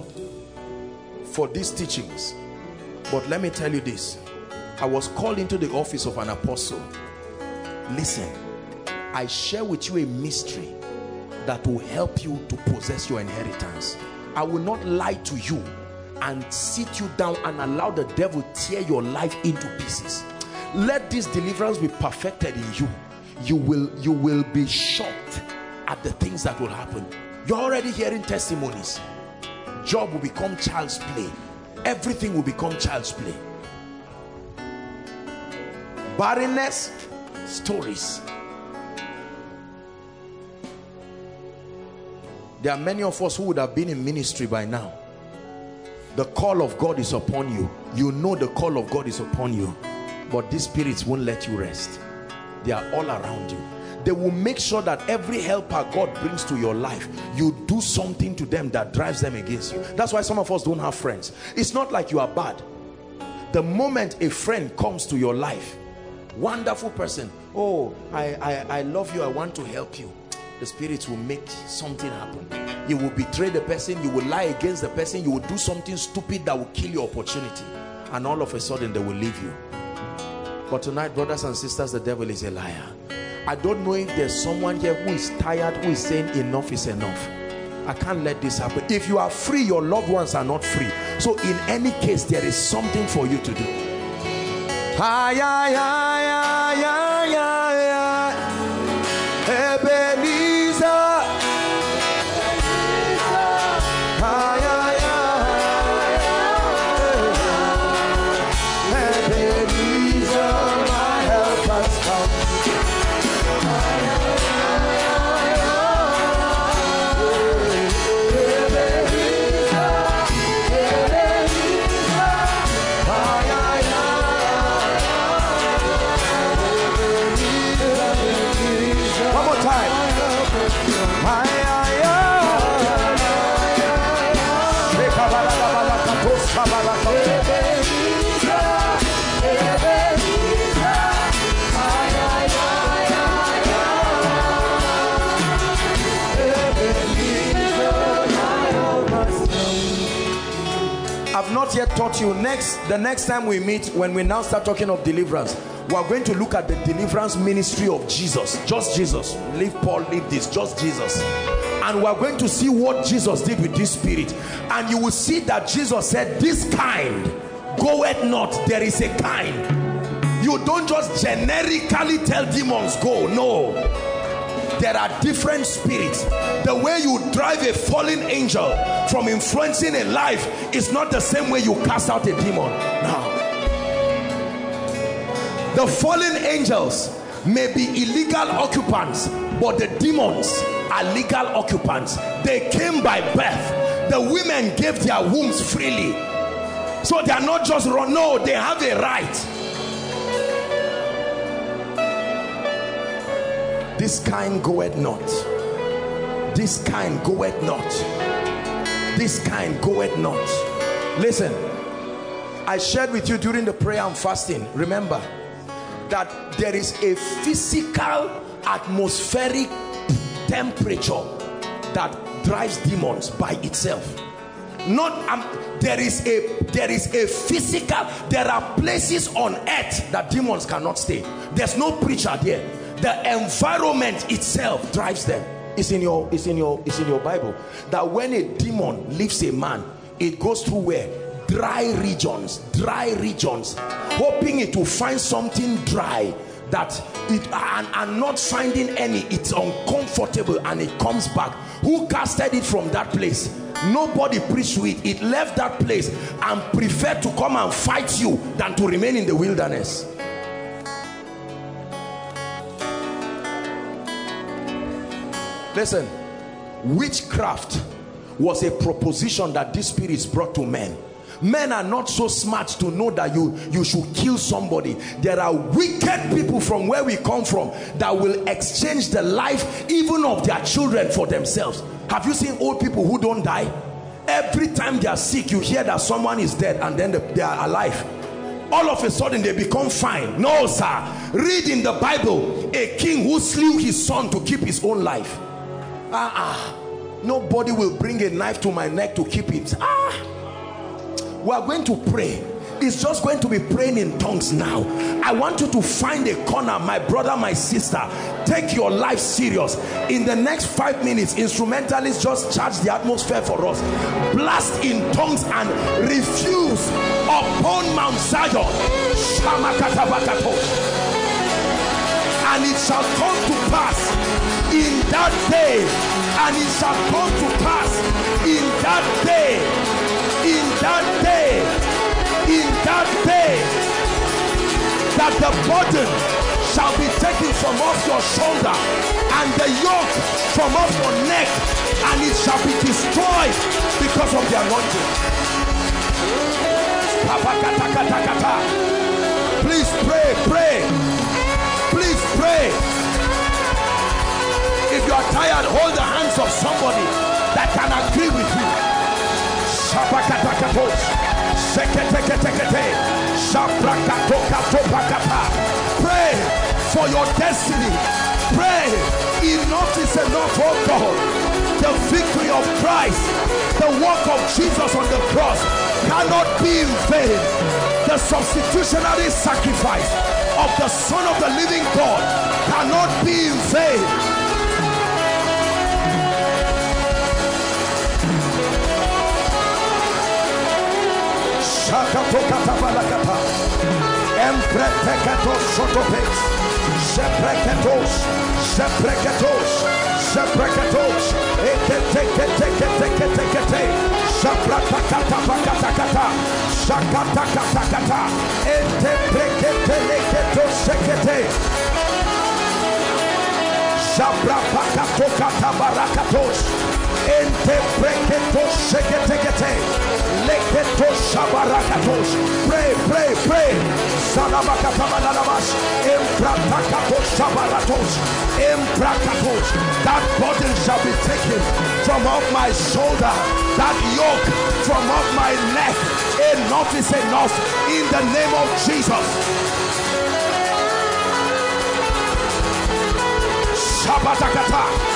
for these teachings but let me tell you this i was called into the office of an apostle. Listen i share with you a mystery that will help you to possess your inheritance. I will not lie to you and sit you down and allow the devil tear your life into pieces. Let this deliverance be perfected in you. You will you will be shocked at the things that will happen. You're already hearing testimonies. Job will become child's play. Everything will become child's play barrenness stories. There are many of us who would have been in ministry by now. The call of God is upon you. You know the call of God is upon you. But these spirits won't let you rest. They are all around you. They will make sure that every helper God brings to your life you do something to them that drives them against you. That's why some of us don't have friends. It's not like you are bad. The moment a friend comes to your life wonderful person. Oh I, I I love you. I want to help you. The spirits will make something happen. You will betray the person. You will lie against the person. You will do something stupid that will kill your opportunity. And all of a sudden they will leave you. But tonight brothers and sisters the devil is a liar. I don't know if there's someone here who is tired who is saying enough is enough. I can't let this happen. If you are free your loved ones are not free. So in any case there is something for you to do ay, ay, ay, ay, ay, yet taught you. Next the next time we meet when we now start talking of deliverance we are going to look at the deliverance ministry of Jesus. Just Jesus. Leave Paul leave this. Just Jesus. And we are going to see what Jesus did with this spirit. And you will see that Jesus said this kind goeth not. There is a kind. You don't just generically tell demons go. No there are different spirits. The way you drive a fallen angel from influencing a life is not the same way you cast out a demon. Now the fallen angels may be illegal occupants but the demons are legal occupants. They came by birth. The women gave their wombs freely. So they are not just run. No they have a right this kind goeth not. This kind goeth not. This kind goeth not. Listen i shared with you during the prayer and fasting remember that there is a physical atmospheric temperature that drives demons by itself. Not um, there is a there is a physical there are places on earth that demons cannot stay. There's no preacher there the environment itself drives them. It's in your, it's in your, it's in your Bible. That when a demon leaves a man, it goes through where? Dry regions, dry regions, hoping it will find something dry that it and, and not finding any. It's uncomfortable and it comes back. Who casted it from that place? Nobody preached with it left that place and preferred to come and fight you than to remain in the wilderness listen witchcraft was a proposition that these spirits brought to men. Men are not so smart to know that you you should kill somebody. There are wicked people from where we come from that will exchange the life even of their children for themselves. Have you seen old people who don't die? Every time they are sick you hear that someone is dead and then they are alive. All of a sudden they become fine. No sir. Read in the bible a king who slew his son to keep his own life ah nobody will bring a knife to my neck to keep it. Ah. We are going to pray. It's just going to be praying in tongues now. I want you to find a corner my brother my sister. Take your life serious. In the next five minutes instrumentalists just charge the atmosphere for us. Blast in tongues and refuse upon mount zion. And it shall come to pass in that day and it shall come to pass in that day in that day, in that day, that the burden shall be taken from off your shoulder and the yoke from off your neck and it shall be destroyed because of the anointing. Are tired, hold the hands of somebody that can agree with you. Pray for your destiny. Pray. Enough is enough, oh God. The victory of Christ, the work of Jesus on the cross cannot be in vain. The substitutionary sacrifice of the Son of the living God cannot be in vain. Empreteketos sotopes. Shepreketos. Shepreketos. Shepreketos. Eketeketeketekete. Shapratakatapakatakata. Shakatakatakata. Entepreketeleketos sekete. Shabrapakatokatabarakatos. Pray, pray, pray. Salabakatabanamas. Emprakatos shabaratos. Emprakatos. That burden shall be taken from off my shoulder. That yoke from off my neck. Enough is enough in the name of Jesus. Shabatakata.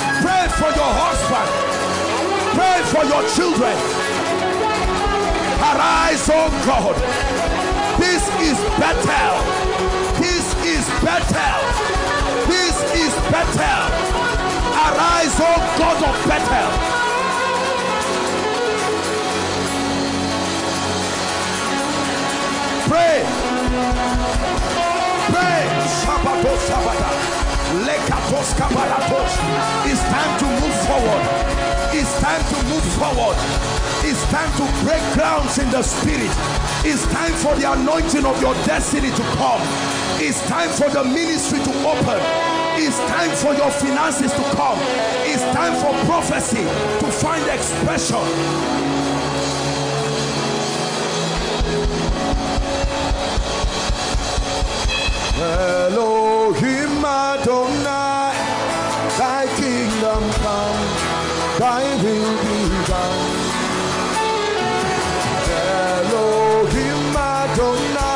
Pray for your husband. Pray for your children. Arise, oh God. This is Bethel. This is Bethel. This is Bethel. Arise, oh God of Bethel. Pray. Pray. It's time to move forward. It's time to move forward. It's time to break grounds in the spirit. It's time for the anointing of your destiny to come. It's time for the ministry to open. It's time for your finances to come. It's time for prophecy to find expression. Elohim Adonai, thy kingdom come, thy will be done. Elohim Adonai,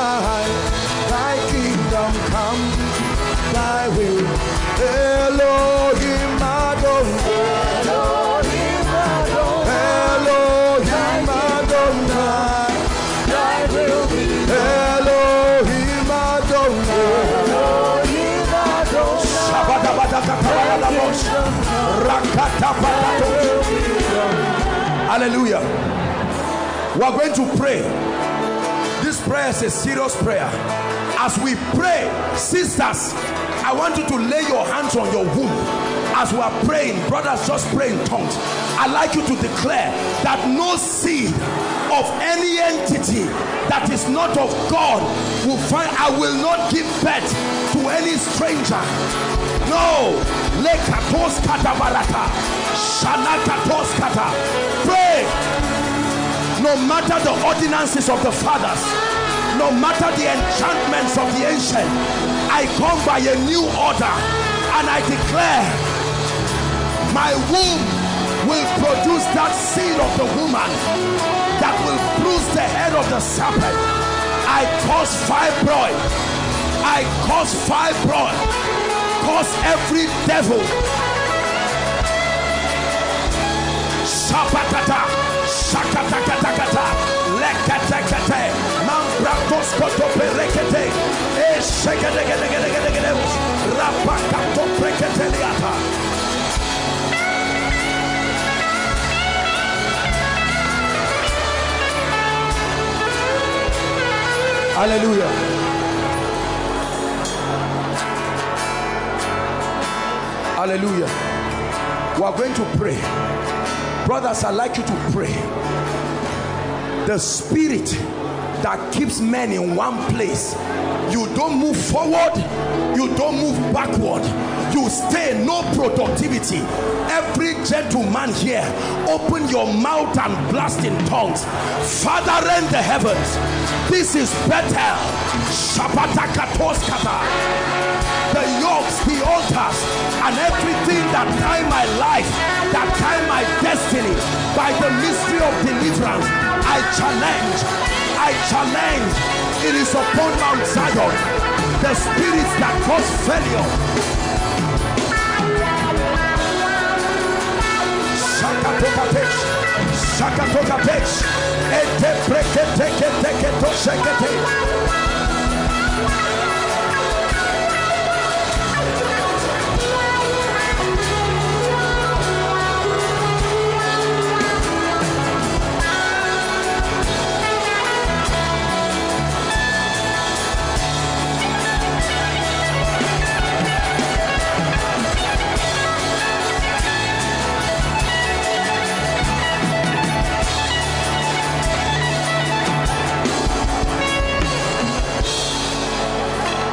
Hallelujah. We are going to pray. This prayer is a serious prayer. As we pray, sisters, I want you to lay your hands on your womb. As we are praying, brothers, just pray in tongues. i'd like you to declare that no seed of any entity that is not of God will find, I will not give birth any stranger. No. Lekatos katabarata. Shanakatos. Pray. No matter the ordinances of the fathers, no matter the enchantments of the ancient, I come by a new order and I declare my womb will produce that seed of the woman that will bruise the head of the serpent. I cause fibroid. I cause fibroid. Cause every devil. Shapatata. Shakatakatakata. Lekatakate. Mambrakoskoto perekete. Eshegedegedegedegede. Rapakato preketeliata. Hallelujah. Hallelujah. We are going to pray. Brothers, I'd like you to pray. The spirit that keeps men in one place. You don't move forward, you don't move backward you stay no productivity every gentleman here open your mouth and blast in tongues father rend the heavens this is better the yokes the altars and everything that tie my life that tie my destiny by the mystery of deliverance i challenge i challenge. It is upon mount zion. The spirits that cause failure. Shakatokapesh, Shakatokapesh, Ete Prekete Kete Kete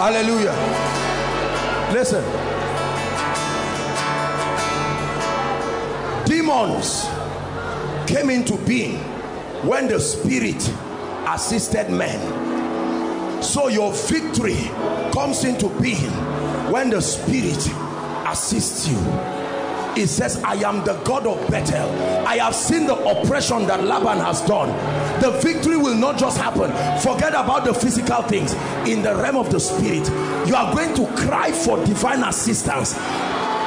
Hallelujah. Listen. Demons came into being when the spirit assisted men. So your victory comes into being when the spirit assists you it says i am the god of bethel i have seen the oppression that laban has done the victory will not just happen forget about the physical things in the realm of the spirit you are going to cry for divine assistance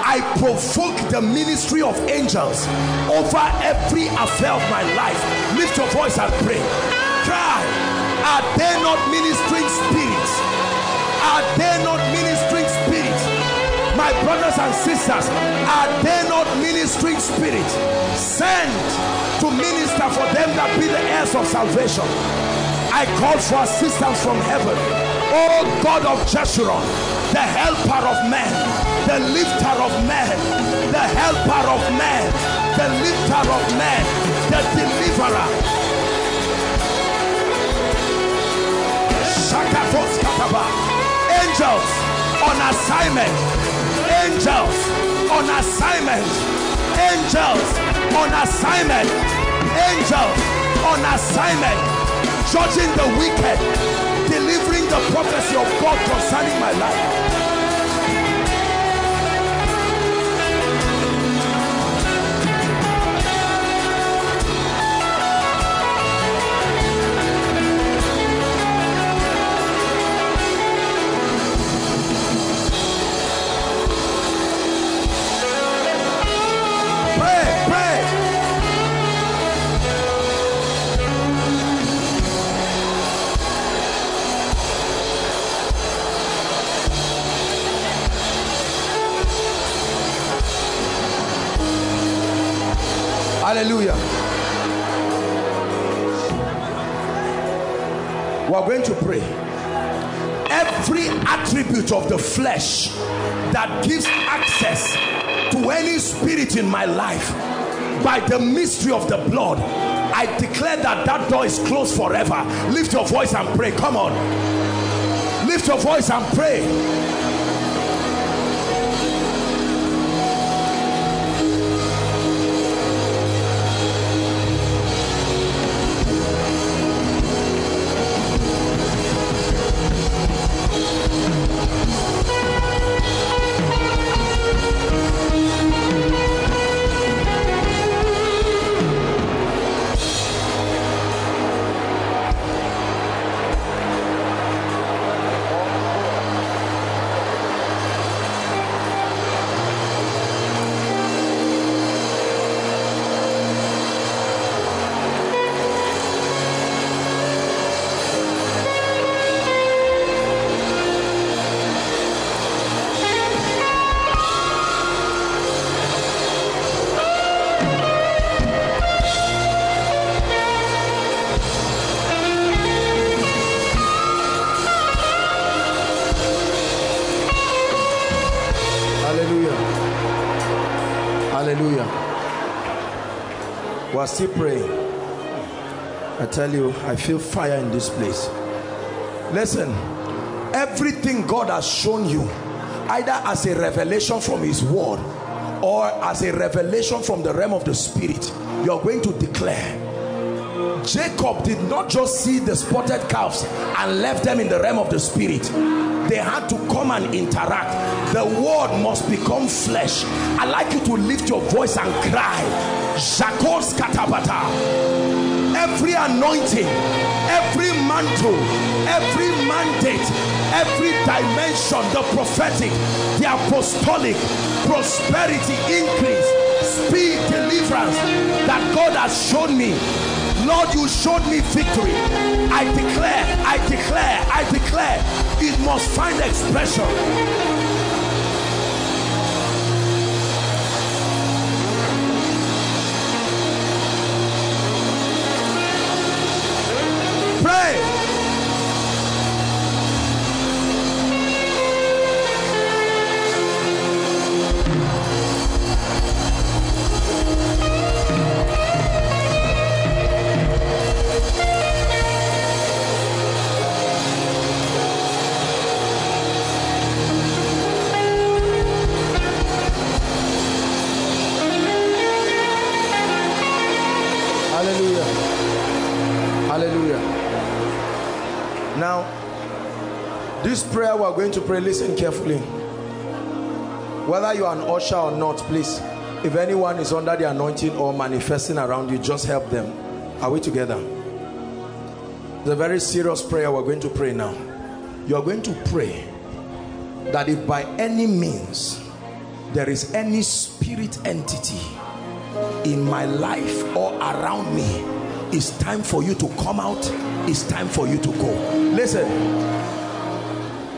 I provoke the ministry of angels over every affair of my life. Lift your voice and pray. Cry. Are they not ministering spirits? Are they not ministering? My brothers and sisters are they not ministering spirits sent to minister for them that be the heirs of salvation. I call for assistance from heaven. Oh God of Jeshurun the helper of men the lifter of men the helper of men the lifter of men the deliverer. Angels on assignment angels on assignment. Angels on assignment. Angels on assignment. Judging the wicked delivering the prophecy of God concerning my life We're going to pray. Every attribute of the flesh that gives access to any spirit in my life by the mystery of the blood, I declare that that door is closed forever. Lift your voice and pray. Come on. Lift your voice and pray. We're still praying. I tell you, I feel fire in this place. Listen, everything God has shown you, either as a revelation from His Word or as a revelation from the realm of the Spirit, you're going to declare. Jacob did not just see the spotted calves and left them in the realm of the Spirit they had to come and interact the word must become flesh I'd like you to lift your voice and cry Jakos katabata every anointing every mantle every mandate every dimension the prophetic the apostolic prosperity increase speed deliverance that god has shown me Lord, you showed me victory. I declare, I declare, I declare, it must find expression. Pray. We're going to pray, listen carefully. Whether you are an usher or not, please, if anyone is under the anointing or manifesting around you, just help them. Are we together? It's a very serious prayer we're going to pray now. You are going to pray that if by any means there is any spirit entity in my life or around me it's time for you to come out it's time for you to go listen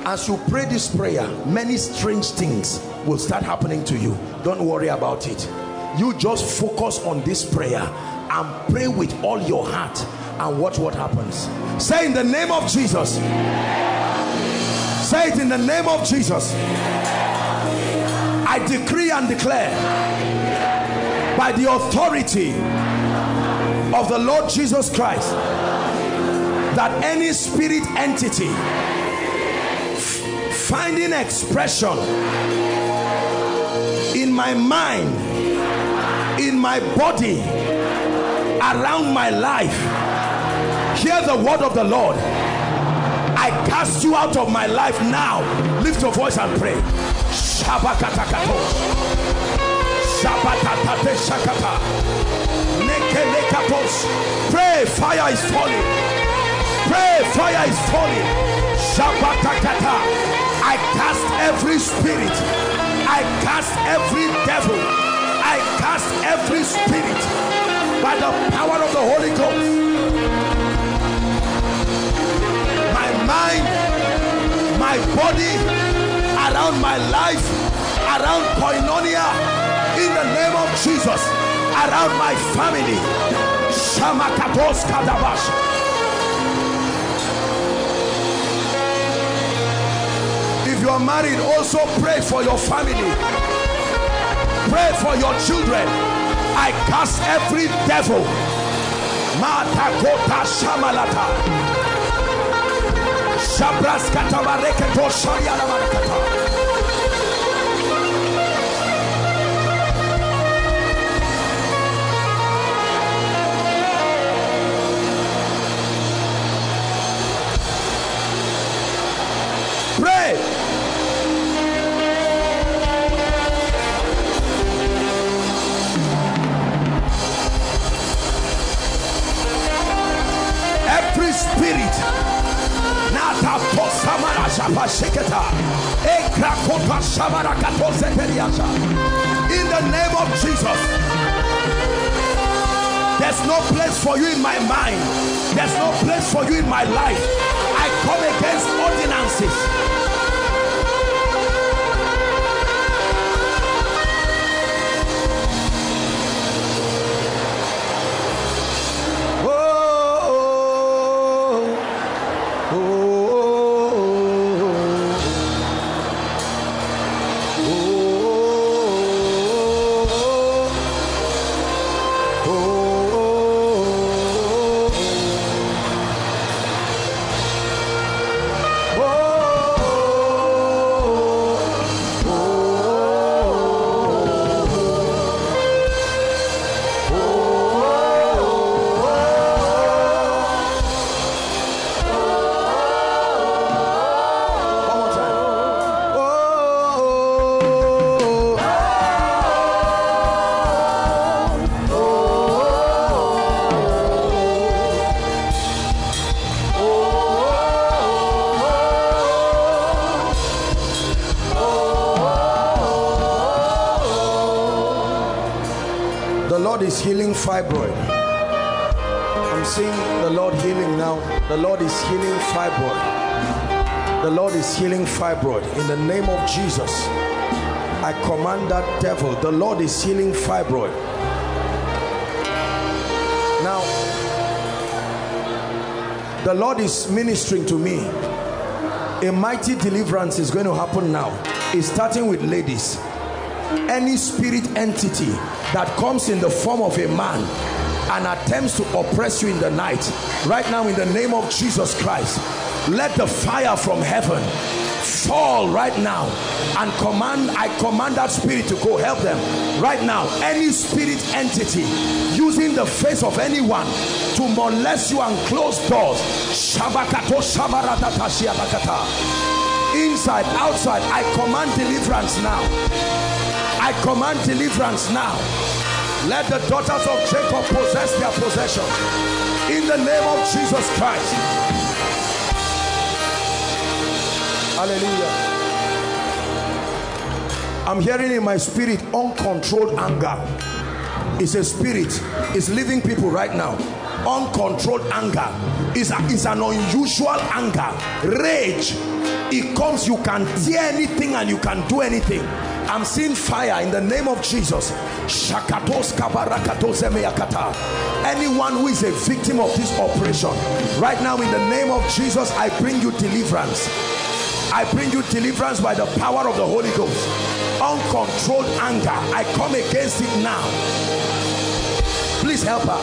as you pray this prayer many strange things will start happening to you. Don't worry about it. You just focus on this prayer and pray with all your heart and watch what happens. Say in the name of jesus. Say it in the name of jesus. I decree and declare by the authority of the Lord Jesus Christ that any spirit entity finding expression in my mind in my body around my life. Hear the word of the Lord. I cast you out of my life now. Lift your voice and pray. Pray, fire is falling. Pray, fire is falling. I cast every spirit. I cast every devil. I cast every spirit by the power of the Holy Ghost. My mind, my body, around my life, around koinonia, in the name of Jesus around my family. Shamakatos Kadabash. You are married, also pray for your family. Pray for your children. I cast every devil. Shamalata. Marakata. In the name of Jesus. There's no place for you in my mind. There's no place for you in my life. I come against ordinances. Fibroid. I'm seeing the Lord healing now. The Lord is healing fibroid. The Lord is healing fibroid. In the name of Jesus, I command that devil. The Lord is healing fibroid. Now, the Lord is ministering to me. A mighty deliverance is going to happen now. It's starting with ladies. Any spirit entity that comes in the form of a man and attempts to oppress you in the night. Right now in the name of Jesus Christ let the fire from heaven fall right now and command I command that spirit to go help them right now. Any spirit entity using the face of anyone to molest you and close doors. Inside outside I command deliverance now I command deliverance now. Let the daughters of Jacob possess their possession. In the name of Jesus Christ. Hallelujah. I'm hearing in my spirit uncontrolled anger. It's a spirit. It's living people right now. Uncontrolled anger is is an unusual anger. Rage. It comes, you can tear anything and you can do anything I'm seeing fire in the name of Jesus. Anyone who is a victim of this operation, right now in the name of Jesus, I bring you deliverance. I bring you deliverance by the power of the Holy Ghost. Uncontrolled anger, I come against it now. Please help her.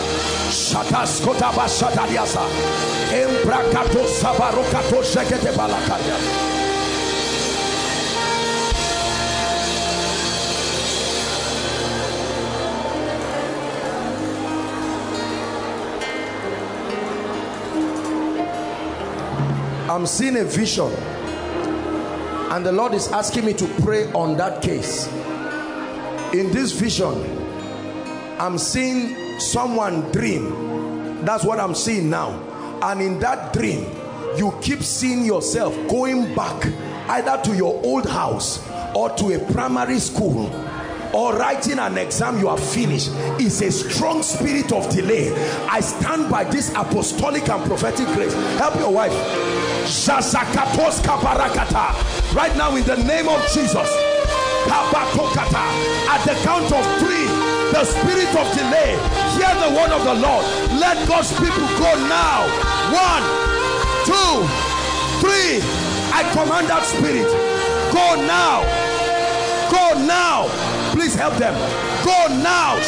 Shataskota bashatadiasa. Embrakato sabarokato shekete balakadia. I'm seeing a vision. And the Lord is asking me to pray on that case. In this vision I'm seeing someone dream. That's what I'm seeing now. And in that dream you keep seeing yourself going back either to your old house or to a primary school or writing an exam you have finished. Is a strong spirit of delay. I stand by this apostolic and prophetic grace. Help your wife right now in the name of jesus at the count of three the spirit of delay, hear the word of the Lord. Let God's people go now. One, two, three. I command that spirit. Go now. Go now. Please help them. Go now.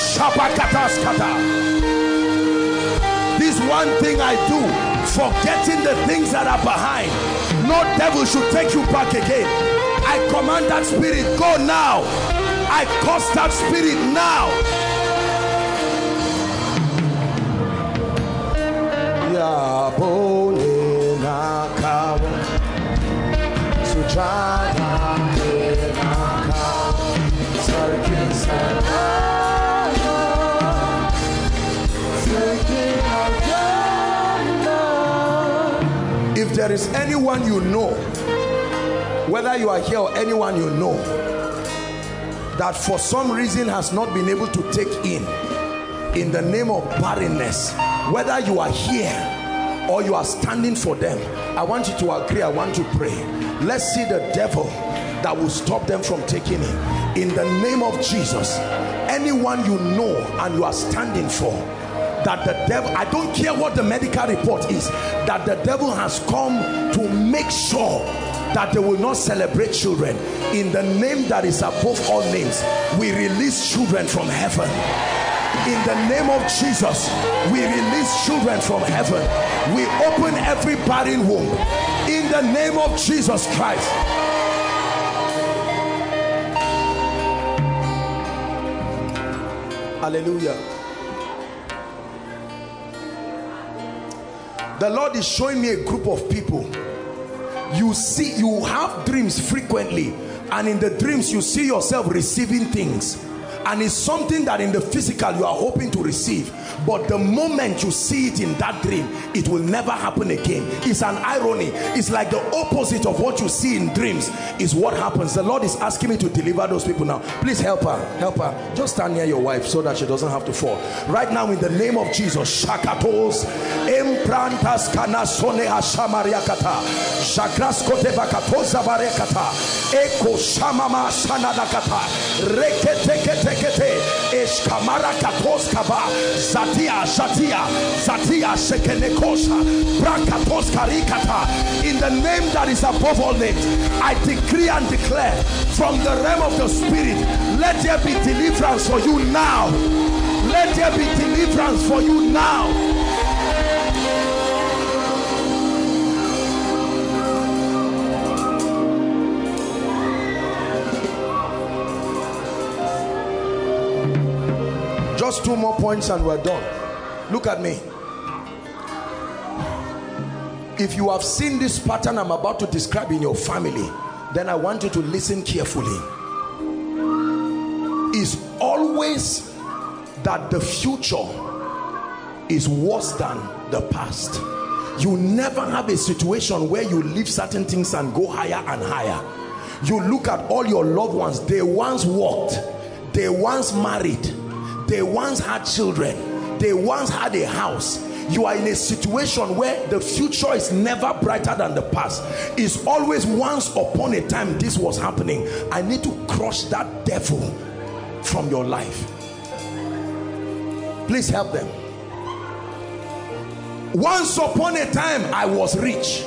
This one thing I do, forgetting the things that are behind. No devil should take you back again. I command that spirit, go now. I curse that spirit now. There is anyone you know, whether you are here or anyone you know, that for some reason has not been able to take in, in the name of barrenness, whether you are here or you are standing for them, I want you to agree, I want to pray. Let's see the devil that will stop them from taking it. In the name of Jesus, anyone you know and you are standing for, that the devil, I don't care what the medical report is, that the devil has come to make sure that they will not celebrate children. In the name that is above all names, we release children from heaven. In the name of Jesus, we release children from heaven. We open every barren womb. In the name of Jesus Christ. Hallelujah. The Lord is showing me a group of people. You see, you have dreams frequently, and in the dreams, you see yourself receiving things and it's something that in the physical you are hoping to receive. But the moment you see it in that dream it will never happen again. It's an irony. It's like the opposite of what you see in dreams is what happens. The lord is asking me to deliver those people now. Please help her. Help her. Just stand near your wife so that she doesn't have to fall. Right now in the name of jesus shakatos emprantas kanasone hashamariakata jagraskote bakatoza barekata eko shamama sanadakata reketekete sekete eskamara katos kaba zatia zatia zatia sekenekosha brakatos karikata in the name that is above all names I decree and declare from the realm of the spirit let there be deliverance for you now. Let there be deliverance for you now just two more points and we're done. Look at me. If you have seen this pattern i'm about to describe in your family then i want you to listen carefully. Is always that the future is worse than the past. You never have a situation where you leave certain things and go higher and higher. You look at all your loved ones. They once walked they once married they once had children. They once had a house. You are in a situation where the future is never brighter than the past. It's always once upon a time this was happening. I need to crush that devil from your life. Please help them. Once upon a time i was rich.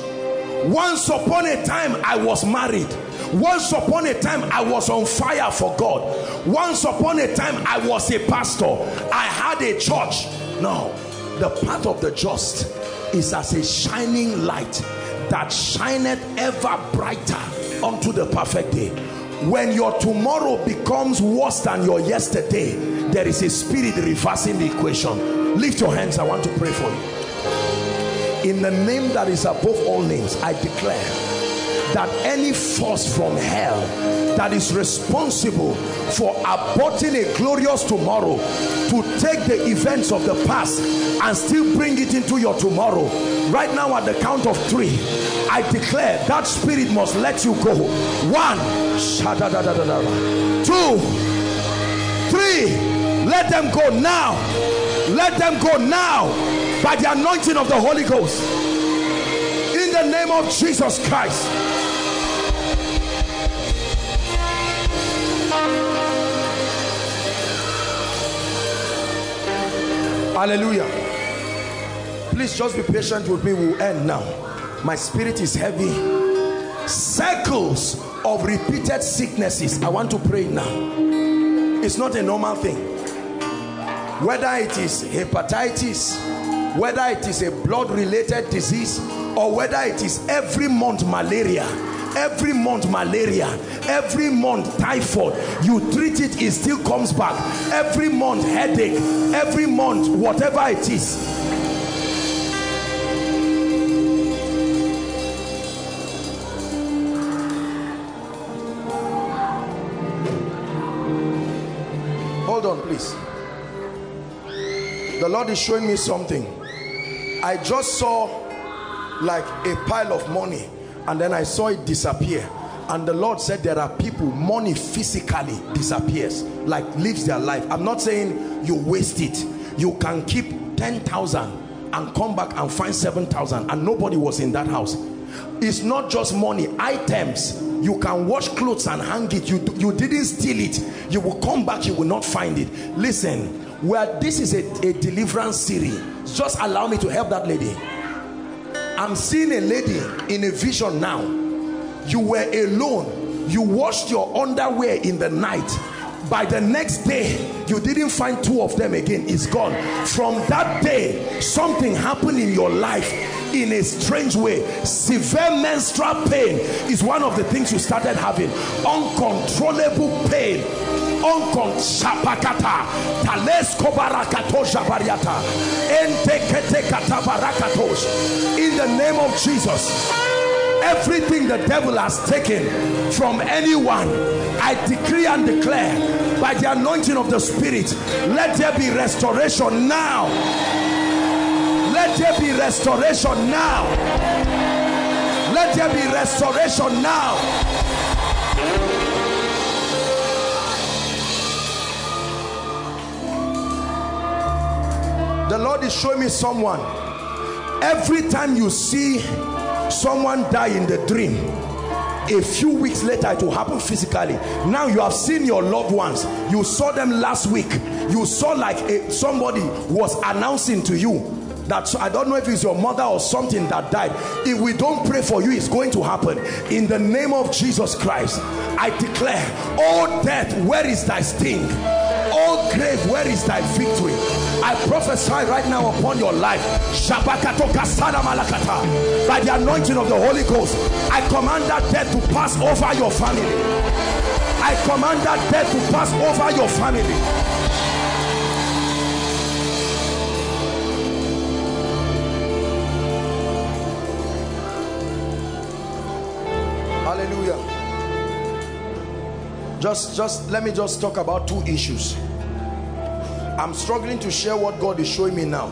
Once upon a time i was married once upon a time i was on fire for god. Once upon a time i was a pastor. I had a church. No the path of the just is as a shining light that shineth ever brighter unto the perfect day. When your tomorrow becomes worse than your yesterday there is a spirit reversing the equation. Lift your hands i want to pray for you. In the name that is above all names I declare that any force from hell that is responsible for aborting a glorious tomorrow to take the events of the past and still bring it into your tomorrow right now at the count of three I declare that spirit must let you go. One two three let them go now. Let them go now by the anointing of the Holy Ghost. In the name of Jesus Christ Hallelujah. Please just be patient with me. We'll end now. My spirit is heavy. Cycles of repeated sicknesses. I want to pray now. It's not a normal thing. Whether it is hepatitis, whether it is a blood related disease, or whether it is every month malaria every month malaria every month typhoid you treat it it still comes back. Every month headache every month whatever it is. Hold on please. The lord is showing me something. I just saw like a pile of money and then I saw it disappear. And the Lord said there are people money physically disappears like lives their life. I'm not saying you waste it. You can keep 10,000 and come back and find 7,000 and nobody was in that house. It's not just money items. You can wash clothes and hang it. You you didn't steal it. You will come back you will not find it. Listen where this is a, a deliverance series. Just allow me to help that lady I'm seeing a lady in a vision now. You were alone. You washed your underwear in the night. By the next day, you didn't find two of them again. It's gone. From that day, something happened in your life in a strange way. Severe menstrual pain is one of the things you started having. Uncontrollable pain. In the name of Jesus everything the devil has taken from anyone I decree and declare by the anointing of the spirit let there be restoration now let there be restoration now. Let there be restoration now. The Lord is showing me someone. Every time you see someone die in the dream a few weeks later it will happen physically. Now you have seen your loved ones. You saw them last week. You saw like a, somebody was announcing to you that I don't know if it's your mother or something that died. If we don't pray for you it's going to happen. In the name of Jesus Christ I declare oh death where is thy sting? Oh grave where is thy victory? I prophesy right now upon your life. By the anointing of the Holy Ghost I command that death to pass over your family. I command that death to pass over your family hallelujah just just let me just talk about two issues I'm struggling to share what God is showing me now.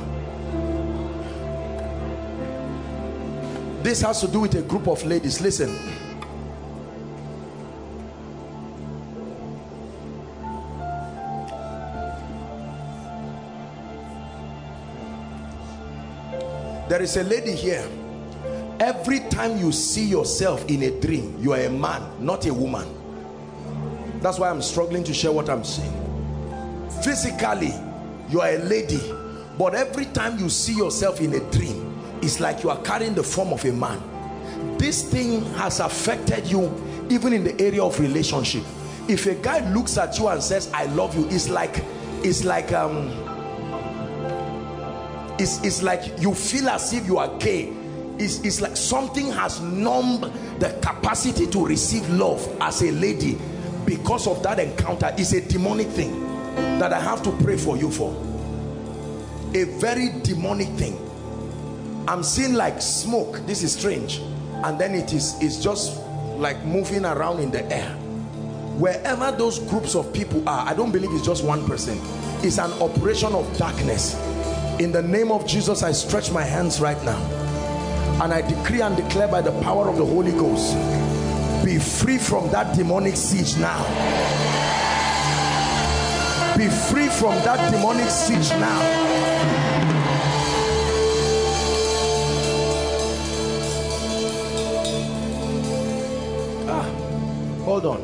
This has to do with a group of ladies. Listen. There is a lady here. Every time you see yourself in a dream, you are a man, not a woman. That's why I'm struggling to share what I'm saying physically you are a lady but every time you see yourself in a dream it's like you are carrying the form of a man. This thing has affected you even in the area of relationship. If a guy looks at you and says i love you it's like it's like um it's, it's like you feel as if you are gay it's, it's like something has numbed the capacity to receive love as a lady because of that encounter it's a demonic thing that I have to pray for you for. A very demonic thing. I'm seeing like smoke. This is strange. And then it is it's just like moving around in the air. Wherever those groups of people are, I don't believe it's just one person. It's an operation of darkness. In the name of Jesus, I stretch my hands right now. And I decree and declare by the power of the Holy Ghost, be free from that demonic siege now. Be free from that demonic siege now. Ah hold on.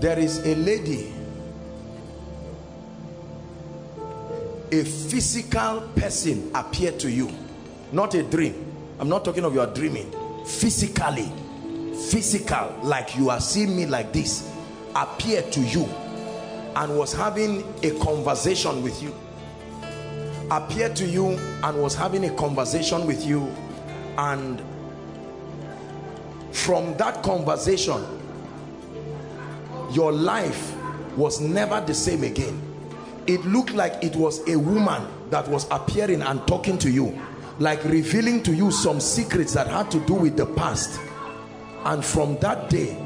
There is a lady a physical person appeared to you not a dream. I'm not talking of you are dreaming. Physically. Physical. Like you are seeing me like this appeared to you and was having a conversation with you. Appeared to you and was having a conversation with you. And from that conversation your life was never the same again. It looked like it was a woman that was appearing and talking to you like revealing to you some secrets that had to do with the past. And from that day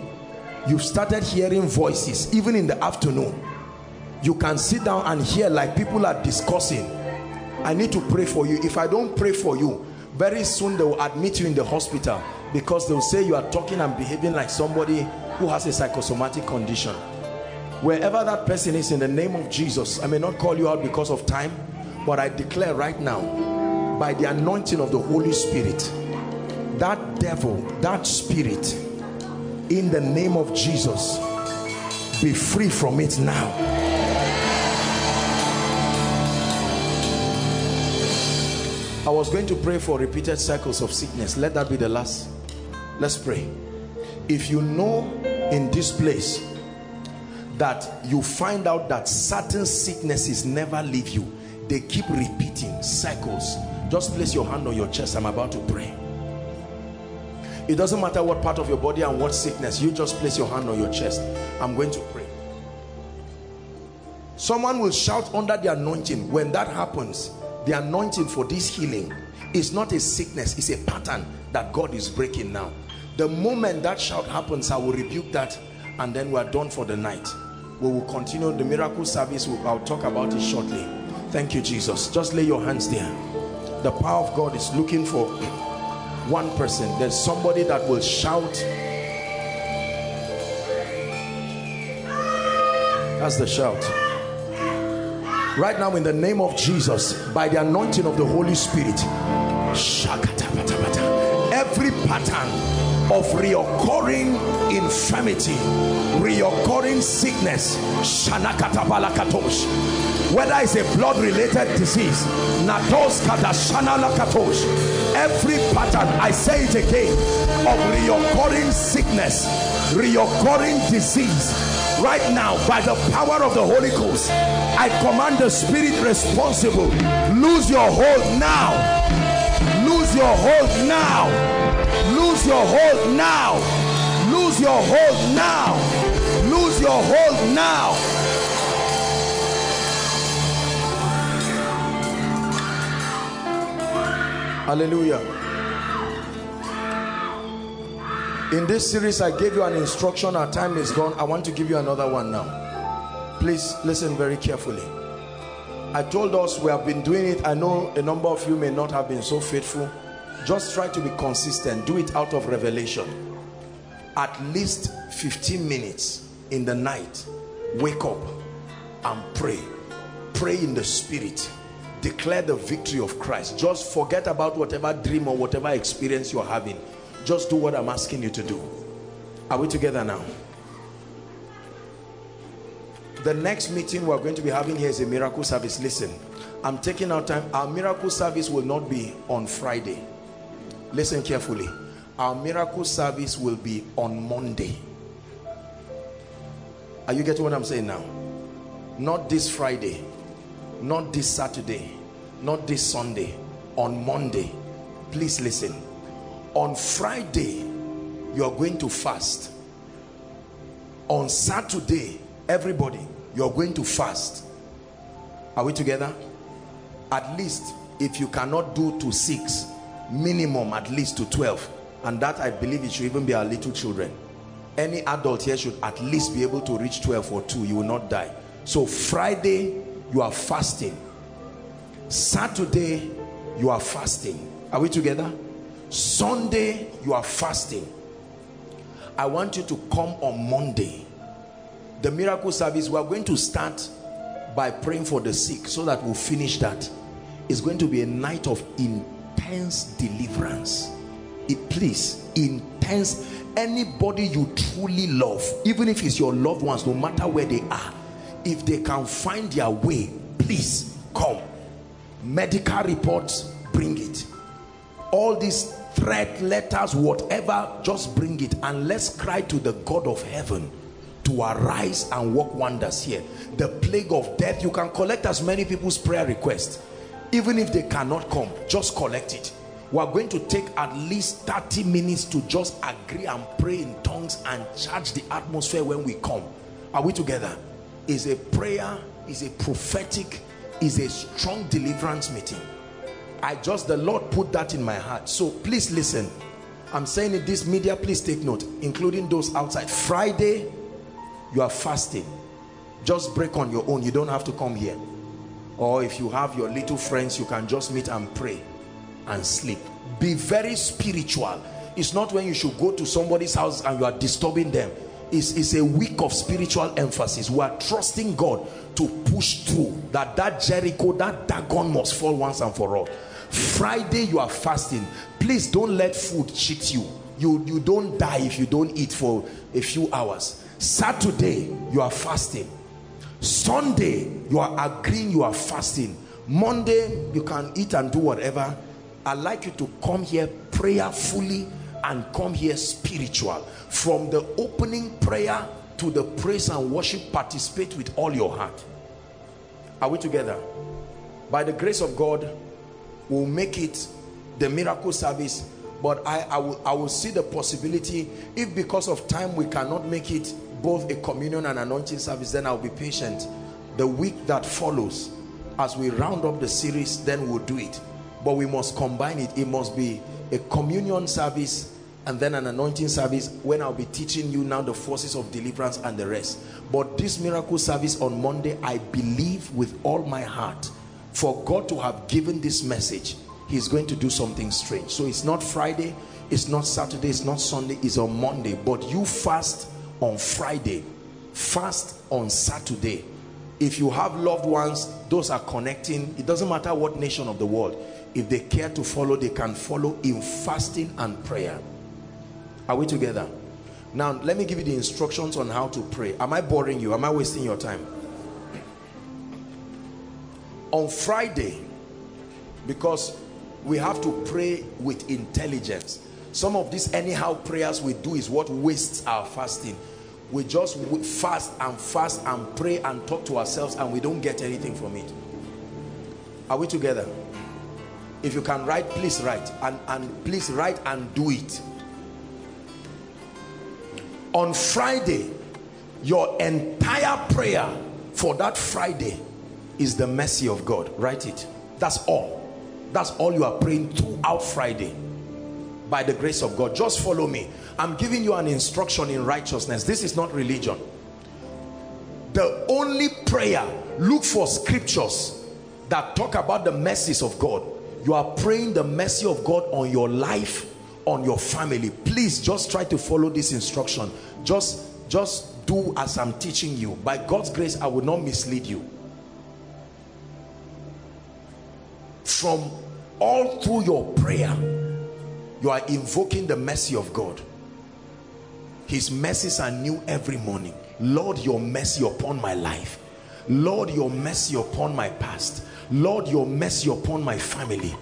you started hearing voices even in the afternoon. You can sit down and hear like people are discussing. I need to pray for you. If I don't pray for you very soon they will admit you in the hospital because they'll say you are talking and behaving like somebody who has a psychosomatic condition. Wherever that person is in the name of Jesus I may not call you out because of time but I declare right now by the anointing of the Holy Spirit. That devil that spirit in the name of Jesus be free from it now. I was going to pray for repeated cycles of sickness. Let that be the last. Let's pray. If you know in this place that you find out that certain sicknesses never leave you they keep repeating cycles just place your hand on your chest. I'm about to pray. It doesn't matter what part of your body and what sickness you just place your hand on your chest. I'm going to pray. Someone will shout under the anointing. When that happens the anointing for this healing is not a sickness it's a pattern that god is breaking now. The moment that shout happens i will rebuke that and then we're done for the night. We will continue. The miracle service i'll talk about it shortly. Thank you jesus. Just lay your hands there the power of god is looking for one person. There's somebody that will shout. That's the shout. Right now in the name of jesus by the anointing of the holy spirit every pattern of reoccurring infirmity reoccurring sickness. Whether it's a blood related disease every pattern i say it again of reoccurring sickness reoccurring disease. Right now by the power of the Holy Ghost I command the spirit responsible lose your hold now. Lose your hold now Lose your hold now. Lose your hold now. Lose your hold now. Hallelujah. In this series, I gave you an instruction. Our time is gone. I want to give you another one now. Please listen very carefully. I told us we have been doing it. I know a number of you may not have been so faithful just try to be consistent. Do it out of revelation. At least 15 minutes in the night wake up and pray. Pray in the spirit. Declare the victory of Christ. Just forget about whatever dream or whatever experience you're having. Just do what I'm asking you to do. Are we together now? The next meeting we're going to be having here is a miracle service. Listen I'm taking our time. Our miracle service will not be on Friday listen carefully. Our miracle service will be on monday. Are you getting what i'm saying now? Not this friday not this saturday not this sunday on monday. Please listen. On friday you are going to fast. On saturday everybody you're going to fast. Are we together? At least if you cannot do to six minimum at least to 12 and that I believe it should even be our little children. Any adult here should at least be able to reach 12 or 2 you will not die. So Friday you are fasting. Saturday you are fasting. Are we together? Sunday you are fasting. I want you to come on Monday. The miracle service we are going to start by praying for the sick so that we'll finish that. It's going to be a night of in intense deliverance. It please intense anybody you truly love even if it's your loved ones no matter where they are if they can find their way please come. Medical reports bring it. All these threat letters whatever just bring it. And let's cry to the god of heaven to arise and work wonders here. The plague of death you can collect as many people's prayer requests even if they cannot come just collect it. We are going to take at least 30 minutes to just agree and pray in tongues and charge the atmosphere when we come. Are we together? Is a prayer is a prophetic is a strong deliverance meeting. I just the lord put that in my heart. So please listen. I'm saying it this media please take note including those outside. Friday you are fasting. Just break on your own. You don't have to come here or if you have your little friends you can just meet and pray and sleep. Be very spiritual. It's not when you should go to somebody's house and you are disturbing them. It's, it's a week of spiritual emphasis. We are trusting god to push through that that jericho that dagon must fall once and for all. Friday you are fasting. Please don't let food cheat you. You you don't die if you don't eat for a few hours. Saturday you are fasting sunday you are agreeing you are fasting. Monday you can eat and do whatever. I'd like you to come here prayerfully and come here spiritual. From the opening prayer to the praise and worship participate with all your heart. Are we together? By the grace of god we'll make it the miracle service but I, I, will, I will see the possibility. If because of time we cannot make it both a communion and anointing service then I'll be patient. The week that follows as we round up the series then we'll do it. But we must combine it. It must be a communion service and then an anointing service when I'll be teaching you now the forces of deliverance and the rest. But this miracle service on Monday I believe with all my heart for God to have given this message he's going to do something strange. So it's not Friday it's not Saturday it's not Sunday it's on Monday. But you fast on Friday fast on Saturday. If you have loved ones those are connecting. It doesn't matter what nation of the world. If they care to follow they can follow in fasting and prayer. Are we together? Now let me give you the instructions on how to pray. Am I boring you? Am I wasting your time? On Friday because we have to pray with intelligence some of these anyhow prayers we do is what wastes our fasting. We just fast and fast and pray and talk to ourselves and we don't get anything from it. Are we together? If you can write please write. And and please write and do it. On friday your entire prayer for that friday is the mercy of god. Write it. That's all. That's all you are praying throughout friday by the grace of god. Just follow me. I'm giving you an instruction in righteousness. This is not religion. The only prayer look for scriptures that talk about the mercies of god. You are praying the mercy of god on your life on your family. Please just try to follow this instruction. Just just do as i'm teaching you. By god's grace i will not mislead you. From all through your prayer you are invoking the mercy of God. His mercies are new every morning. Lord your mercy upon my life. Lord your mercy upon my past. Lord your mercy upon my family.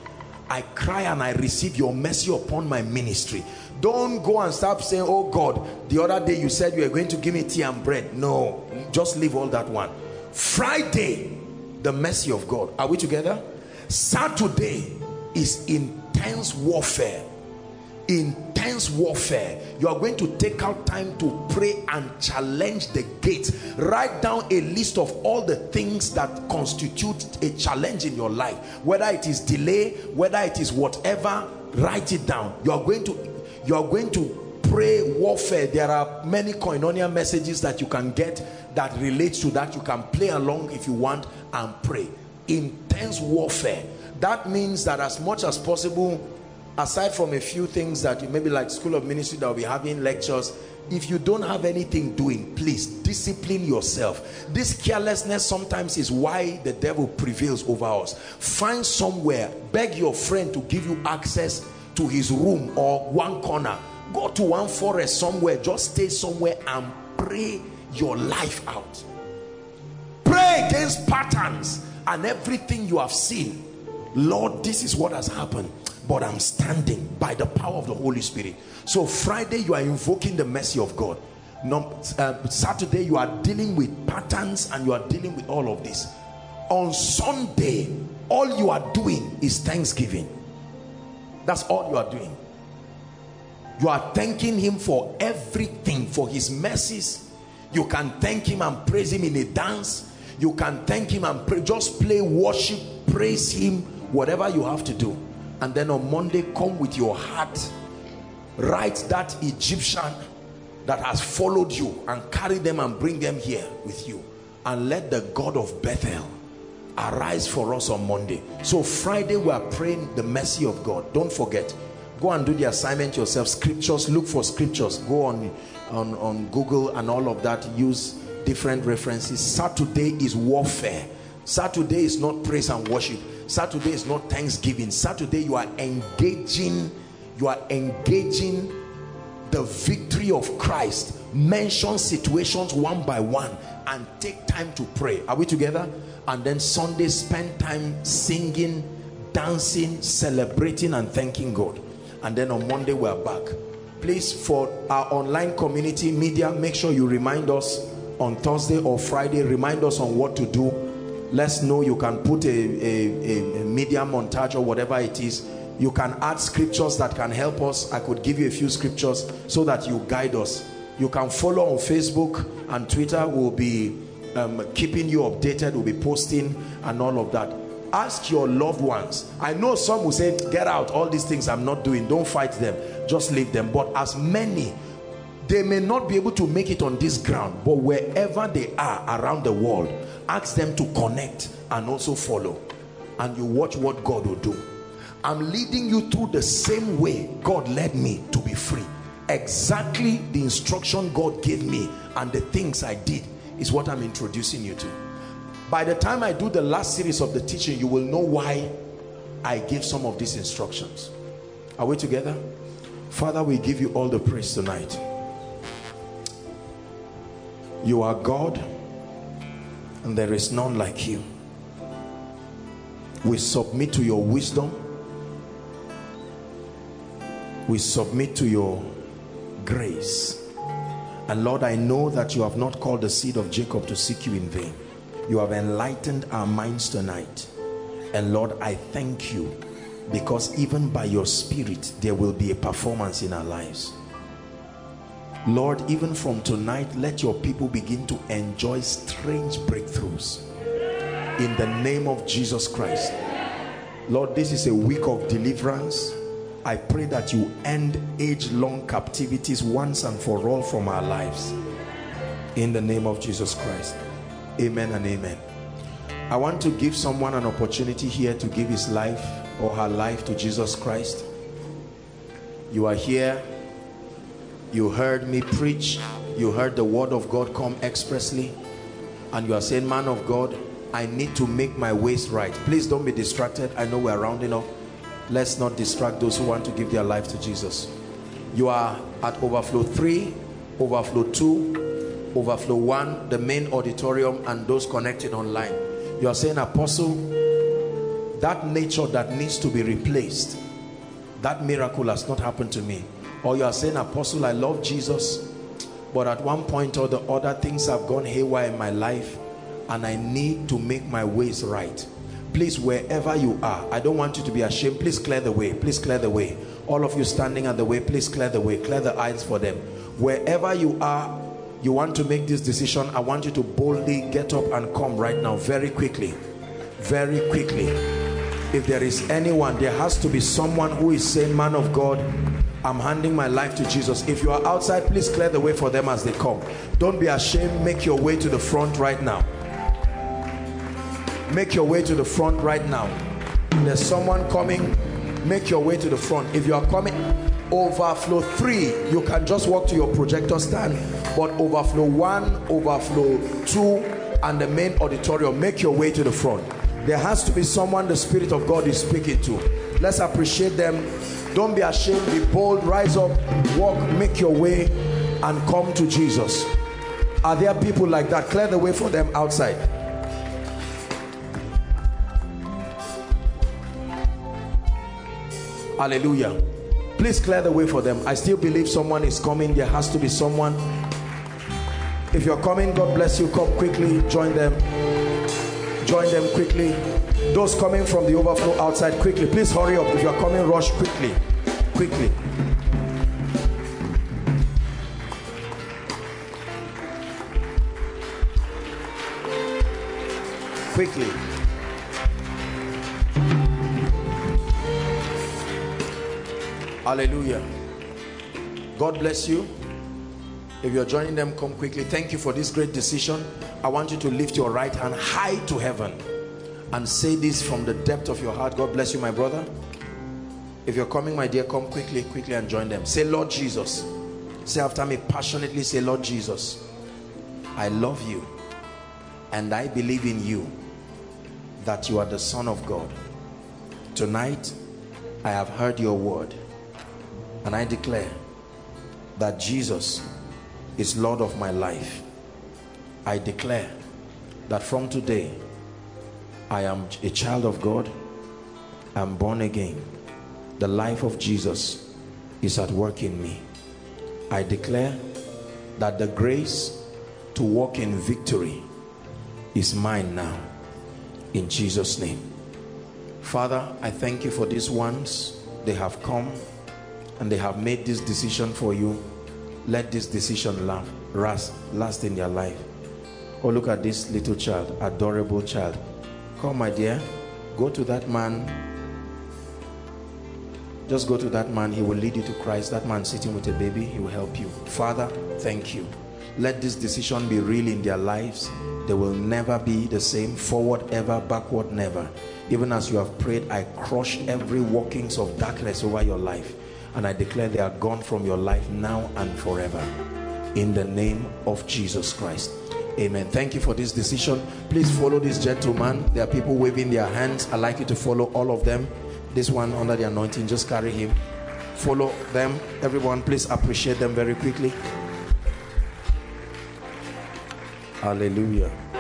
I cry and I receive your mercy upon my ministry. Don't go and start saying oh God the other day you said you were going to give me tea and bread. No just leave all that one. Friday the mercy of God. Are we together? Saturday is intense warfare intense warfare. You are going to take out time to pray and challenge the gates. Write down a list of all the things that constitute a challenge in your life. Whether it is delay whether it is whatever write it down. You are going to you are going to pray warfare. There are many koinonia messages that you can get that relates to that. You can play along if you want and pray. Intense warfare. That means that as much as possible aside from a few things that you maybe like school of ministry that will be having lectures if you don't have anything doing please discipline yourself. This carelessness sometimes is why the devil prevails over us. Find somewhere beg your friend to give you access to his room or one corner. Go to one forest somewhere just stay somewhere and pray your life out. Pray against patterns and everything you have seen. Lord, this is what has happened, but I'm standing by the power of the Holy Spirit. So Friday, you are invoking the mercy of God. No, uh, Saturday, you are dealing with patterns and you are dealing with all of this. On Sunday, all you are doing is thanksgiving. That's all you are doing. You are thanking him for everything, for his mercies. You can thank him and praise him in a dance. You can thank him and pray, just play worship, praise him, whatever you have to do. And then on Monday, come with your heart. Write that Egyptian that has followed you and carry them and bring them here with you. And let the God of Bethel arise for us on Monday. So Friday, we are praying the mercy of God. Don't forget, go and do the assignment yourself scriptures look for scriptures go on on on google and all of that use different references saturday is warfare saturday is not praise and worship saturday is not thanksgiving. Saturday you are engaging you are engaging the victory of christ. Mention situations one by one and take time to pray. Are we together? And then sunday spend time singing dancing celebrating and thanking god. And then on Monday we are back. Please for our online community media make sure you remind us on Thursday or Friday remind us on what to do let's know you can put a, a, a media montage or whatever it is. You can add scriptures that can help us. I could give you a few scriptures so that you guide us. You can follow on Facebook and Twitter. We'll be um, keeping you updated. We'll be posting and all of that. Ask your loved ones. I know some will say get out. All these things i'm not doing. Don't fight them. Just leave them. But as many they may not be able to make it on this ground but wherever they are around the world ask them to connect and also follow. And you watch what god will do. I'm leading you through the same way god led me to be free. Exactly the instruction god gave me and the things i did is what i'm introducing you to. By the time I do the last series of the teaching you will know why I give some of these instructions. Are we together? Father we give you all the praise tonight you are God and there is none like you. We submit to your wisdom. We submit to your grace. And Lord I know that you have not called the seed of Jacob to seek you in vain. You have enlightened our minds tonight. And lord i thank you because even by your spirit there will be a performance in our lives lord even from tonight let your people begin to enjoy strange breakthroughs. In the name of jesus christ. Lord this is a week of deliverance. I pray that you end age-long captivities once and for all from our lives. In the name of jesus christ. Amen and amen. I want to give someone an opportunity here to give his life or her life to jesus christ. You are here you heard me preach. You heard the word of god come expressly. And you are saying man of god i need to make my ways right. Please don't be distracted. I know we're rounding up. Let's not distract those who want to give their life to jesus. You are at overflow 3 overflow 2 overflow one the main auditorium and those connected online. You are saying apostle that nature that needs to be replaced that miracle has not happened to me or you are saying apostle i love jesus but at one point or the other things have gone haywire in my life and i need to make my ways right. Please wherever you are i don't want you to be ashamed. Please clear the way. Please clear the way. All of you standing at the way please clear the way. Clear the aisles for them. Wherever you are you want to make this decision i want you to boldly get up and come right now very quickly. Very quickly. If there is anyone there has to be someone who is saying man of god i'm handing my life to jesus. If you are outside please clear the way for them as they come. Don't be ashamed. Make your way to the front right now. Make your way to the front right now. There's someone coming. Make your way to the front. If you are coming overflow three. You can just walk to your projector stand but overflow one overflow two and the main auditorium. Make your way to the front. There has to be someone the spirit of god is speaking to. Let's appreciate them don't be ashamed be bold rise up walk make your way and come to jesus are there people like that clear the way for them outside Hallelujah. Please clear the way for them. I still believe someone is coming. There has to be someone. If you're coming, God bless you. Come quickly. Join them. Join them quickly. Those coming from the overflow outside, quickly. Please hurry up. If you're coming, rush quickly. Quickly. Quickly. Hallelujah. God bless you. If you're joining them, come quickly. Thank you for this great decision. I want you to lift your right hand high to heaven and say this from the depth of your heart. God bless you, my brother. If you're coming, my dear, come quickly, quickly and join them. Say, Lord Jesus. Say after me passionately, say, Lord Jesus, I love you and I believe in you that you are the Son of God. Tonight, I have heard your word and I declare that Jesus is Lord of my life. I declare that from today, I am a child of God. I'm born again. The life of Jesus is at work in me. I declare that the grace to walk in victory is mine now. In Jesus' name. Father, I thank you for these ones. They have come and they have made this decision for you let this decision last, last in their life oh look at this little child adorable child come my dear. Go to that man. Just go to that man. He will lead you to christ. That man sitting with a baby he will help you. Father thank you. Let this decision be real in their lives. They will never be the same. Forward ever backward never. Even as you have prayed i crush every workings of darkness over your life. And I declare they are gone from your life now and forever. In the name of Jesus Christ amen. Thank you for this decision. Please follow this gentleman. There are people waving their hands. I'd like you to follow all of them. This one under the anointing just carry him. Follow them. Everyone please appreciate them very quickly. Hallelujah